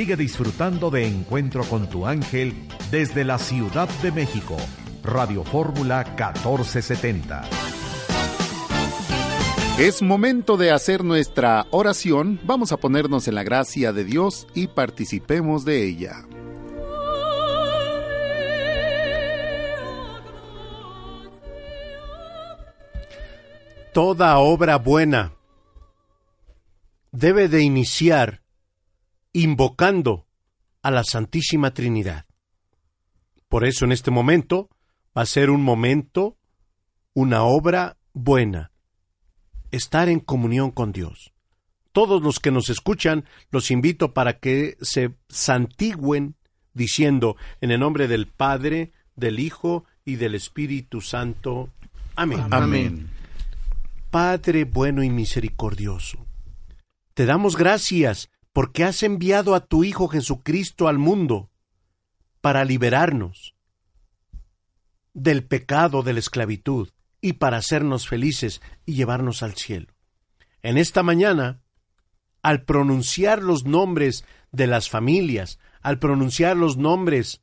Sigue disfrutando de Encuentro con tu ángel desde la Ciudad de México. Radio Fórmula 1470. Es momento de hacer nuestra oración. Vamos a ponernos en la gracia de Dios y participemos de ella. Toda obra buena debe de iniciar invocando a la Santísima Trinidad. Por eso en este momento va a ser un momento, una obra buena, estar en comunión con Dios. Todos los que nos escuchan los invito para que se santigüen diciendo en el nombre del Padre, del Hijo y del Espíritu Santo. Amén. Amén. Padre bueno y misericordioso, te damos gracias porque has enviado a tu Hijo Jesucristo al mundo para liberarnos del pecado de la esclavitud y para hacernos felices y llevarnos al cielo. En esta mañana, al pronunciar los nombres de las familias, al pronunciar los nombres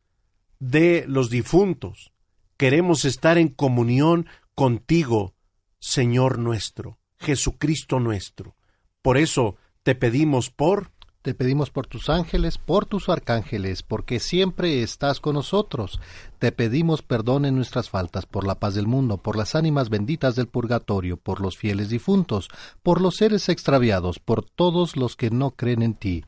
de los difuntos, queremos estar en comunión contigo, Señor nuestro, Jesucristo nuestro. Por eso te pedimos por te pedimos por tus ángeles, por tus arcángeles, porque siempre estás con nosotros. Te pedimos perdón en nuestras faltas, por la paz del mundo, por las ánimas benditas del purgatorio, por los fieles difuntos, por los seres extraviados, por todos los que no creen en ti.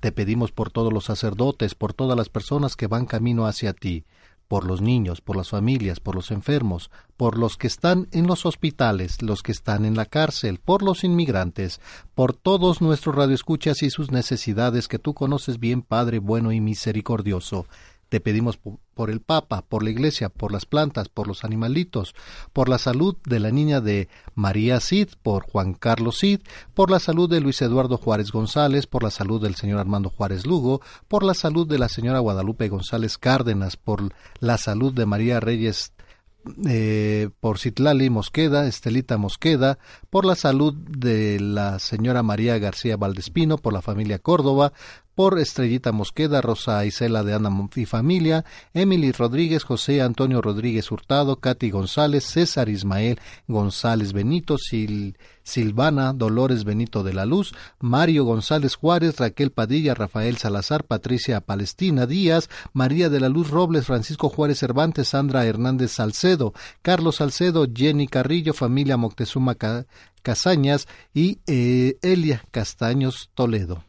Te pedimos por todos los sacerdotes, por todas las personas que van camino hacia ti por los niños, por las familias, por los enfermos, por los que están en los hospitales, los que están en la cárcel, por los inmigrantes, por todos nuestros radioescuchas y sus necesidades que tú conoces bien, Padre bueno y misericordioso. Te pedimos por el Papa, por la Iglesia, por las plantas, por los animalitos, por la salud de la niña de María Cid, por Juan Carlos Cid, por la salud de Luis Eduardo Juárez González, por la salud del señor Armando Juárez Lugo, por la salud de la señora Guadalupe González Cárdenas, por la salud de María Reyes eh, por Citlali Mosqueda, Estelita Mosqueda, por la salud de la señora María García Valdespino, por la familia Córdoba, por Estrellita Mosqueda, Rosa Isela de Ana y familia, Emily Rodríguez, José Antonio Rodríguez Hurtado, Katy González, César Ismael González Benito, Silvana Dolores Benito de la Luz, Mario González Juárez, Raquel Padilla, Rafael Salazar, Patricia Palestina Díaz, María de la Luz Robles, Francisco Juárez Cervantes, Sandra Hernández Salcedo, Carlos Salcedo, Jenny Carrillo, familia Moctezuma Casañas y eh, Elia Castaños Toledo.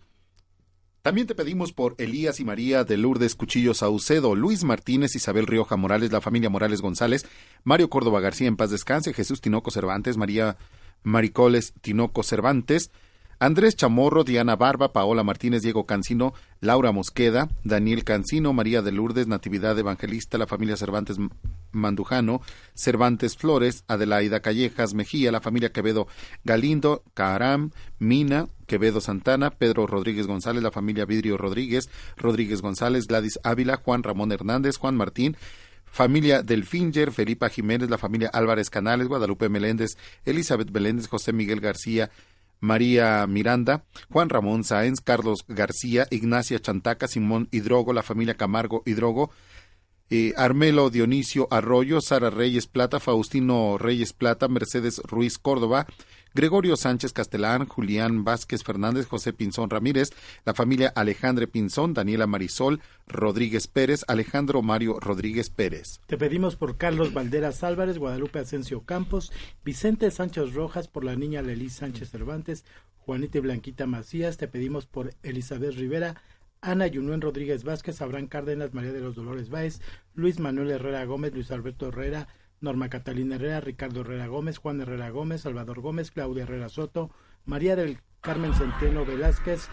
También te pedimos por Elías y María de Lourdes Cuchillo Saucedo, Luis Martínez, Isabel Rioja Morales, la familia Morales González, Mario Córdoba García en paz descanse, Jesús Tinoco Cervantes, María Maricoles Tinoco Cervantes, Andrés Chamorro, Diana Barba, Paola Martínez, Diego Cancino, Laura Mosqueda, Daniel Cancino, María de Lourdes, Natividad Evangelista, la familia Cervantes Mandujano, Cervantes Flores, Adelaida Callejas Mejía, la familia Quevedo Galindo, Caram, Mina, Quevedo Santana, Pedro Rodríguez González, la familia Vidrio Rodríguez, Rodríguez González, Gladys Ávila, Juan Ramón Hernández, Juan Martín, familia Delfinger, Felipa Jiménez, la familia Álvarez Canales, Guadalupe Meléndez, Elizabeth Meléndez, José Miguel García, María Miranda, Juan Ramón Sáenz, Carlos García, Ignacia Chantaca, Simón Hidrogo, la familia Camargo Hidrogo, eh, Armelo Dionisio Arroyo, Sara Reyes Plata, Faustino Reyes Plata, Mercedes Ruiz Córdoba, Gregorio Sánchez Castelán, Julián Vázquez Fernández, José Pinzón Ramírez, la familia Alejandre Pinzón, Daniela Marisol Rodríguez Pérez, Alejandro Mario Rodríguez Pérez. Te pedimos por Carlos Valderas Álvarez, Guadalupe Asensio Campos, Vicente Sánchez Rojas, por la niña Lelí Sánchez Cervantes, Juanita y Blanquita Macías, te pedimos por Elizabeth Rivera, Ana Yunuen Rodríguez Vázquez, Abraham Cárdenas, María de los Dolores Báez, Luis Manuel Herrera Gómez, Luis Alberto Herrera, Norma Catalina Herrera, Ricardo Herrera Gómez, Juan Herrera Gómez, Salvador Gómez, Claudia Herrera Soto, María del Carmen Centeno Velázquez,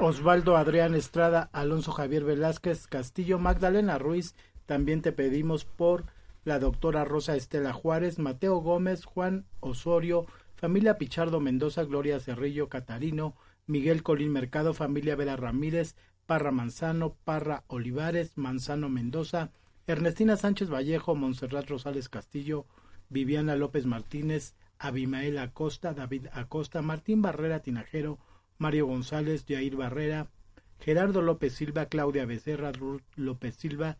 Osvaldo Adrián Estrada, Alonso Javier Velázquez Castillo, Magdalena Ruiz, también te pedimos por la doctora Rosa Estela Juárez, Mateo Gómez, Juan Osorio, familia Pichardo Mendoza, Gloria Cerrillo, Catarino, Miguel Colín Mercado, familia Vera Ramírez, Parra Manzano, Parra Olivares, Manzano Mendoza, Ernestina Sánchez Vallejo, Montserrat Rosales Castillo, Viviana López Martínez, Abimael Acosta, David Acosta, Martín Barrera Tinajero, Mario González, Jair Barrera, Gerardo López Silva, Claudia Becerra, Ruth López Silva,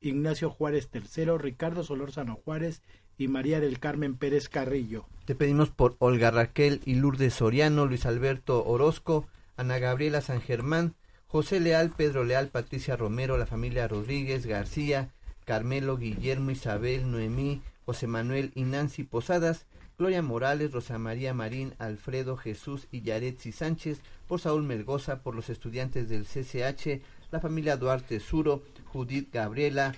Ignacio Juárez III, Ricardo Solórzano Juárez y María del Carmen Pérez Carrillo. Te pedimos por Olga Raquel y Lourdes Soriano, Luis Alberto Orozco, Ana Gabriela San Germán, José Leal, Pedro Leal, Patricia Romero, la familia Rodríguez, García, Carmelo, Guillermo, Isabel, Noemí, José Manuel y Nancy Posadas, Gloria Morales, Rosa María Marín, Alfredo Jesús y Yaretsi Sánchez, por Saúl Melgoza, por los estudiantes del CCH, la familia Duarte Suro, Judith Gabriela,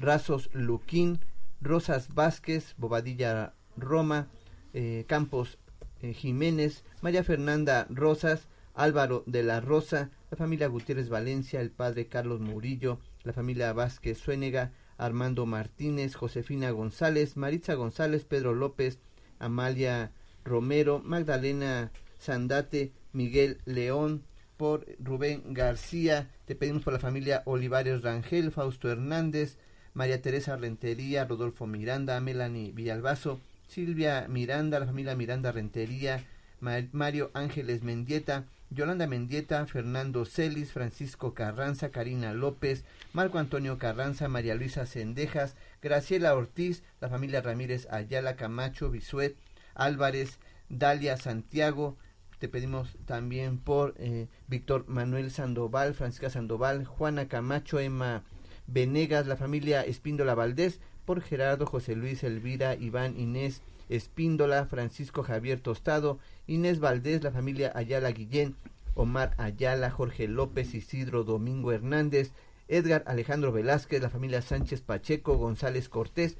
Razos Luquín, Rosas Vázquez, Bobadilla Roma, eh, Campos eh, Jiménez, María Fernanda Rosas, Álvaro de la Rosa, la familia Gutiérrez Valencia, el padre Carlos Murillo, la familia Vázquez Suénega, Armando Martínez, Josefina González, Maritza González, Pedro López, Amalia Romero, Magdalena Sandate, Miguel León, por Rubén García, te pedimos por la familia Olivares Rangel, Fausto Hernández, María Teresa Rentería, Rodolfo Miranda, Melanie Villalbazo, Silvia Miranda, la familia Miranda Rentería, Mario Ángeles Mendieta, Yolanda Mendieta, Fernando Celis, Francisco Carranza, Karina López, Marco Antonio Carranza, María Luisa Cendejas, Graciela Ortiz, la familia Ramírez Ayala Camacho, Bisuet, Álvarez, Dalia Santiago, te pedimos también por eh, Víctor Manuel Sandoval, Francisca Sandoval, Juana Camacho, Emma Venegas, la familia Espíndola Valdés, por Gerardo, José Luis, Elvira, Iván, Inés, Espíndola, Francisco Javier Tostado, Inés Valdés, la familia Ayala Guillén, Omar Ayala, Jorge López, Isidro Domingo Hernández, Edgar Alejandro Velázquez, la familia Sánchez Pacheco, González Cortés,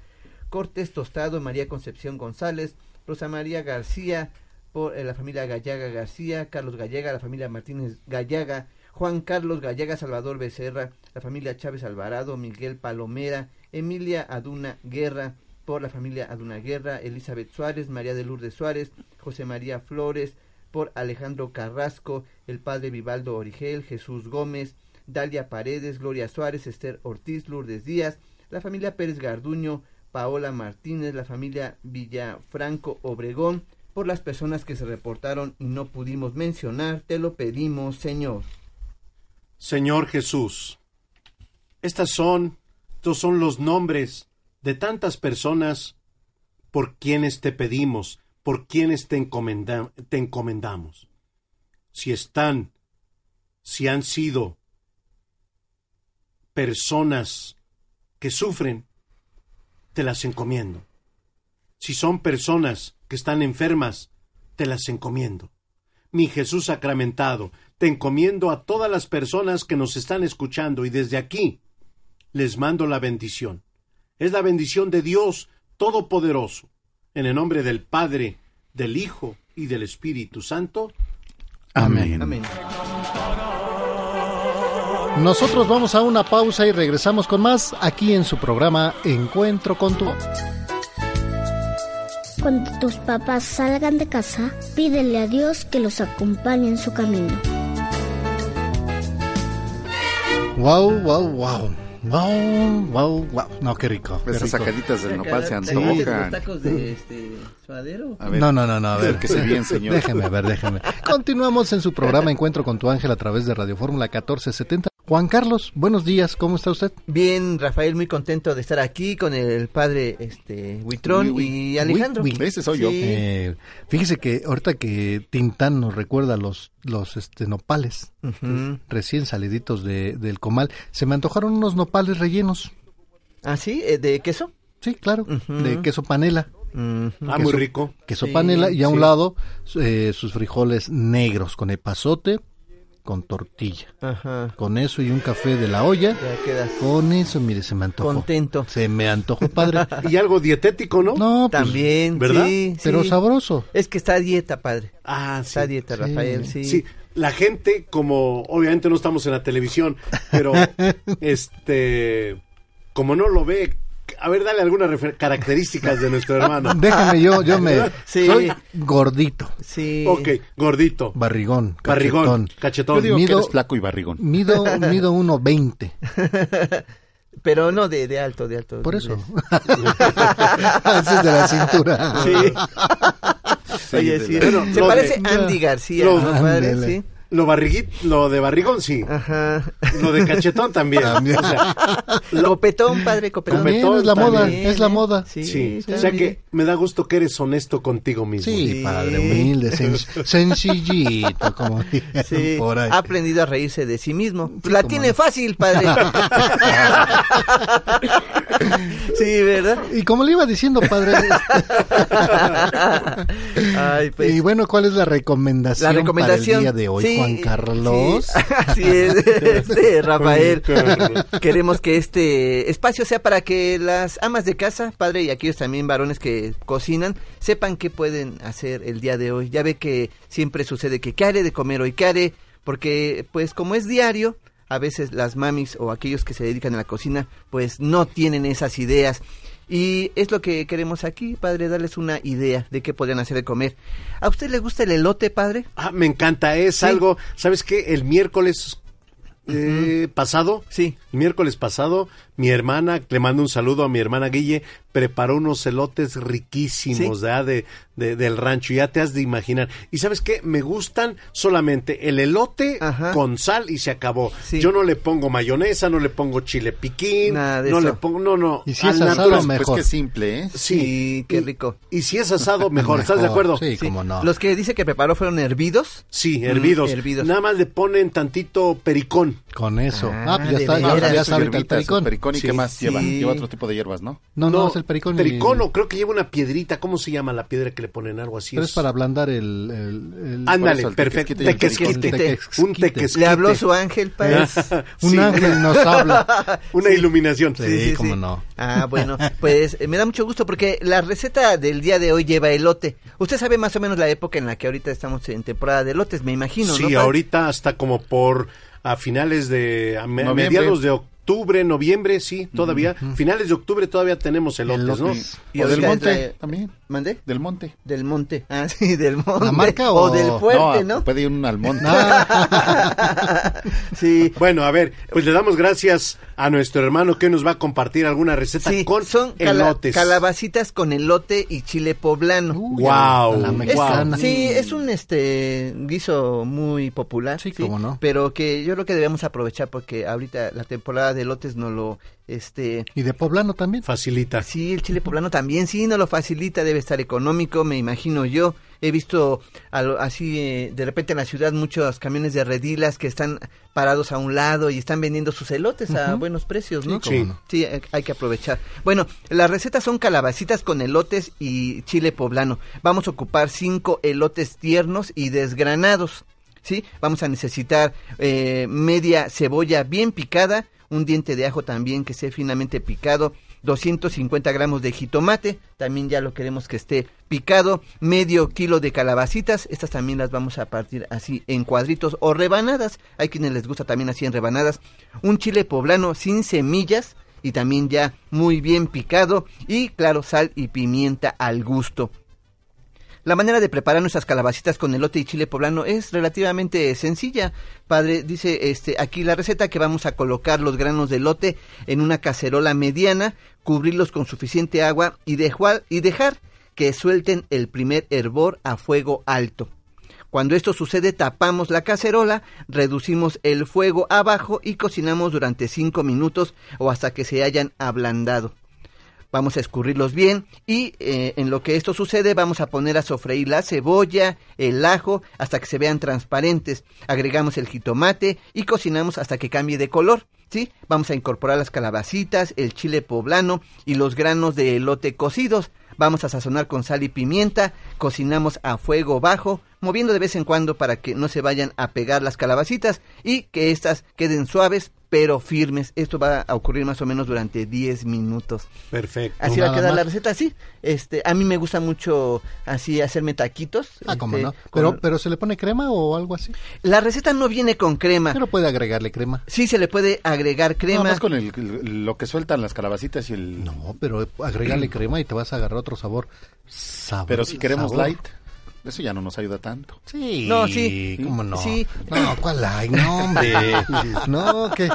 Cortés Tostado, María Concepción González, Rosa María García, por eh, la familia Gallaga García, Carlos Gallega, la familia Martínez Gallaga, Juan Carlos Gallega, Salvador Becerra, la familia Chávez Alvarado, Miguel Palomera, Emilia Aduna Guerra, por la familia Aduna Guerra, Elizabeth Suárez, María de Lourdes Suárez, José María Flores, por Alejandro Carrasco, el padre Vivaldo Origel, Jesús Gómez, Dalia Paredes, Gloria Suárez, Esther Ortiz, Lourdes Díaz, la familia Pérez Garduño, Paola Martínez, la familia Villafranco Obregón, por las personas que se reportaron y no pudimos mencionar, te lo pedimos, Señor. Señor Jesús, estas son, estos son los nombres de tantas personas por quienes te pedimos, por quienes te, te encomendamos. Si están, si han sido personas que sufren, te las encomiendo. Si son personas que están enfermas, te las encomiendo. Mi Jesús sacramentado, te encomiendo a todas las personas que nos están escuchando y desde aquí les mando la bendición. Es la bendición de Dios Todopoderoso. En el nombre del Padre, del Hijo y del Espíritu Santo. Amén. Amén. Nosotros vamos a una pausa y regresamos con más aquí en su programa Encuentro con tu... Cuando tus papás salgan de casa, pídele a Dios que los acompañe en su camino. Wow, wow, wow. Wow, wow, wow. No, qué rico. qué Esas rico. sacaditas del nopal se ¿Los antojan. tacos de este suadero? A ver, No, no, no, no, a ver. acérquese bien, señor. Déjeme, a ver, déjeme. Continuamos en su programa <laughs> Encuentro con tu ángel a través de Radio Fórmula 1470. Juan Carlos, buenos días, ¿cómo está usted? Bien, Rafael, muy contento de estar aquí con el padre este Huitrón y Alejandro. Uy, uy. Ese soy yo. Sí. Eh, fíjese que ahorita que Tintán nos recuerda los, los este, nopales recién saliditos de, del comal, se me antojaron unos nopales rellenos. ¿Ah, sí? ¿Eh, ¿De queso? Sí, claro, de queso panela. Ah, Queso- muy rico. Queso Sí, panela y a un lado eh, sus frijoles negros con epazote, con tortilla. Ajá. Con eso y un café de la olla. Ya quedas Con eso, mire, se me antojó. contento. Se me antojó, padre. <laughs> Y algo dietético, ¿no? No, pues, También, ¿verdad? sí, pero sí. sabroso. Es que está a dieta, padre. Ah, sí. Está a dieta, Rafael, sí. Sí, la gente, como obviamente no estamos en la televisión, pero <laughs> este, como no lo ve, a ver, dale algunas características de nuestro hermano. <laughs> Déjame yo, yo me... <laughs> Sí. Soy gordito, Sí. Ok, gordito, barrigón, barrigón, cachetón. cachetón. Yo digo que Mido- eres flaco y barrigón. Mido, mido 1.20. <laughs> Pero no de, de alto, de alto. Por eso. Ese es de la cintura. Sí. Oye, sí. Bueno, Se parece de- Andy García, lo- ¿no, padre? Sí. Lo barriguit, lo de barrigón sí, Ajá. lo de cachetón también. También. O sea, Copetón, padre, copetón. También Copetón es la moda, también, es la moda. Sí, sí, o sea que me da gusto que eres honesto contigo mismo. Sí, Sí. padre, humilde, sen- <laughs> sencillito, como Sí, por ahí. ha aprendido a reírse de sí mismo. la tiene no. fácil, padre. <laughs> sí, ¿verdad? Y como le iba diciendo, padre, <laughs> Ay, pues. y bueno, ¿cuál es la recomendación, La recomendación para el día de hoy, sí, <laughs> <laughs> Juan Carlos? sí, así es, este, Rafael. Carlos. Queremos que este espacio sea para que las amas de casa, padre, y aquellos también varones que cocinan, sepan qué pueden hacer el día de hoy. Ya ve que siempre sucede que qué haré de comer hoy, qué haré, porque pues como es diario, a veces las mamis o aquellos que se dedican a la cocina, pues no tienen esas ideas. Y es lo que queremos aquí, padre, darles una idea de qué podrían hacer de comer. ¿A usted le gusta el elote, padre? Ah, me encanta, es Sí. algo, ¿sabes qué? El miércoles eh, pasado, Sí. el miércoles pasado, mi hermana, le mando un saludo a mi hermana Guille, preparó unos elotes riquísimos de, de- del rancho, ya te has de imaginar. Y ¿sabes qué? Me gustan solamente el elote Ajá. con sal y se acabó. Sí. Yo no le pongo mayonesa, no le pongo chile piquín, Nada de no eso. le pongo, no, no. Y si al es asado, natural. mejor. Pues que simple, ¿eh? Sí, Sí, qué Y- rico. Y si es asado, mejor, ¿estás de acuerdo? Sí, cómo no. Los que dice que preparó fueron hervidos. Sí, hervidos. Mm, hervidos. Nada más le ponen tantito pericón. Con eso. Ah, Ah, pues ya está, ya, ya sus sabe el pericón. Pericón y Sí. qué más lleva. Sí. Lleva otro tipo de hierbas, ¿no? No, no, es el pericón. y- Pericón o creo que lleva una piedrita. ¿Cómo se llama la piedra que le ponen algo así? Pero es para ablandar el... el, el- Ándale, perfecto. tequesquite y el Tequesquite. tequesquite. Un tequesquite. Le habló su ángel, <laughs> padre. Un ángel nos <laughs> habla. Una iluminación. Sí, cómo no. Ah, bueno, <laughs> pues eh, me da mucho gusto porque la receta del día de hoy lleva elote. Usted sabe más o menos la época en la que ahorita estamos en temporada de elotes, me imagino, ¿no? Sí, ahorita hasta como por a finales de a mediados de octubre, noviembre, sí, todavía. Finales de octubre todavía tenemos elotes, ¿no? Elotes. Y o del monte también. ¿Mandé? Del monte. Del monte. <laughs> Ah, sí, del monte. ¿La marca o... o- del fuerte, ¿no? Puede ir uno al monte. <laughs> sí. Bueno, a ver, pues le damos gracias a nuestro hermano que nos va a compartir alguna receta Sí, con son cala- elotes. calabacitas con elote y chile poblano. Uy, Guau, a la Es- sí, un este guiso muy popular. Sí, cómo no. Pero que yo creo que debemos aprovechar porque ahorita la temporada de lotes no lo este Y de poblano también. Facilita. Sí, el chile poblano también, sí, no lo facilita, debe estar económico, me imagino yo. He visto así eh, de repente en la ciudad muchos camiones de redilas que están parados a un lado y están vendiendo sus elotes a buenos precios, ¿no? Sí, hay que aprovechar. Bueno, las recetas son calabacitas con elotes y chile poblano. Vamos a ocupar cinco elotes tiernos y desgranados. ¿Sí? Vamos a necesitar eh, media cebolla bien picada, un diente de ajo también que sea finamente picado, 250 gramos de jitomate, también ya lo queremos que esté picado, medio kilo de calabacitas, estas también las vamos a partir así en cuadritos o rebanadas, hay quienes les gusta también así en rebanadas, un chile poblano sin semillas y también ya muy bien picado y claro, sal y pimienta al gusto. La manera de preparar nuestras calabacitas con elote y chile poblano es relativamente sencilla. Padre, dice este aquí la receta que vamos a colocar los granos de elote en una cacerola mediana, cubrirlos con suficiente agua y, y dejar que suelten el primer hervor a fuego alto. Cuando esto sucede, tapamos la cacerola, reducimos el fuego abajo y cocinamos durante 5 minutos o hasta que se hayan ablandado. Vamos a escurrirlos bien y eh, en lo que esto sucede vamos a poner a sofreír la cebolla, el ajo hasta que se vean transparentes. Agregamos el jitomate y cocinamos hasta que cambie de color. ¿sí? Vamos a incorporar las calabacitas, el chile poblano y los granos de elote cocidos. Vamos a sazonar con sal y pimienta, cocinamos a fuego bajo, moviendo de vez en cuando para que no se vayan a pegar las calabacitas y que éstas queden suaves pero firmes. Esto va a ocurrir más o menos durante 10 minutos. Perfecto. Así va a quedar más. la receta, así. Este, a mí me gusta mucho así hacerme taquitos. Ah, cómo este, no. con- Pero, pero se le pone crema o algo así. La receta no viene con crema. Pero puede agregarle crema. Sí, se le puede agregar crema. Nada más con el- el- lo que sueltan las calabacitas y el... No, pero agregarle crema y te vas a agarrar otro sabor. Sabor- Pero si queremos sabor. light, eso ya no nos ayuda tanto. Sí, No, sí. ¿Cómo no? Sí. No, ¿cuál hay? No, hombre. No, que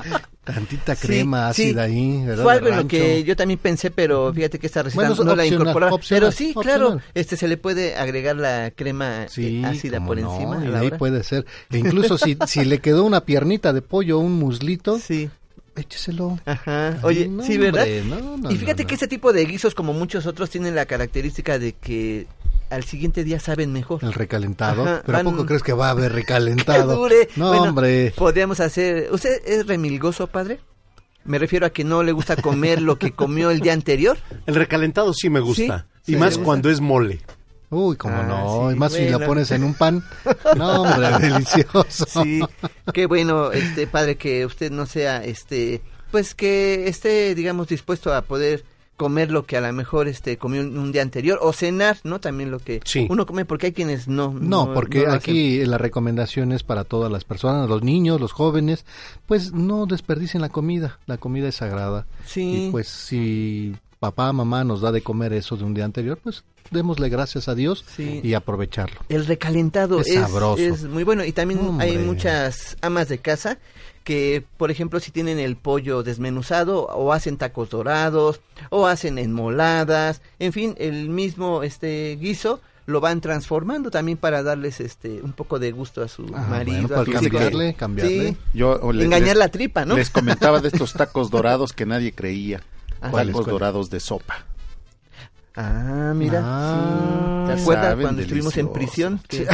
tantita crema sí. ácida ahí, ¿verdad? Fue algo en lo que yo también pensé, pero fíjate que esta receta Bueno, no la incorporaba. opcional, pero sí, claro, este se le puede agregar la crema eh, Sí, ácida por no, encima. y ahí hora. puede ser. <laughs> E incluso si, si le quedó una piernita de pollo, un muslito, sí. écheselo. Ajá. Ay, Oye, no, sí, ¿verdad? hombre, no, no, y fíjate no, que este tipo de guisos, como muchos otros, tienen la característica de que al siguiente día saben mejor. El recalentado. Ajá, ¿Pero a poco crees que va a haber <laughs> recalentado? dure. No, Bueno, hombre. Podríamos hacer. ¿Usted es remilgoso, padre? Me refiero a que no le gusta comer lo que comió el día anterior. El recalentado sí me gusta. Sí, y sí, más gusta. cuando es mole. Uy, cómo Ah, no. sí, y más si la pones en un pan. No, hombre, <laughs> delicioso. Sí, qué bueno, este padre, que usted no sea, este, pues que esté, digamos, dispuesto a poder comer lo que a lo mejor este comió un, un día anterior o cenar, ¿no? También lo que Sí. uno come porque hay quienes no. No, porque hacen. aquí la recomendación es para todas las personas, los niños, los jóvenes, pues no desperdicien la comida, la comida es sagrada. Sí. Y pues si papá, mamá nos da de comer eso de un día anterior, pues démosle gracias a Dios Sí. y aprovecharlo. El recalentado Es es, sabroso. es muy bueno y también hay muchas amas de casa que, por ejemplo, si tienen el pollo desmenuzado o hacen tacos dorados o hacen enmoladas, en fin, el mismo este guiso lo van transformando también para darles este un poco de gusto a su Ah, marido, bueno, para cambiarle, hijo. cambiarle. Sí. Yo, o le- Engañar les- la tripa, ¿no? Les comentaba de estos <laughs> tacos dorados que nadie creía. Ah, tacos dorados de sopa. Ah, mira. Ah, sí. ¿Te acuerdas cuando estuvimos en prisión? que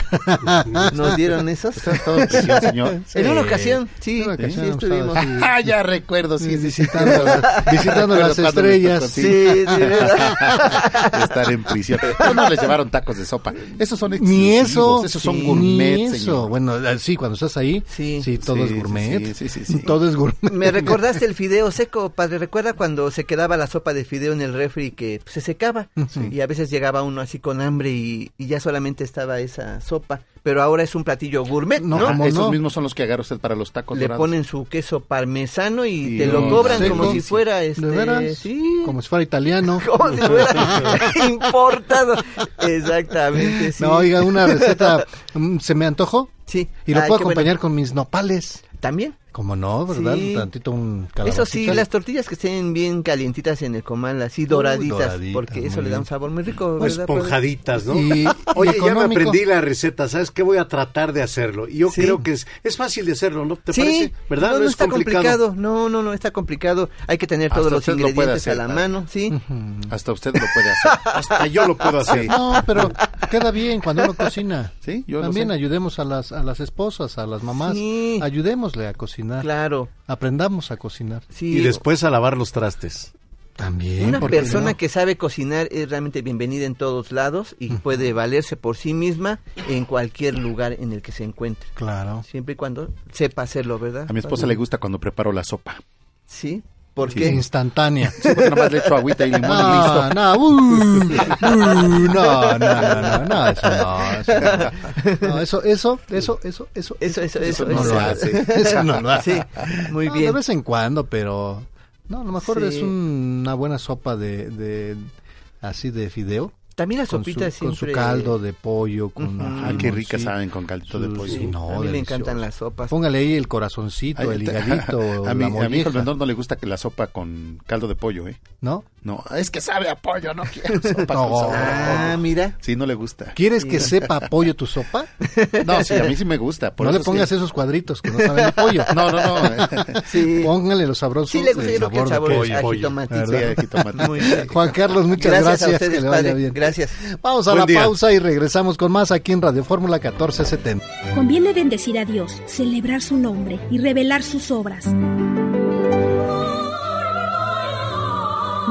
<laughs> nos dieron esos. ¿Usted ha estado en prisión, señor? <laughs> En una Sí. ocasión, sí, En una sí, ocasión estuvimos. Ah, ya recuerdo, sí, sí, sí. visitando, <laughs> visitando las estrellas. Sí, sí, ¿verdad? de estar en prisión. No, no les llevaron tacos de sopa. Esos son Ni eso. Esos son sí, gourmet, ni eso. señor. Bueno, eh, sí, cuando estás ahí, sí, Sí. todo Sí, es sí, gourmet. sí, sí, sí, sí. Todo es gourmet. Me recordaste el fideo seco, padre. ¿Recuerda cuando se quedaba la sopa de fideo en el refri que pues, se secaba? Y a veces llegaba uno así con hambre y, y ya solamente estaba esa sopa. Pero ahora es un platillo gourmet, No, ¿no? Ah, ¿cómo esos no? mismos son los que agarra usted para los tacos Le dorados. ponen su queso parmesano y Sí, te lo cobran seco. como si fuera este. ¿De veras? Sí. Como si fuera italiano. <laughs> Como si fuera <laughs> importado. Exactamente, sí. No, oiga, una receta mm, se me antojó Sí. y lo Ay, puedo bueno. acompañar con mis nopales. ¿También? Como no, ¿verdad? Sí. Tantito un Eso sí, las tortillas que estén bien calientitas en el comal, así doraditas, doraditas, porque eso le da un sabor muy rico, esponjaditas, ¿no? Y- <laughs> Oye, ya me aprendí la receta, ¿sabes qué? Voy a tratar de hacerlo. Y yo Sí. creo que es, es fácil de hacerlo, ¿no? ¿Te sí, parece? ¿Verdad? No, no es está complicado. No, no, no está complicado. Hay que tener Hasta todos los ingredientes hacer, a la mano, sí. <laughs> Hasta usted lo puede hacer. <laughs> Hasta yo lo puedo hacer. No, pero queda bien cuando uno cocina. Sí, yo También ayudemos a las, a las esposas, a las mamás. Sí. Ayudémosle a cocinar. Claro. Aprendamos a cocinar. Sí. Y después a lavar los trastes. También. Una ¿por qué persona no? que sabe cocinar es realmente bienvenida en todos lados y puede valerse por sí misma en cualquier lugar en el que se encuentre. Claro. Siempre y cuando sepa hacerlo, ¿verdad? A mi esposa le gusta cuando preparo la sopa. Sí. ¿Por qué? Instantánea. Sí, porque nomás le echo agüita y limón y No, listo. no, uh, uh, no, no, no, no, no, eso no, eso no. No, eso, eso, eso, eso, eso, Eso, eso, eso, no eso. lo hace. Eso no lo hace. Sí, muy No, bien. De vez en cuando, pero no, a lo mejor Sí. es un- una buena sopa de, de así de fideo. También la con sopita con su caldo de pollo, con. Ah, qué ricas limoncito, saben con caldito de pollo. sí, no, a mí me encantan las sopas. Póngale ahí el corazoncito, Ay, el higadito, <laughs> a, mí, la a mi hijo el vendedor no le gusta que la sopa con caldo de pollo, ¿eh? ¿No? No, es que sabe a pollo, no quiero <laughs> sopa No. con sabor a Ah, mira. Sí, no le gusta. ¿Quieres que sepa a pollo tu sopa? <laughs> No, sí, a mí sí me gusta. por no le sí. pongas esos cuadritos que no saben a pollo. No, no, no. Sí. Póngale los sabrosos. Sí le gusta, el sabor de sabor pollo. Juan Carlos, muchas Gracias gracias. a ustedes, que le vaya padre. bien. Gracias. Vamos a Buen la día. pausa y regresamos con más aquí en Radio Fórmula 1470. Conviene bendecir a Dios, celebrar su nombre y revelar sus obras.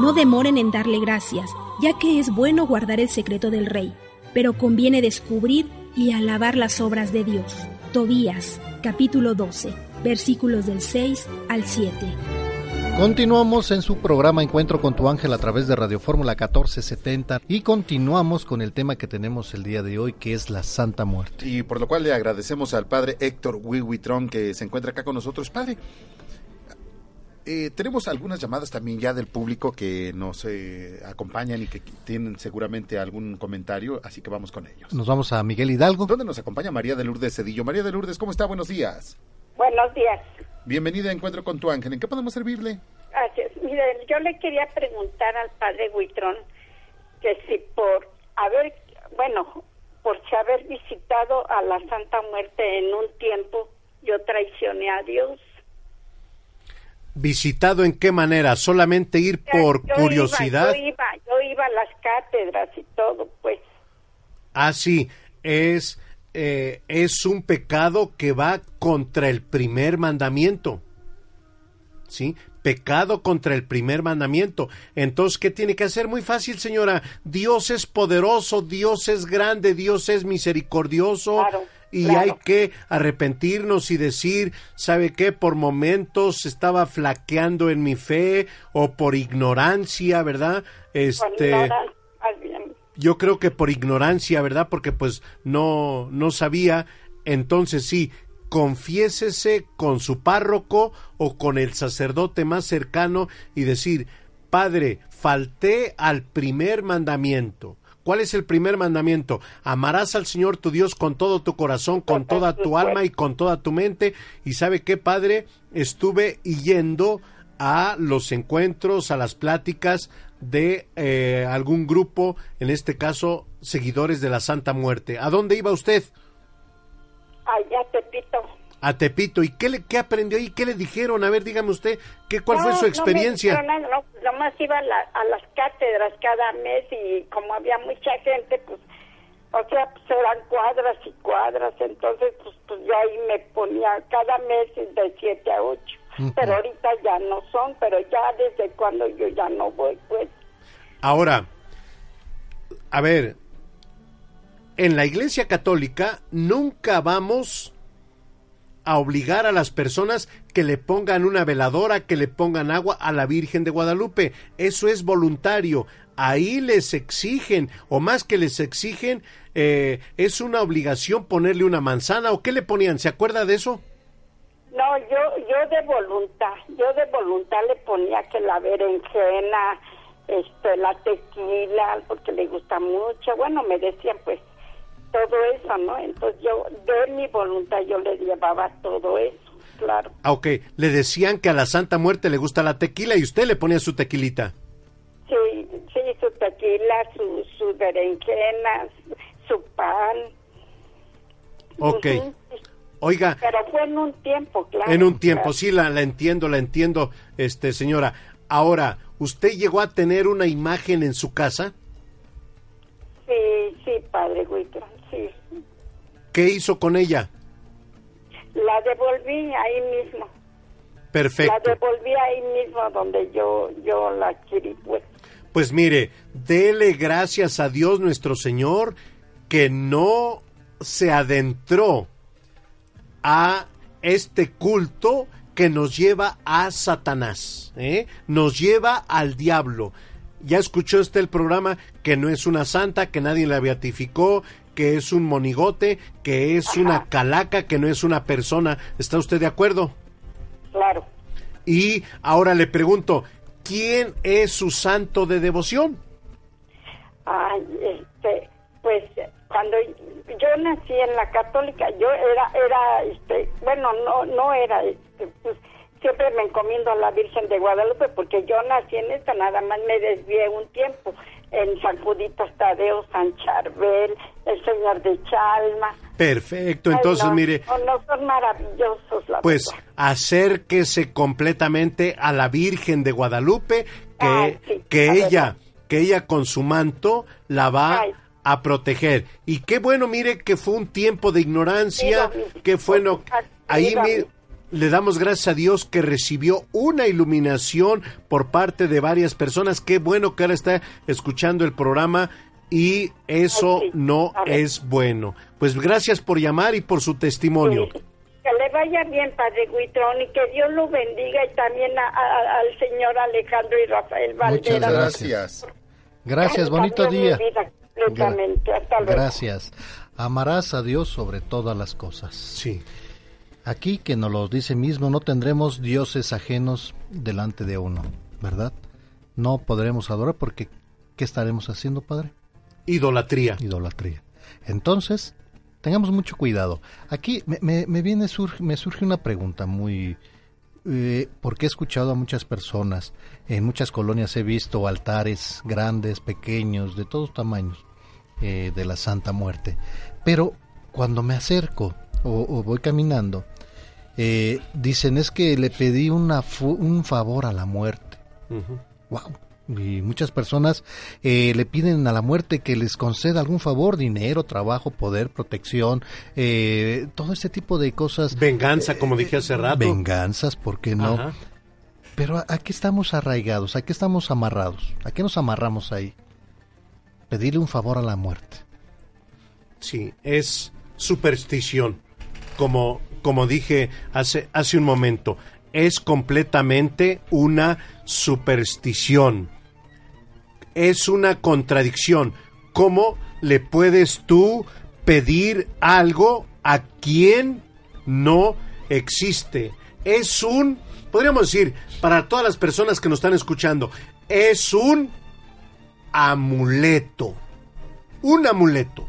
No demoren en darle gracias, ya que es bueno guardar el secreto del rey, pero conviene descubrir y alabar las obras de Dios. Tobías, capítulo 12, versículos del 6 al 7. Continuamos en su programa Encuentro con tu ángel a través de Radio Fórmula 1470 y continuamos con el tema que tenemos el día de hoy que es la Santa Muerte. Y por lo cual le agradecemos al padre Héctor Wiwitron que se encuentra acá con nosotros. Padre, eh, tenemos algunas llamadas también ya del público que nos eh, acompañan y que tienen seguramente algún comentario, así que vamos con ellos. Nos vamos a Miguel Hidalgo. ¿Dónde nos acompaña María de Lourdes Cedillo? María de Lourdes, ¿cómo está? Buenos días. Buenos días. Bienvenida a Encuentro con tu ángel. ¿En qué podemos servirle? Gracias. Mire, yo le quería preguntar al padre Huitrón que si por haber, bueno, por si haber visitado a la Santa Muerte en un tiempo, yo traicioné a Dios. ¿Visitado en qué manera? ¿Solamente ir por Yo curiosidad? Iba, yo, iba, yo iba a las cátedras y todo, pues. Ah, sí, es, eh, es un pecado que va contra el primer mandamiento. ¿Sí? Pecado contra el primer mandamiento. Entonces, ¿qué tiene que hacer? Muy fácil, señora. Dios es poderoso, Dios es grande, Dios es misericordioso. Claro, y claro. hay que arrepentirnos y decir, ¿sabe qué? Por momentos estaba flaqueando en mi fe o por ignorancia, ¿verdad? Este, ignorancia. Yo creo que por ignorancia, ¿verdad? Porque pues no, no sabía. Entonces sí, confiésese con su párroco o con el sacerdote más cercano y decir, Padre, falté al primer mandamiento. ¿Cuál es el primer mandamiento? Amarás al Señor tu Dios con todo tu corazón, con toda tu alma y con toda tu mente. Y sabe qué, Padre, estuve yendo a los encuentros, a las pláticas de eh, algún grupo, en este caso, seguidores de la Santa Muerte. ¿A dónde iba usted? Allá Tepito. A Tepito. ¿Y qué, le, qué aprendió ahí? ¿Qué le dijeron? A ver, dígame usted, ¿qué, ¿cuál fue su experiencia? No, me no, nomás iba a, la- a las cátedras cada mes y como había mucha gente, pues, o sea, pues eran cuadras y cuadras, entonces, pues, pues yo ahí me ponía cada mes de siete a Pero ahorita ya no son, pero ya desde cuando yo ya no voy, pues. Ahora, a ver, en la Iglesia Católica nunca vamos a obligar a las personas que le pongan una veladora, que le pongan agua a la Virgen de Guadalupe. Eso es voluntario. Ahí les exigen, o más que les exigen, eh, es una obligación ponerle una manzana. ¿O qué le ponían? ¿Se acuerda de eso? No, yo, yo de voluntad, yo de voluntad le ponía que la berenjena, este, la tequila, porque le gusta mucho. Bueno, me decían pues todo eso, ¿no? Entonces yo de mi voluntad yo le llevaba todo eso, claro. Ah, ok. Le decían que a la Santa Muerte le gusta la tequila y usted le ponía su tequilita. Sí, sí, su tequila, su, su berenjena, su pan. Ok. Oiga, Pero fue en un tiempo, claro. En un tiempo, claro. sí, la, la entiendo, la entiendo, este señora. Ahora, ¿usted llegó a tener una imagen en su casa? Sí, sí, padre Huitron, sí. ¿Qué hizo con ella? La devolví ahí mismo. Perfecto. La devolví ahí mismo donde yo, yo la adquirí, pues. Pues mire, dele gracias a Dios nuestro Señor que no se adentró a este culto que nos lleva a Satanás, ¿eh? nos lleva al diablo. Ya escuchó este el programa que no es una santa, que nadie la beatificó, que es un monigote, que es una calaca, que no es una persona. ¿Está usted de acuerdo? Claro. Y ahora le pregunto, ¿quién es su santo de devoción? Ay, este, pues cuando yo nací en la católica, yo era, era, este, bueno, no, no era, este, pues siempre me encomiendo a la Virgen de Guadalupe porque yo nací en esta, nada más me desvié un tiempo en San Juditas Tadeo, San Charbel, el Señor de Chalma. Perfecto, entonces Ay, no, mire, no, no, son maravillosos, la pues verdad. acérquese completamente a la Virgen de Guadalupe, que, Ay, sí, que la ella, que ella con su manto la va Ay. A proteger. Y qué bueno, mire que fue un tiempo de ignorancia, que fue no, ahí mi- le damos gracias a Dios que recibió una iluminación por parte de varias personas. Qué bueno que ahora está escuchando el programa y eso sí. no es bueno. Pues gracias por llamar y por su testimonio. Que le vaya bien, Padre Huitrón, y que Dios lo bendiga y también a- a- al señor Alejandro y Rafael Valderas. Muchas gracias. Gracias, bonito día. Completamente. Hasta luego. Gracias. Amarás a Dios sobre todas las cosas. Sí. Aquí que nos lo dice mismo, no tendremos dioses ajenos delante de uno, ¿verdad? No podremos adorar porque ¿qué estaremos haciendo, Padre? Idolatría. Idolatría. Entonces, tengamos mucho cuidado. Aquí me, me- me viene surge, me surge una pregunta muy eh, porque he escuchado a muchas personas, en muchas colonias he visto altares grandes, pequeños, de todos tamaños, eh, de la Santa Muerte. Pero cuando me acerco o, o voy caminando, eh, dicen es que le pedí una un favor a la muerte. Wow. Y muchas personas eh, le piden a la muerte que les conceda algún favor, dinero, trabajo, poder, protección, eh, todo este tipo de cosas. Venganza, como dije hace rato. Venganzas, ¿por qué no? Ajá. Pero ¿a, a qué estamos arraigados? ¿A qué estamos amarrados? ¿A qué nos amarramos ahí? Pedirle un favor a la muerte. Sí, es superstición. Como, como dije hace, hace un momento, es completamente una superstición. Es una contradicción. ¿Cómo le puedes tú pedir algo a quien no existe? Es un, podríamos decir, para todas las personas que nos están escuchando, es un amuleto. Un amuleto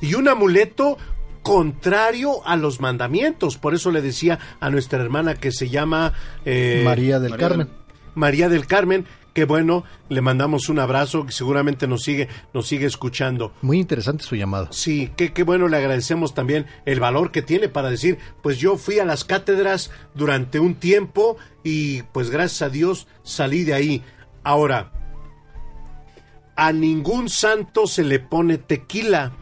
y un amuleto contrario a los mandamientos. Por eso le decía a nuestra hermana que se llama eh, María del Carmen. María del Carmen, que bueno, le mandamos un abrazo, que seguramente nos sigue, nos sigue escuchando. Muy interesante su llamada. Sí, qué, qué bueno, le agradecemos también el valor que tiene para decir, pues yo fui a las cátedras durante un tiempo y pues gracias a Dios salí de ahí. Ahora, a ningún santo se le pone tequila.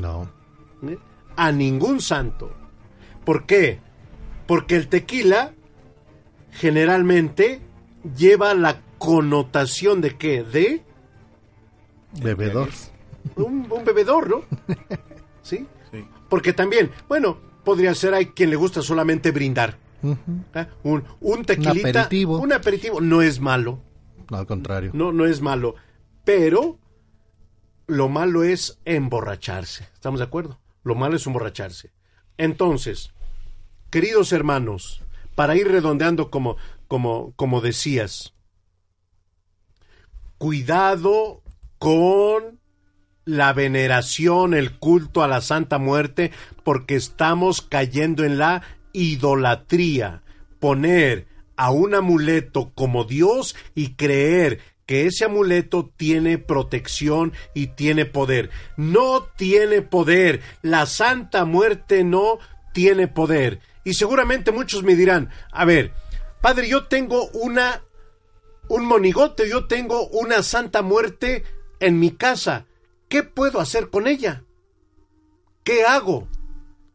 No. ¿eh? A ningún santo. ¿Por qué? Porque el tequila generalmente lleva la connotación de qué? De Bebedor. un, un bebedor, ¿no? <laughs> ¿Sí? Porque también, bueno, podría ser hay quien le gusta solamente brindar. ¿eh? Un, un tequilita, aperitivo. un aperitivo no es malo, No, al contrario. no, no es malo, pero lo malo es emborracharse. ¿Estamos de acuerdo? Lo malo es emborracharse. Entonces, queridos hermanos, para ir redondeando como, como, como decías, cuidado con la veneración, el culto a la Santa Muerte, porque estamos cayendo en la idolatría. Poner a un amuleto como Dios y creer que ese amuleto tiene protección y tiene poder. No tiene poder. La Santa Muerte no tiene poder. Y seguramente muchos me dirán, a ver, padre, yo tengo una un monigote, yo tengo una Santa Muerte en mi casa. ¿Qué puedo hacer con ella? ¿Qué hago?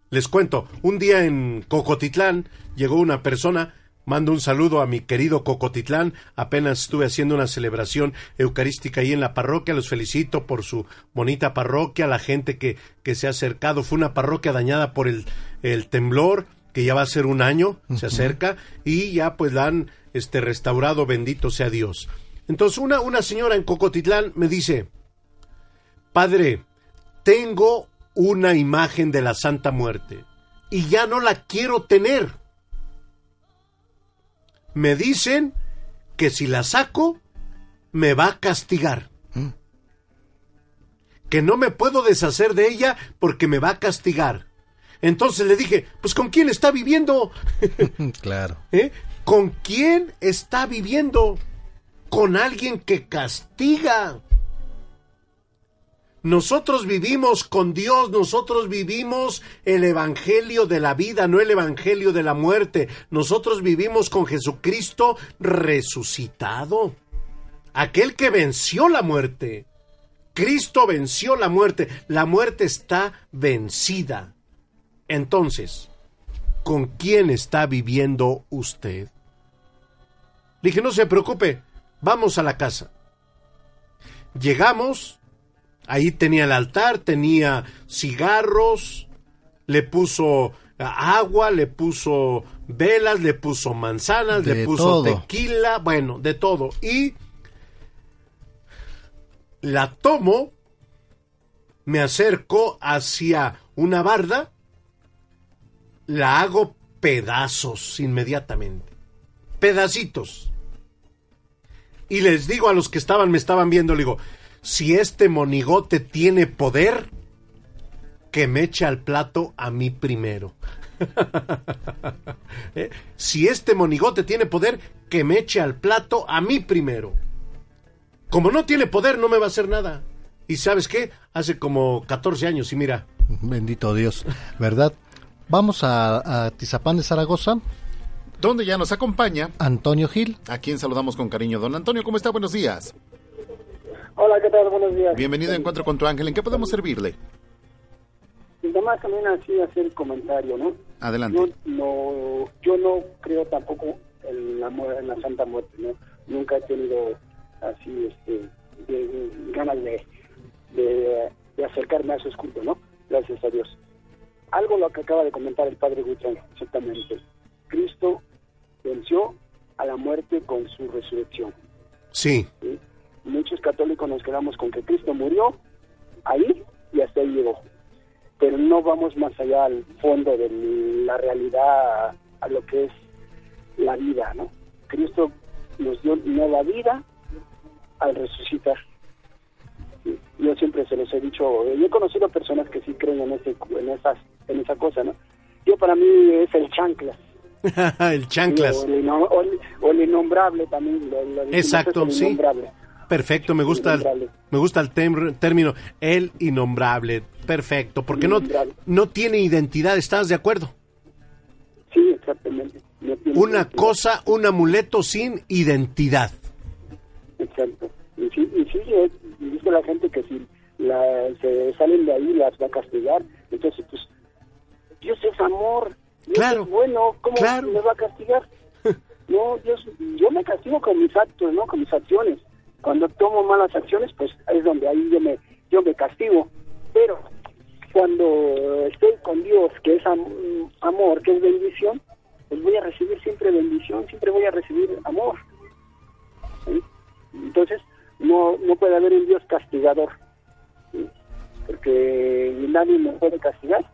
Les cuento, un día en Cocotitlán llegó una persona, mando un saludo a mi querido Cocotitlán, apenas estuve haciendo una celebración eucarística ahí en la parroquia, los felicito por su bonita parroquia, la gente que, que se ha acercado, fue una parroquia dañada por el, el temblor que ya va a ser un año, se acerca, y ya pues la han este, restaurado, bendito sea Dios. Entonces una, una señora en Cocotitlán me dice, Padre, tengo una imagen de la Santa Muerte y ya no la quiero tener. Me dicen que si la saco, me va a castigar. Que no me puedo deshacer de ella porque me va a castigar. Entonces le dije, pues ¿con quién está viviendo? <laughs> claro. ¿Eh? ¿Con quién está viviendo? Con alguien que castiga. Nosotros vivimos con Dios, nosotros vivimos el Evangelio de la vida, no el Evangelio de la muerte. Nosotros vivimos con Jesucristo resucitado. Aquel que venció la muerte. Cristo venció la muerte. La muerte está vencida. Entonces, ¿con quién está viviendo usted? Le dije, no se preocupe, vamos a la casa. Llegamos, ahí tenía el altar, tenía cigarros, le puso agua, le puso velas, le puso manzanas, De le puso todo. tequila, bueno, de todo. Y la tomo, me acerco hacia una barda, la hago pedazos inmediatamente. Pedacitos. Y les digo a los que estaban, me estaban viendo, le digo, si este monigote tiene poder, que me eche al plato a mí primero. <laughs> ¿Eh? Si este monigote tiene poder, que me eche al plato a mí primero. Como no tiene poder, no me va a hacer nada. ¿Y sabes qué? Hace como 14 años y mira. Bendito Dios, ¿verdad? Vamos a, a Tizapán de Zaragoza. Donde ya nos acompaña Antonio Gil. A quien saludamos con cariño. Don Antonio, ¿cómo está? Buenos días. Hola, ¿qué tal? Buenos días. Bienvenido a Encuentro con tu Ángel. ¿En qué podemos servirle? Y además también así hacer comentario, ¿no? Adelante. No, no, yo no creo tampoco en la, en la Santa Muerte, ¿no? Nunca he tenido así, este, de- de- ganas de, de, de acercarme a esos cultos, ¿no? Gracias a Dios. Algo lo que acaba de comentar el padre Gutiérrez, exactamente. Cristo venció a la muerte con su resurrección. Sí. ¿sí? Muchos católicos nos quedamos con que Cristo murió ahí y hasta ahí llegó. Pero no vamos más allá al fondo de la realidad, a, lo que es la vida, ¿no? Cristo nos dio nueva vida al resucitar. Yo siempre se los he dicho, yo he conocido personas que sí creen en, ese, en, esas, en esa cosa, ¿no? Yo para mí es el chanclas. <laughs> el chanclas. O el, o innombrable también. lo- lo Exacto, sí. Perfecto, me gusta el, me gusta el tem- término el innombrable. Perfecto, porque no, no tiene identidad, ¿estás de acuerdo? Sí, exactamente. No tiene Una identidad. cosa, un amuleto sin identidad. Exacto. Y sí, y sí dice la gente que si la, se salen de ahí las va a castigar. Entonces, pues, Dios es amor. Claro, bueno. ¿Cómo claro. me va a castigar? <laughs> no, Dios, yo me castigo con mis actos, ¿no? Con mis acciones. Cuando tomo malas acciones, pues es donde ahí yo me, yo me castigo. Pero cuando estoy con Dios, que es am- amor, que es bendición, pues voy a recibir siempre bendición, siempre voy a recibir amor. ¿sí? Entonces, no, no puede haber un Dios castigador, ¿sí? porque nadie me puede castigar,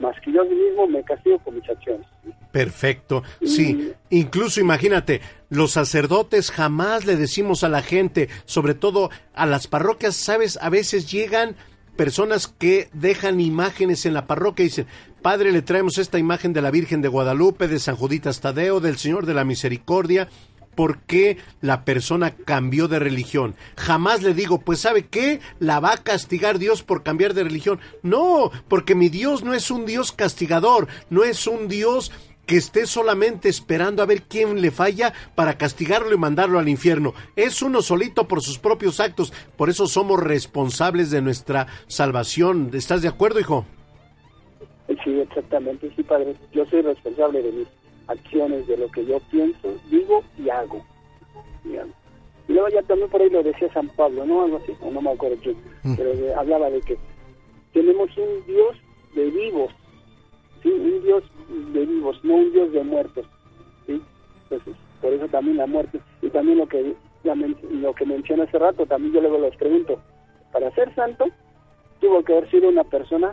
más que yo mismo me castigo con mis acciones. Perfecto. Sí, incluso imagínate, los sacerdotes jamás le decimos a la gente, sobre todo a las parroquias, sabes, a veces llegan personas que dejan imágenes en la parroquia y dicen, Padre, le traemos esta imagen de la Virgen de Guadalupe, de San Juditas Tadeo, del Señor de la Misericordia, porque la persona cambió de religión. Jamás le digo, pues ¿sabe qué? La va a castigar Dios por cambiar de religión. No, porque mi Dios no es un Dios castigador, no es un Dios que esté solamente esperando a ver quién le falla para castigarlo y mandarlo al infierno. Es uno solito por sus propios actos. Por eso somos responsables de nuestra salvación. ¿Estás de acuerdo, hijo? Sí, exactamente, sí, Padre. Yo soy responsable de mis acciones, de lo que yo pienso, digo y hago. Y luego ya también por ahí lo decía San Pablo, ¿no? Algo así, o no me acuerdo quién, pero de- hablaba de que tenemos un Dios de vivos, ¿sí? Un Dios de vivos, no un Dios de muertos, ¿sí? Entonces, por eso también la muerte, y también lo que ya men- lo que mencioné hace rato, también yo luego les pregunto, para ser santo, tuvo que haber sido una persona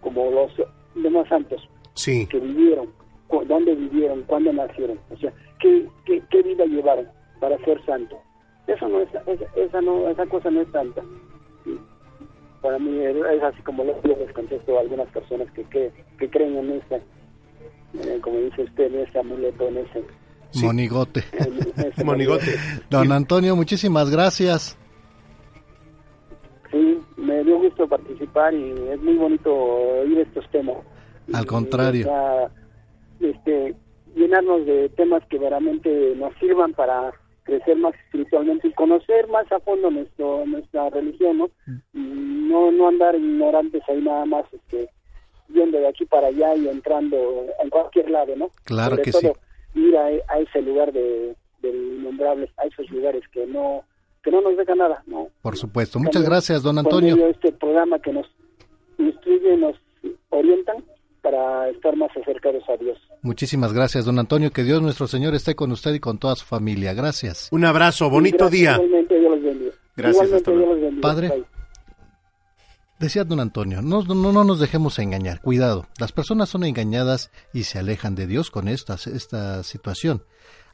como los demás santos, Sí. que vivieron, dónde vivieron, cuándo nacieron, o sea, qué, qué, qué vida llevaron para ser santo. Eso no es, esa, esa no, esa cosa no es santa. Sí. Para mí es, así como lo- yo les contesto a algunas personas que, que, que creen en esta, eh, como dice usted, en ese amuleto, en ese... Monigote. <laughs> en ese <laughs> Monigote. Don Antonio, muchísimas gracias. Sí, me dio gusto participar y es muy bonito oír estos temas. Al contrario. Este, llenarnos de temas que verdaderamente nos sirvan para crecer más espiritualmente y conocer más a fondo nuestro nuestra religión, ¿no? Y no no andar ignorantes ahí nada más este yendo de aquí para allá y entrando en cualquier lado, ¿no? Claro Sobre que todo, sí. ir a, a ese lugar de del innombrable, a esos lugares que no que no nos dejan nada, ¿no? Por supuesto. Muchas También, gracias, don Antonio. este programa que nos instruye, nos orientan para estar más acercados a Dios. Muchísimas gracias, don Antonio. Que Dios nuestro Señor esté con usted y con toda su familia. Gracias. Un abrazo, bonito Gracias, día. Igualmente, Dios los bendiga. Gracias, Igualmente, Dios luego. los bendiga. Padre. Bye. Decía don Antonio, no, no, no nos dejemos engañar, cuidado, las personas son engañadas y se alejan de Dios con esta, esta situación.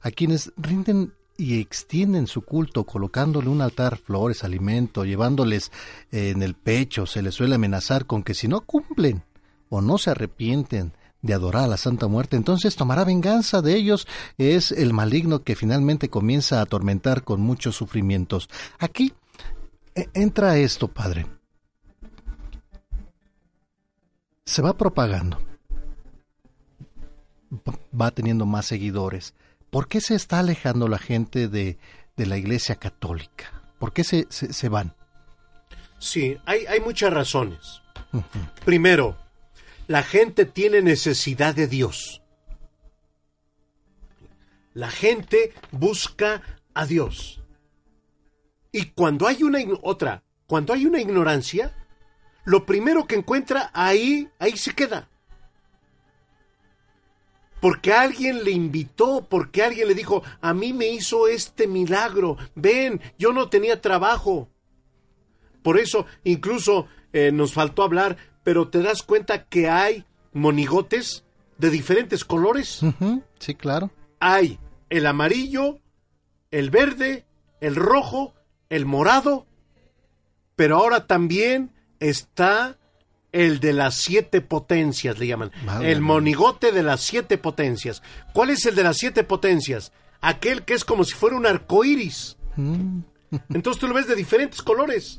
A quienes rinden y extienden su culto colocándole un altar, flores, alimento, llevándoles eh, en el pecho, se les suele amenazar con que si no cumplen o no se arrepienten de adorar a la Santa Muerte, entonces tomará venganza de ellos, es el maligno que finalmente comienza a atormentar con muchos sufrimientos. Aquí eh, entra esto, Padre. se va propagando, va teniendo más seguidores. ¿Por qué se está alejando la gente de, de la Iglesia Católica? ¿Por qué se, se, se van? Sí, hay, hay muchas razones. Primero, la gente tiene necesidad de Dios. La gente busca a Dios. Y cuando hay una otra, cuando hay una ignorancia, lo primero que encuentra ahí, ahí se queda. Porque alguien le invitó, porque alguien le dijo, a mí me hizo este milagro, ven, yo no tenía trabajo. Por eso, incluso eh, nos faltó hablar, pero te das cuenta que hay monigotes de diferentes colores. Sí, claro. Hay el amarillo, el verde, el rojo, el morado, pero ahora también está el de las siete potencias, le llaman. El monigote de las siete potencias. ¿Cuál es el de las siete potencias? Aquel que es como si fuera un arco iris. Mm. <laughs> Entonces tú lo ves de diferentes colores.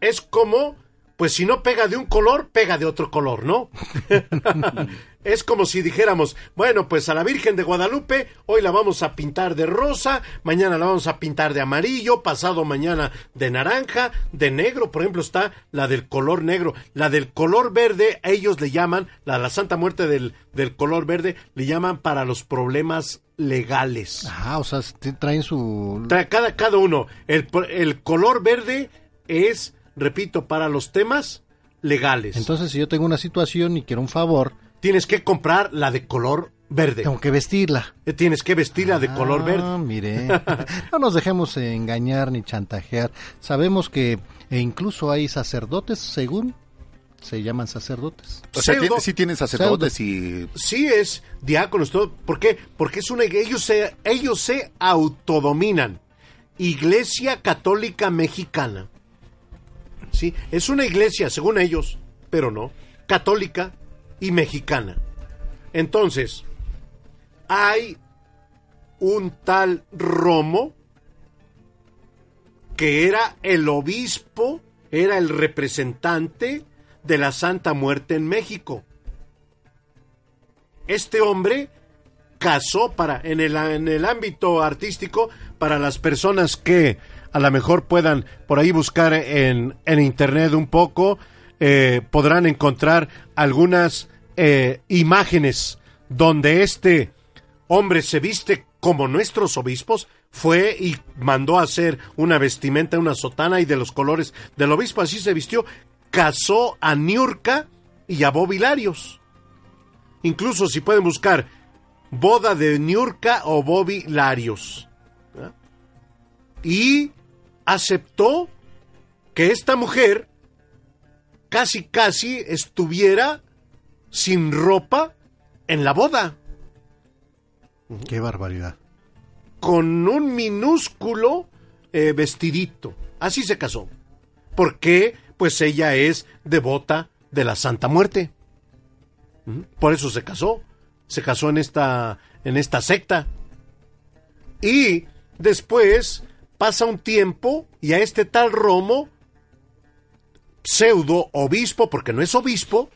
Es como, pues si no pega de un color, pega de otro color, ¿no? <laughs> es como si dijéramos, bueno, pues a la Virgen de Guadalupe hoy la vamos a pintar de rosa, mañana la vamos a pintar de amarillo, pasado mañana de naranja, de negro, por ejemplo está la del color negro, la del color verde, ellos le llaman, la, la Santa Muerte del, del color verde, le llaman para los problemas legales. Ah, o sea, traen su... Tra- Cada, cada uno. El, el color verde es, repito, para los temas legales. Entonces, si yo tengo una situación y quiero un favor, Tienes que comprar la de color verde. tengo que vestirla. Eh, Tienes que vestirla de color Ah, verde. mire. <laughs> No nos dejemos engañar ni chantajear. Sabemos que e incluso hay sacerdotes, según se llaman sacerdotes. O sea, Pseudo- sí tienen sacerdotes y... Sí es diáconos, todo. ¿Por qué? Porque es una ellos se, ellos se autodominan. Iglesia Católica Mexicana. Sí, es una iglesia, según ellos, pero no, católica y mexicana. Entonces, hay un tal Romo que era el obispo, era el representante de la Santa Muerte en México. Este hombre casó para en el, en el ámbito artístico para las personas que a lo mejor puedan por ahí buscar en, en internet un poco eh, podrán encontrar algunas eh, imágenes donde este hombre se viste como nuestros obispos fue y mandó a hacer una vestimenta, una sotana y de los colores del obispo así se vistió, casó a Niurka y a Bobilarios. incluso si pueden buscar boda de Niurka o Bobby Larios. ¿ah? Y aceptó que esta mujer casi casi estuviera sin ropa en la boda. Qué barbaridad. Con un minúsculo eh, vestidito. Así se casó. ¿Por qué? Pues ella es devota de la Santa Muerte. Por eso se casó. Se casó en esta, en esta secta. Y después pasa un tiempo y a este tal Romo, pseudo obispo, porque no es obispo,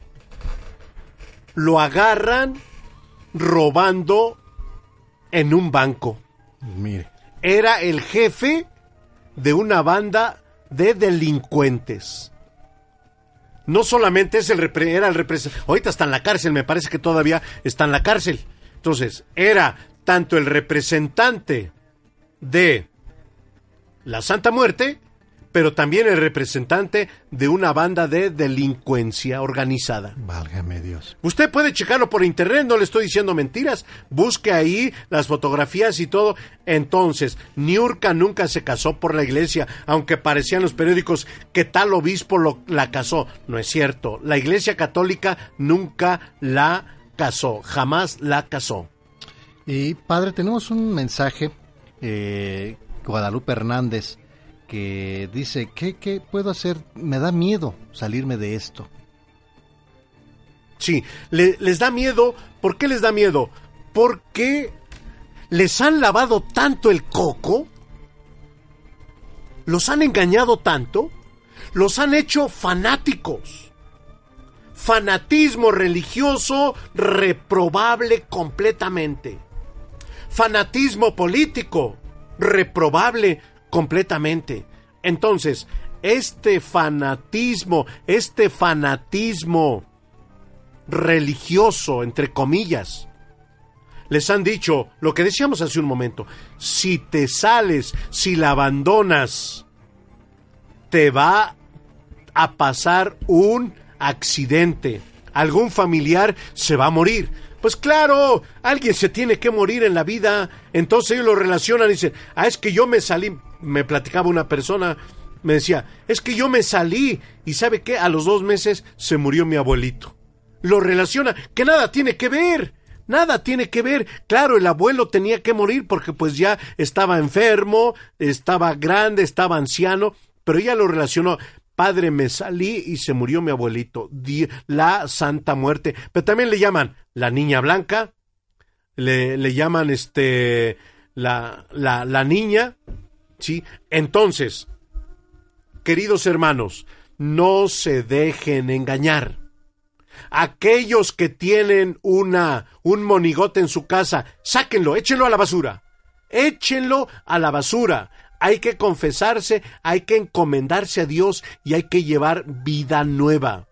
lo agarran robando en un banco. Mire. Era el jefe de una banda de delincuentes. No solamente es el repre- era el representante, ahorita está en la cárcel, me parece que todavía está en la cárcel. Entonces, era tanto el representante de la Santa Muerte, pero también el representante de una banda de delincuencia organizada. Válgame Dios. Usted puede checarlo por internet, no le estoy diciendo mentiras. Busque ahí las fotografías y todo. Entonces, Niurka nunca se casó por la iglesia, aunque parecían los periódicos que tal obispo lo- la casó. No es cierto. La iglesia católica nunca la casó, jamás la casó. Y padre, tenemos un mensaje, eh, Guadalupe Hernández, que dice, ¿qué, ¿qué puedo hacer? Me da miedo salirme de esto. Sí, le- les da miedo. ¿Por qué les da miedo? Porque les han lavado tanto el coco, los han engañado tanto, los han hecho fanáticos. Fanatismo religioso reprobable completamente. Fanatismo político reprobable completamente. Entonces, este fanatismo, este fanatismo religioso, entre comillas, les han dicho lo que decíamos hace un momento, si te sales, si la abandonas, te va a pasar un accidente, algún familiar se va a morir. Pues claro, alguien se tiene que morir en la vida. Entonces ellos lo relacionan y dicen, ah, es que yo me salí, me platicaba una persona, me decía, es que yo me salí y sabe qué, a los dos meses se murió mi abuelito. Lo relaciona, que nada tiene que ver. Nada tiene que ver. Claro, el abuelo tenía que morir porque pues ya estaba enfermo, estaba grande, estaba anciano, pero ella lo relacionó. Padre, me salí y se murió mi abuelito. La Santa Muerte. Pero también le llaman la Niña Blanca, le, le llaman este la, la, la niña, ¿sí? Entonces, queridos hermanos, no se dejen engañar. Aquellos que tienen una un monigote en su casa, sáquenlo, échenlo a la basura. Échenlo a la basura. Hay que confesarse, hay que encomendarse a Dios y hay que llevar vida nueva.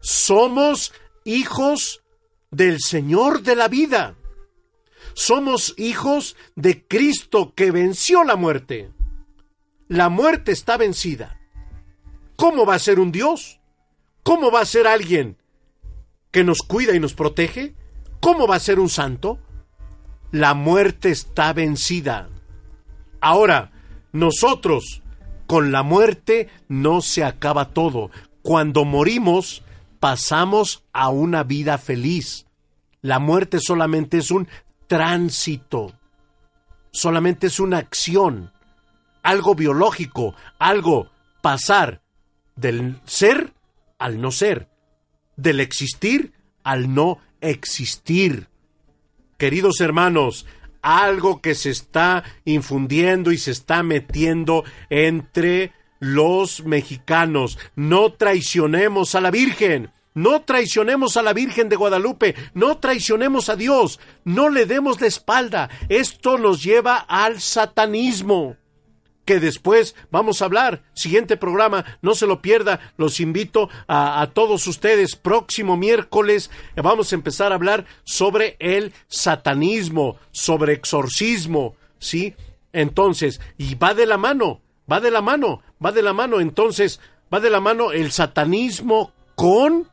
Somos hijos del Señor de la vida. Somos hijos de Cristo que venció la muerte. La muerte está vencida. ¿Cómo va a ser un Dios? ¿Cómo va a ser alguien que nos cuida y nos protege? ¿Cómo va a ser un santo? La muerte está vencida. Ahora, nosotros, con la muerte no se acaba todo. Cuando morimos, pasamos a una vida feliz. La muerte solamente es un tránsito, solamente es una acción, algo biológico, algo pasar del ser al no ser, del existir al no existir. Queridos hermanos, algo que se está infundiendo y se está metiendo entre los mexicanos. No traicionemos a la Virgen. No traicionemos a la Virgen de Guadalupe, no traicionemos a Dios, no le demos la espalda. Esto nos lleva al satanismo, que después vamos a hablar. Siguiente programa, no se lo pierda, los invito a, todos ustedes. Próximo miércoles vamos a empezar a hablar sobre el satanismo, sobre exorcismo, ¿sí? Entonces, y va de la mano, va de la mano, va de la mano, entonces, va de la mano el satanismo con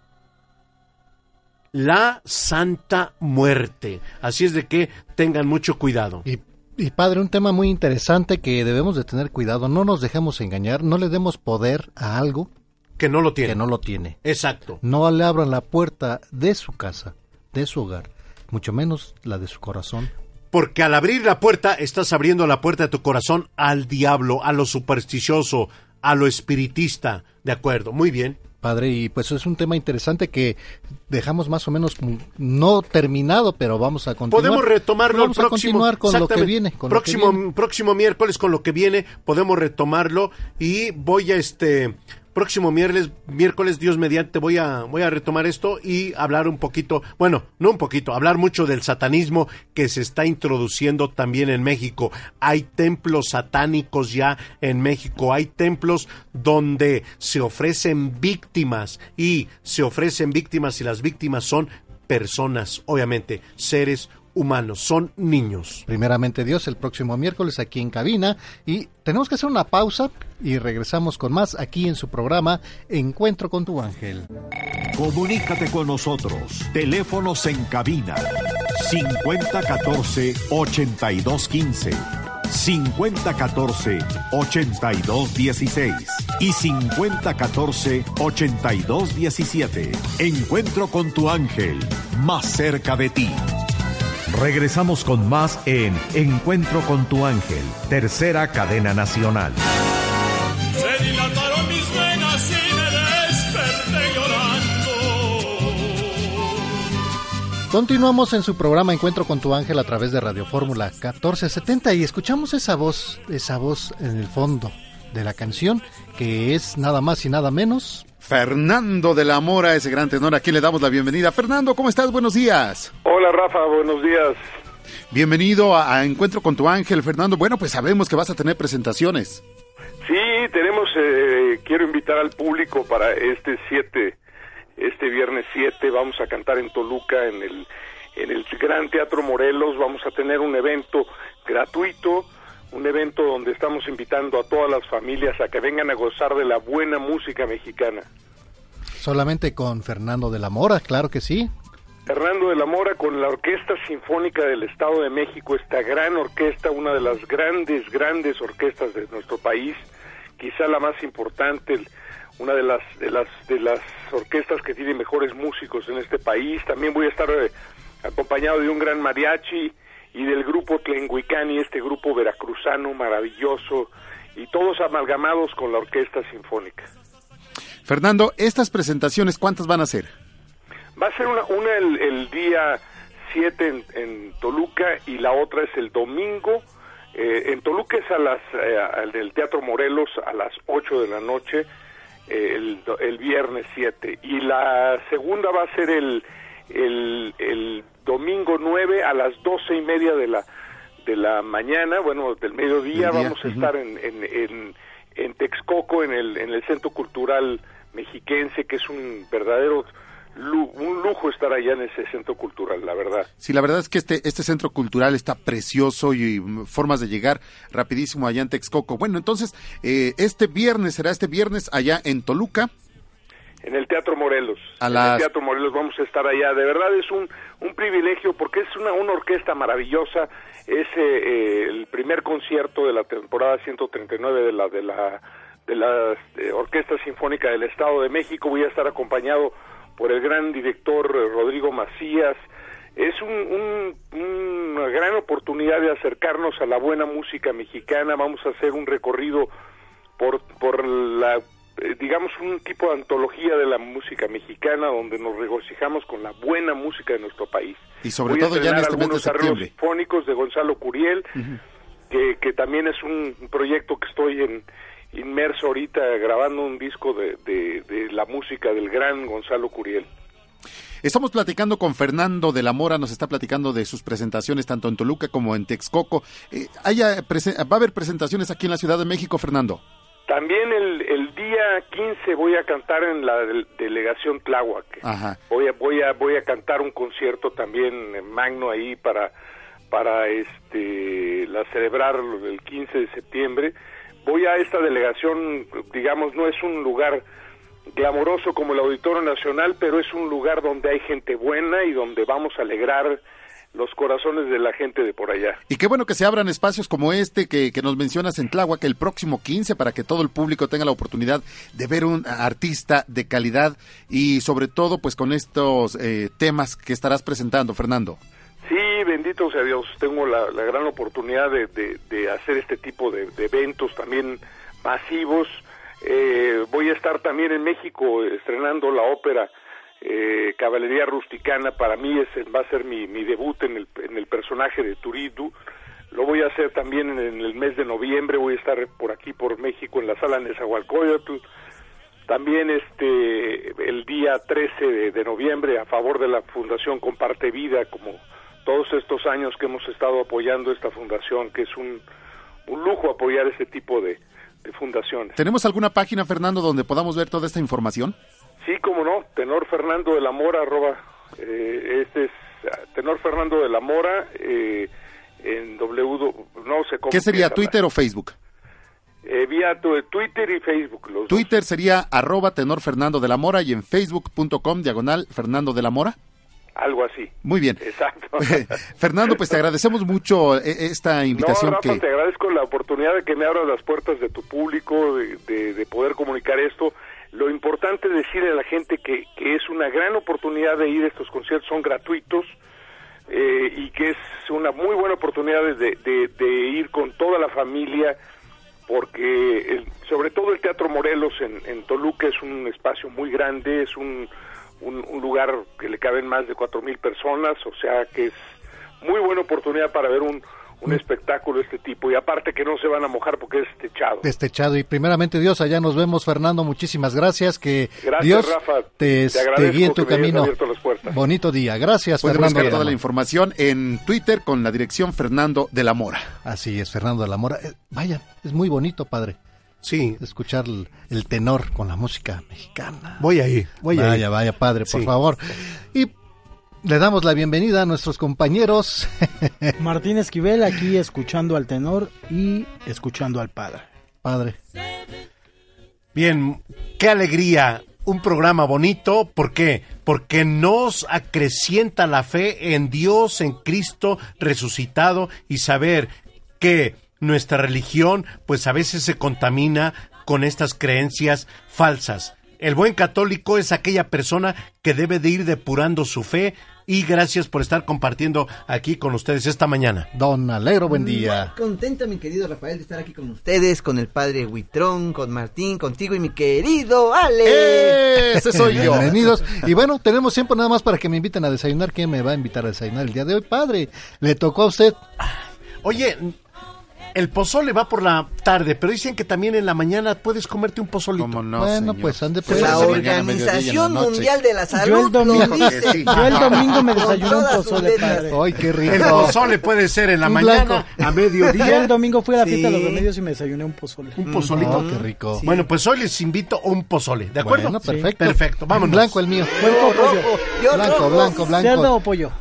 la Santa Muerte. Así es de que tengan mucho cuidado. Y, y, padre, un tema muy interesante que debemos de tener cuidado. No nos dejemos engañar, no le demos poder a algo que no lo tiene. Que no lo tiene. Exacto. No le abran la puerta de su casa, de su hogar, mucho menos la de su corazón. Porque al abrir la puerta estás abriendo la puerta de tu corazón al diablo, a lo supersticioso, a lo espiritista. De acuerdo, muy bien. Padre, y pues es un tema interesante que dejamos más o menos no terminado, pero vamos a continuar. Podemos retomarlo vamos el próximo, a continuar con lo que viene. Con próximo, lo que viene. próximo miércoles con lo que viene, podemos retomarlo y voy a este próximo miércoles, miércoles Dios mediante voy a voy a retomar esto y hablar un poquito, bueno, no un poquito, hablar mucho del satanismo que se está introduciendo también en México. Hay templos satánicos ya en México, hay templos donde se ofrecen víctimas y se ofrecen víctimas y las víctimas son personas, obviamente, seres humanos, son niños. Primeramente Dios, el próximo miércoles aquí en cabina y tenemos que hacer una pausa y regresamos con más aquí en su programa Encuentro con tu ángel. Comunícate con nosotros. Teléfonos en cabina 5014 8215. 5014-8216 y 5014-8217. Encuentro con tu ángel, más cerca de ti. Regresamos con más en Encuentro con tu ángel, tercera cadena nacional. Se dilataron mis venas y me desperté llorando. Continuamos en su programa Encuentro con tu ángel a través de Radio Fórmula 1470 y escuchamos esa voz, esa voz en el fondo de la canción que es nada más y nada menos Fernando de la Mora, ese gran tenor, aquí le damos la bienvenida. Fernando, ¿cómo estás? Buenos días. Hola Rafa, buenos días. Bienvenido a, a Encuentro con tu ángel, Fernando. Bueno, pues sabemos que vas a tener presentaciones. Sí, tenemos, eh, quiero invitar al público para este 7, este viernes 7, vamos a cantar en Toluca, en el, en el Gran Teatro Morelos, vamos a tener un evento gratuito, un evento donde estamos invitando a todas las familias a que vengan a gozar de la buena música mexicana. Solamente con Fernando de la Mora, claro que sí. Fernando de la Mora con la Orquesta Sinfónica del Estado de México, esta gran orquesta, una de las grandes, grandes orquestas de nuestro país, quizá la más importante, una de las de las de las orquestas que tiene mejores músicos en este país. También voy a estar eh, acompañado de un gran mariachi y del grupo Tlenguicani, este grupo veracruzano maravilloso, y todos amalgamados con la Orquesta Sinfónica. Fernando, estas presentaciones, ¿cuántas van a ser? Va a ser una, una el, el día 7 en, en, Toluca y la otra es el domingo. Eh, en Toluca es a las, eh, del Teatro Morelos a las 8 de la noche, eh, el, el, viernes 7. Y la segunda va a ser el, el, el domingo 9 a las doce y media de la de la mañana, bueno, del mediodía, día, vamos a estar en, en, en, en, Texcoco, en el, en el Centro Cultural Mexiquense, que es un verdadero un lujo estar allá en ese centro cultural, la verdad. Sí, la verdad es que este, este centro cultural está precioso y, y formas de llegar rapidísimo allá en Texcoco. Bueno, entonces, eh, este viernes, será este viernes allá en Toluca. En el Teatro Morelos. A en el Teatro Morelos vamos a estar allá. De verdad es un, un privilegio porque es una, una orquesta maravillosa. Es eh, el primer concierto de la temporada 139 de la de la de la eh, Orquesta Sinfónica del Estado de México. Voy a estar acompañado por el gran director eh, Rodrigo Macías. Es un, un, una gran oportunidad de acercarnos a la buena música mexicana. Vamos a hacer un recorrido por, por la eh, digamos, un tipo de antología de la música mexicana donde nos regocijamos con la buena música de nuestro país. Y sobre Voy todo ya en este mes de septiembre. sinfónicos de Gonzalo Curiel, uh -huh. que, que también es un proyecto que estoy en inmerso ahorita grabando un disco de, de, de la música del gran Gonzalo Curiel. Estamos platicando con Fernando de la Mora, nos está platicando de sus presentaciones tanto en Toluca como en Texcoco. Eh, haya, ¿Va a haber presentaciones aquí en la Ciudad de México, Fernando? También el, el día 15 voy a cantar en la de, delegación Tláhuac. Ajá. Voy a voy a voy a cantar un concierto también en magno ahí para para este la celebrar el 15 de septiembre. Voy a esta delegación, digamos, no es un lugar glamoroso como el Auditorio Nacional, pero es un lugar donde hay gente buena y donde vamos a alegrar los corazones de la gente de por allá. Y qué bueno que se abran espacios como este que, que nos mencionas en Tláhuac el próximo 15 para que todo el público tenga la oportunidad de ver un artista de calidad y sobre todo pues con estos eh, temas que estarás presentando, Fernando. Sí, bendito sea Dios, tengo la, la gran oportunidad de, de- de hacer este tipo de, de eventos también masivos. Eh, voy a estar también en México estrenando la ópera eh, Caballería Rusticana. Para mí ese va a ser mi, debut en el, en el personaje de Turidu. Lo voy a hacer también en, el mes de noviembre. Voy a estar por aquí, por México, en la sala Nezahualcóyotl. También este el día 13 de, noviembre a favor de la Fundación Comparte Vida, como todos estos años que hemos estado apoyando esta fundación, que es un, un lujo apoyar este tipo de fundaciones. ¿Tenemos alguna página, Fernando, donde podamos ver toda esta información? Sí, como no, Tenor Fernando de la Mora, arroba, eh, este es Tenor Fernando de la Mora, eh, en W, no sé cómo. ¿Qué sería, Twitter o Facebook? Eh, vía tu- Twitter y Facebook, los dos. Twitter sería arroba tenor Fernando de la Mora y en facebook.com diagonal Fernando de la Mora. algo así. Muy bien. Exacto. <laughs> Fernando, pues te agradecemos mucho eh, esta invitación no, Rafa, que... te agradezco la oportunidad de que me abras las puertas de tu público, de, de- de poder comunicar esto. Lo importante es decirle a la gente que, que es una gran oportunidad de ir a estos conciertos, son gratuitos eh, y que es una muy buena oportunidad de, ir con toda la familia, porque el- sobre todo el Teatro Morelos en, Toluca es un espacio muy grande, es un, un lugar que le caben más de cuatro mil personas, o sea que es muy buena oportunidad para ver un, un espectáculo de este tipo y aparte que no se van a mojar porque es techado. Destechado. Y primeramente, Dios, allá nos vemos, Fernando. Muchísimas gracias. Que Gracias, Dios Rafa. te, Te guíe en tu camino. Bonito día. Gracias, Pueden Fernando. buscar toda la información en Twitter con la dirección Fernando de la Mora. Así es, Fernando de la Mora. Eh, vaya, es muy bonito, padre. Sí. Escuchar el, el tenor con la música mexicana. Voy ahí, voy ahí. vaya, vaya, padre, por Sí. favor. Y le damos la bienvenida a nuestros compañeros. <laughs> Martín Esquivel aquí escuchando al tenor y escuchando al padre. Padre. Bien, qué alegría. Un programa bonito, ¿por qué? Porque nos acrecienta la fe en Dios, en Cristo resucitado y saber que nuestra religión pues a veces se contamina con estas creencias falsas. El buen católico es aquella persona que debe de ir depurando su fe y gracias por estar compartiendo aquí con ustedes esta mañana. Don Alegro, buen día. Muy contento, mi querido Rafael, de estar aquí con ustedes, con el padre Huitrón, con Martín, contigo y mi querido Ale. Ese soy yo. Bienvenidos. Y bueno, tenemos tiempo nada más para que me inviten a desayunar. ¿Quién me va a invitar a desayunar el día de hoy? Padre, le tocó a usted. Oye, el pozole va por la tarde, pero dicen que también en la mañana puedes comerte un pozolito. bueno, pues ande Pues la Organización Mundial de la Salud Yo el domingo, lo dice. yo el domingo me Con desayuné un pozole, padre. Ay, qué rico. El pozole puede ser en la Un mañana, blanco. a Yo mediodía. el domingo fui a la fiesta de los remedios y me desayuné un pozole. Un pozolito. Oh, qué rico. Sí. Bueno, pues hoy les invito a un pozole, ¿de acuerdo? Bueno, perfecto. Perfecto, vámonos. Blanco el mío. Yo Blanco, rojo. blanco, blanco. ¿Cerdo o pollo?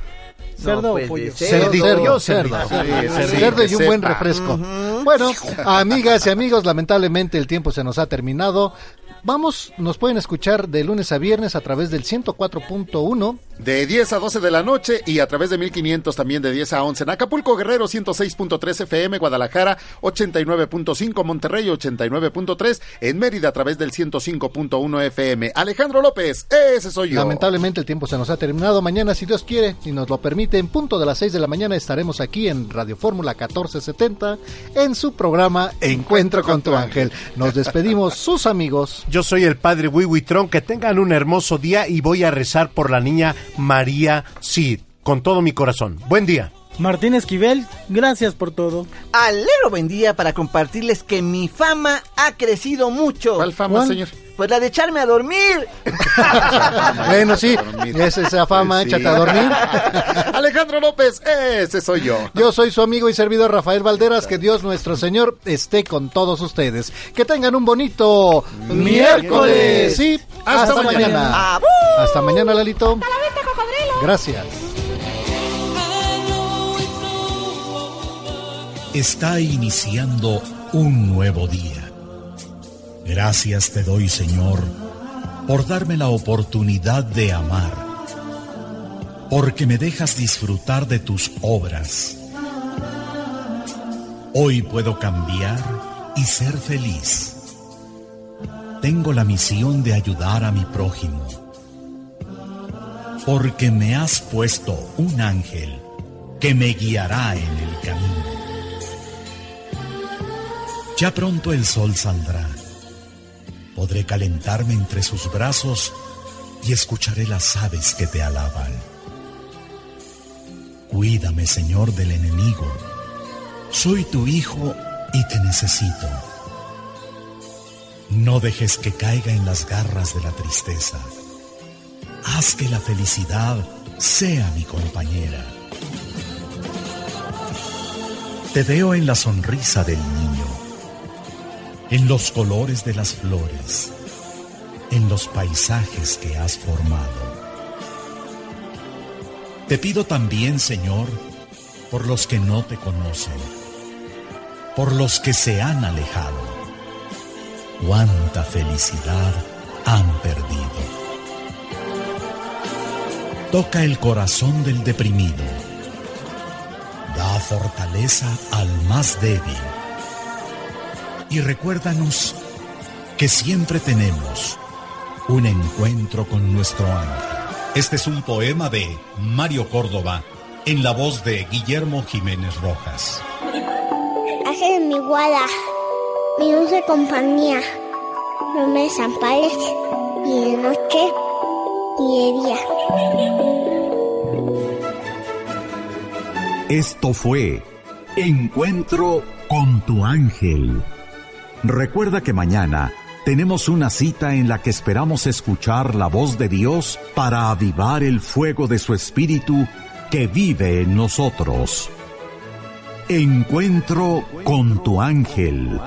¿Cerdo No, o pues, pollo? de cerdo. Cerdo, Yo, cerdo, cerdo, y un buen refresco. Bueno, amigas y amigos, lamentablemente el tiempo se nos ha terminado. Vamos, nos pueden escuchar de lunes a viernes a través del 104.1. De 10 a 12 de la noche y a través de 1500 también de 10 a 11 en Acapulco Guerrero 106.3 FM, Guadalajara 89.5, Monterrey 89.3, en Mérida a través del 105.1 FM. Alejandro López, ese soy yo. Lamentablemente el tiempo se nos ha terminado. Mañana, si Dios quiere y nos lo permite, en punto de las 6 de la mañana estaremos aquí en Radio Fórmula 1470 en su programa Encuentro con tu ángel. Nos despedimos sus amigos. Yo soy el padre Wiwitron, que tengan un hermoso día y voy a rezar por la niña María Cid, con todo mi corazón. Buen día. Martín Esquivel, gracias por todo. Alegro buen día para compartirles que mi fama ha crecido mucho. ¿Cuál fama, ¿Cuál? señor? Pues la de echarme a dormir. <laughs> Bueno, sí, es esa fama, Sí. échate a dormir. <laughs> Alejandro López, ese soy yo. Yo soy su amigo y servidor Rafael Valderas. Que Dios nuestro Señor esté con todos ustedes. Que tengan un bonito miércoles. Sí, hasta, Hasta mañana. mañana. ¡Abú! Hasta mañana, Lalito. Gracias. Está iniciando un nuevo día. Gracias te doy, Señor, por darme la oportunidad de amar, porque me dejas disfrutar de tus obras. Hoy puedo cambiar y ser feliz. Tengo la misión de ayudar a mi prójimo, porque me has puesto un ángel que me guiará en el camino. Ya pronto el sol saldrá. Podré calentarme entre sus brazos y escucharé las aves que te alaban. Cuídame, Señor, del enemigo. Soy tu hijo y te necesito. No dejes que caiga en las garras de la tristeza. Haz que la felicidad sea mi compañera. Te veo en la sonrisa del niño, en los colores de las flores, en los paisajes que has formado. Te pido también, Señor, por los que no te conocen, por los que se han alejado. Cuánta felicidad han perdido. Toca el corazón del deprimido da fortaleza al más débil. Y recuérdanos que siempre tenemos un encuentro con nuestro ángel. Este es un poema de Mario Córdoba en la voz de Guillermo Jiménez Rojas. Ángel mi guarda, mi dulce compañía, no me desampares ni de noche ni de día. Esto fue Encuentro con tu ángel. Recuerda que mañana tenemos una cita en la que esperamos escuchar la voz de Dios para avivar el fuego de su espíritu que vive en nosotros. Encuentro con tu ángel.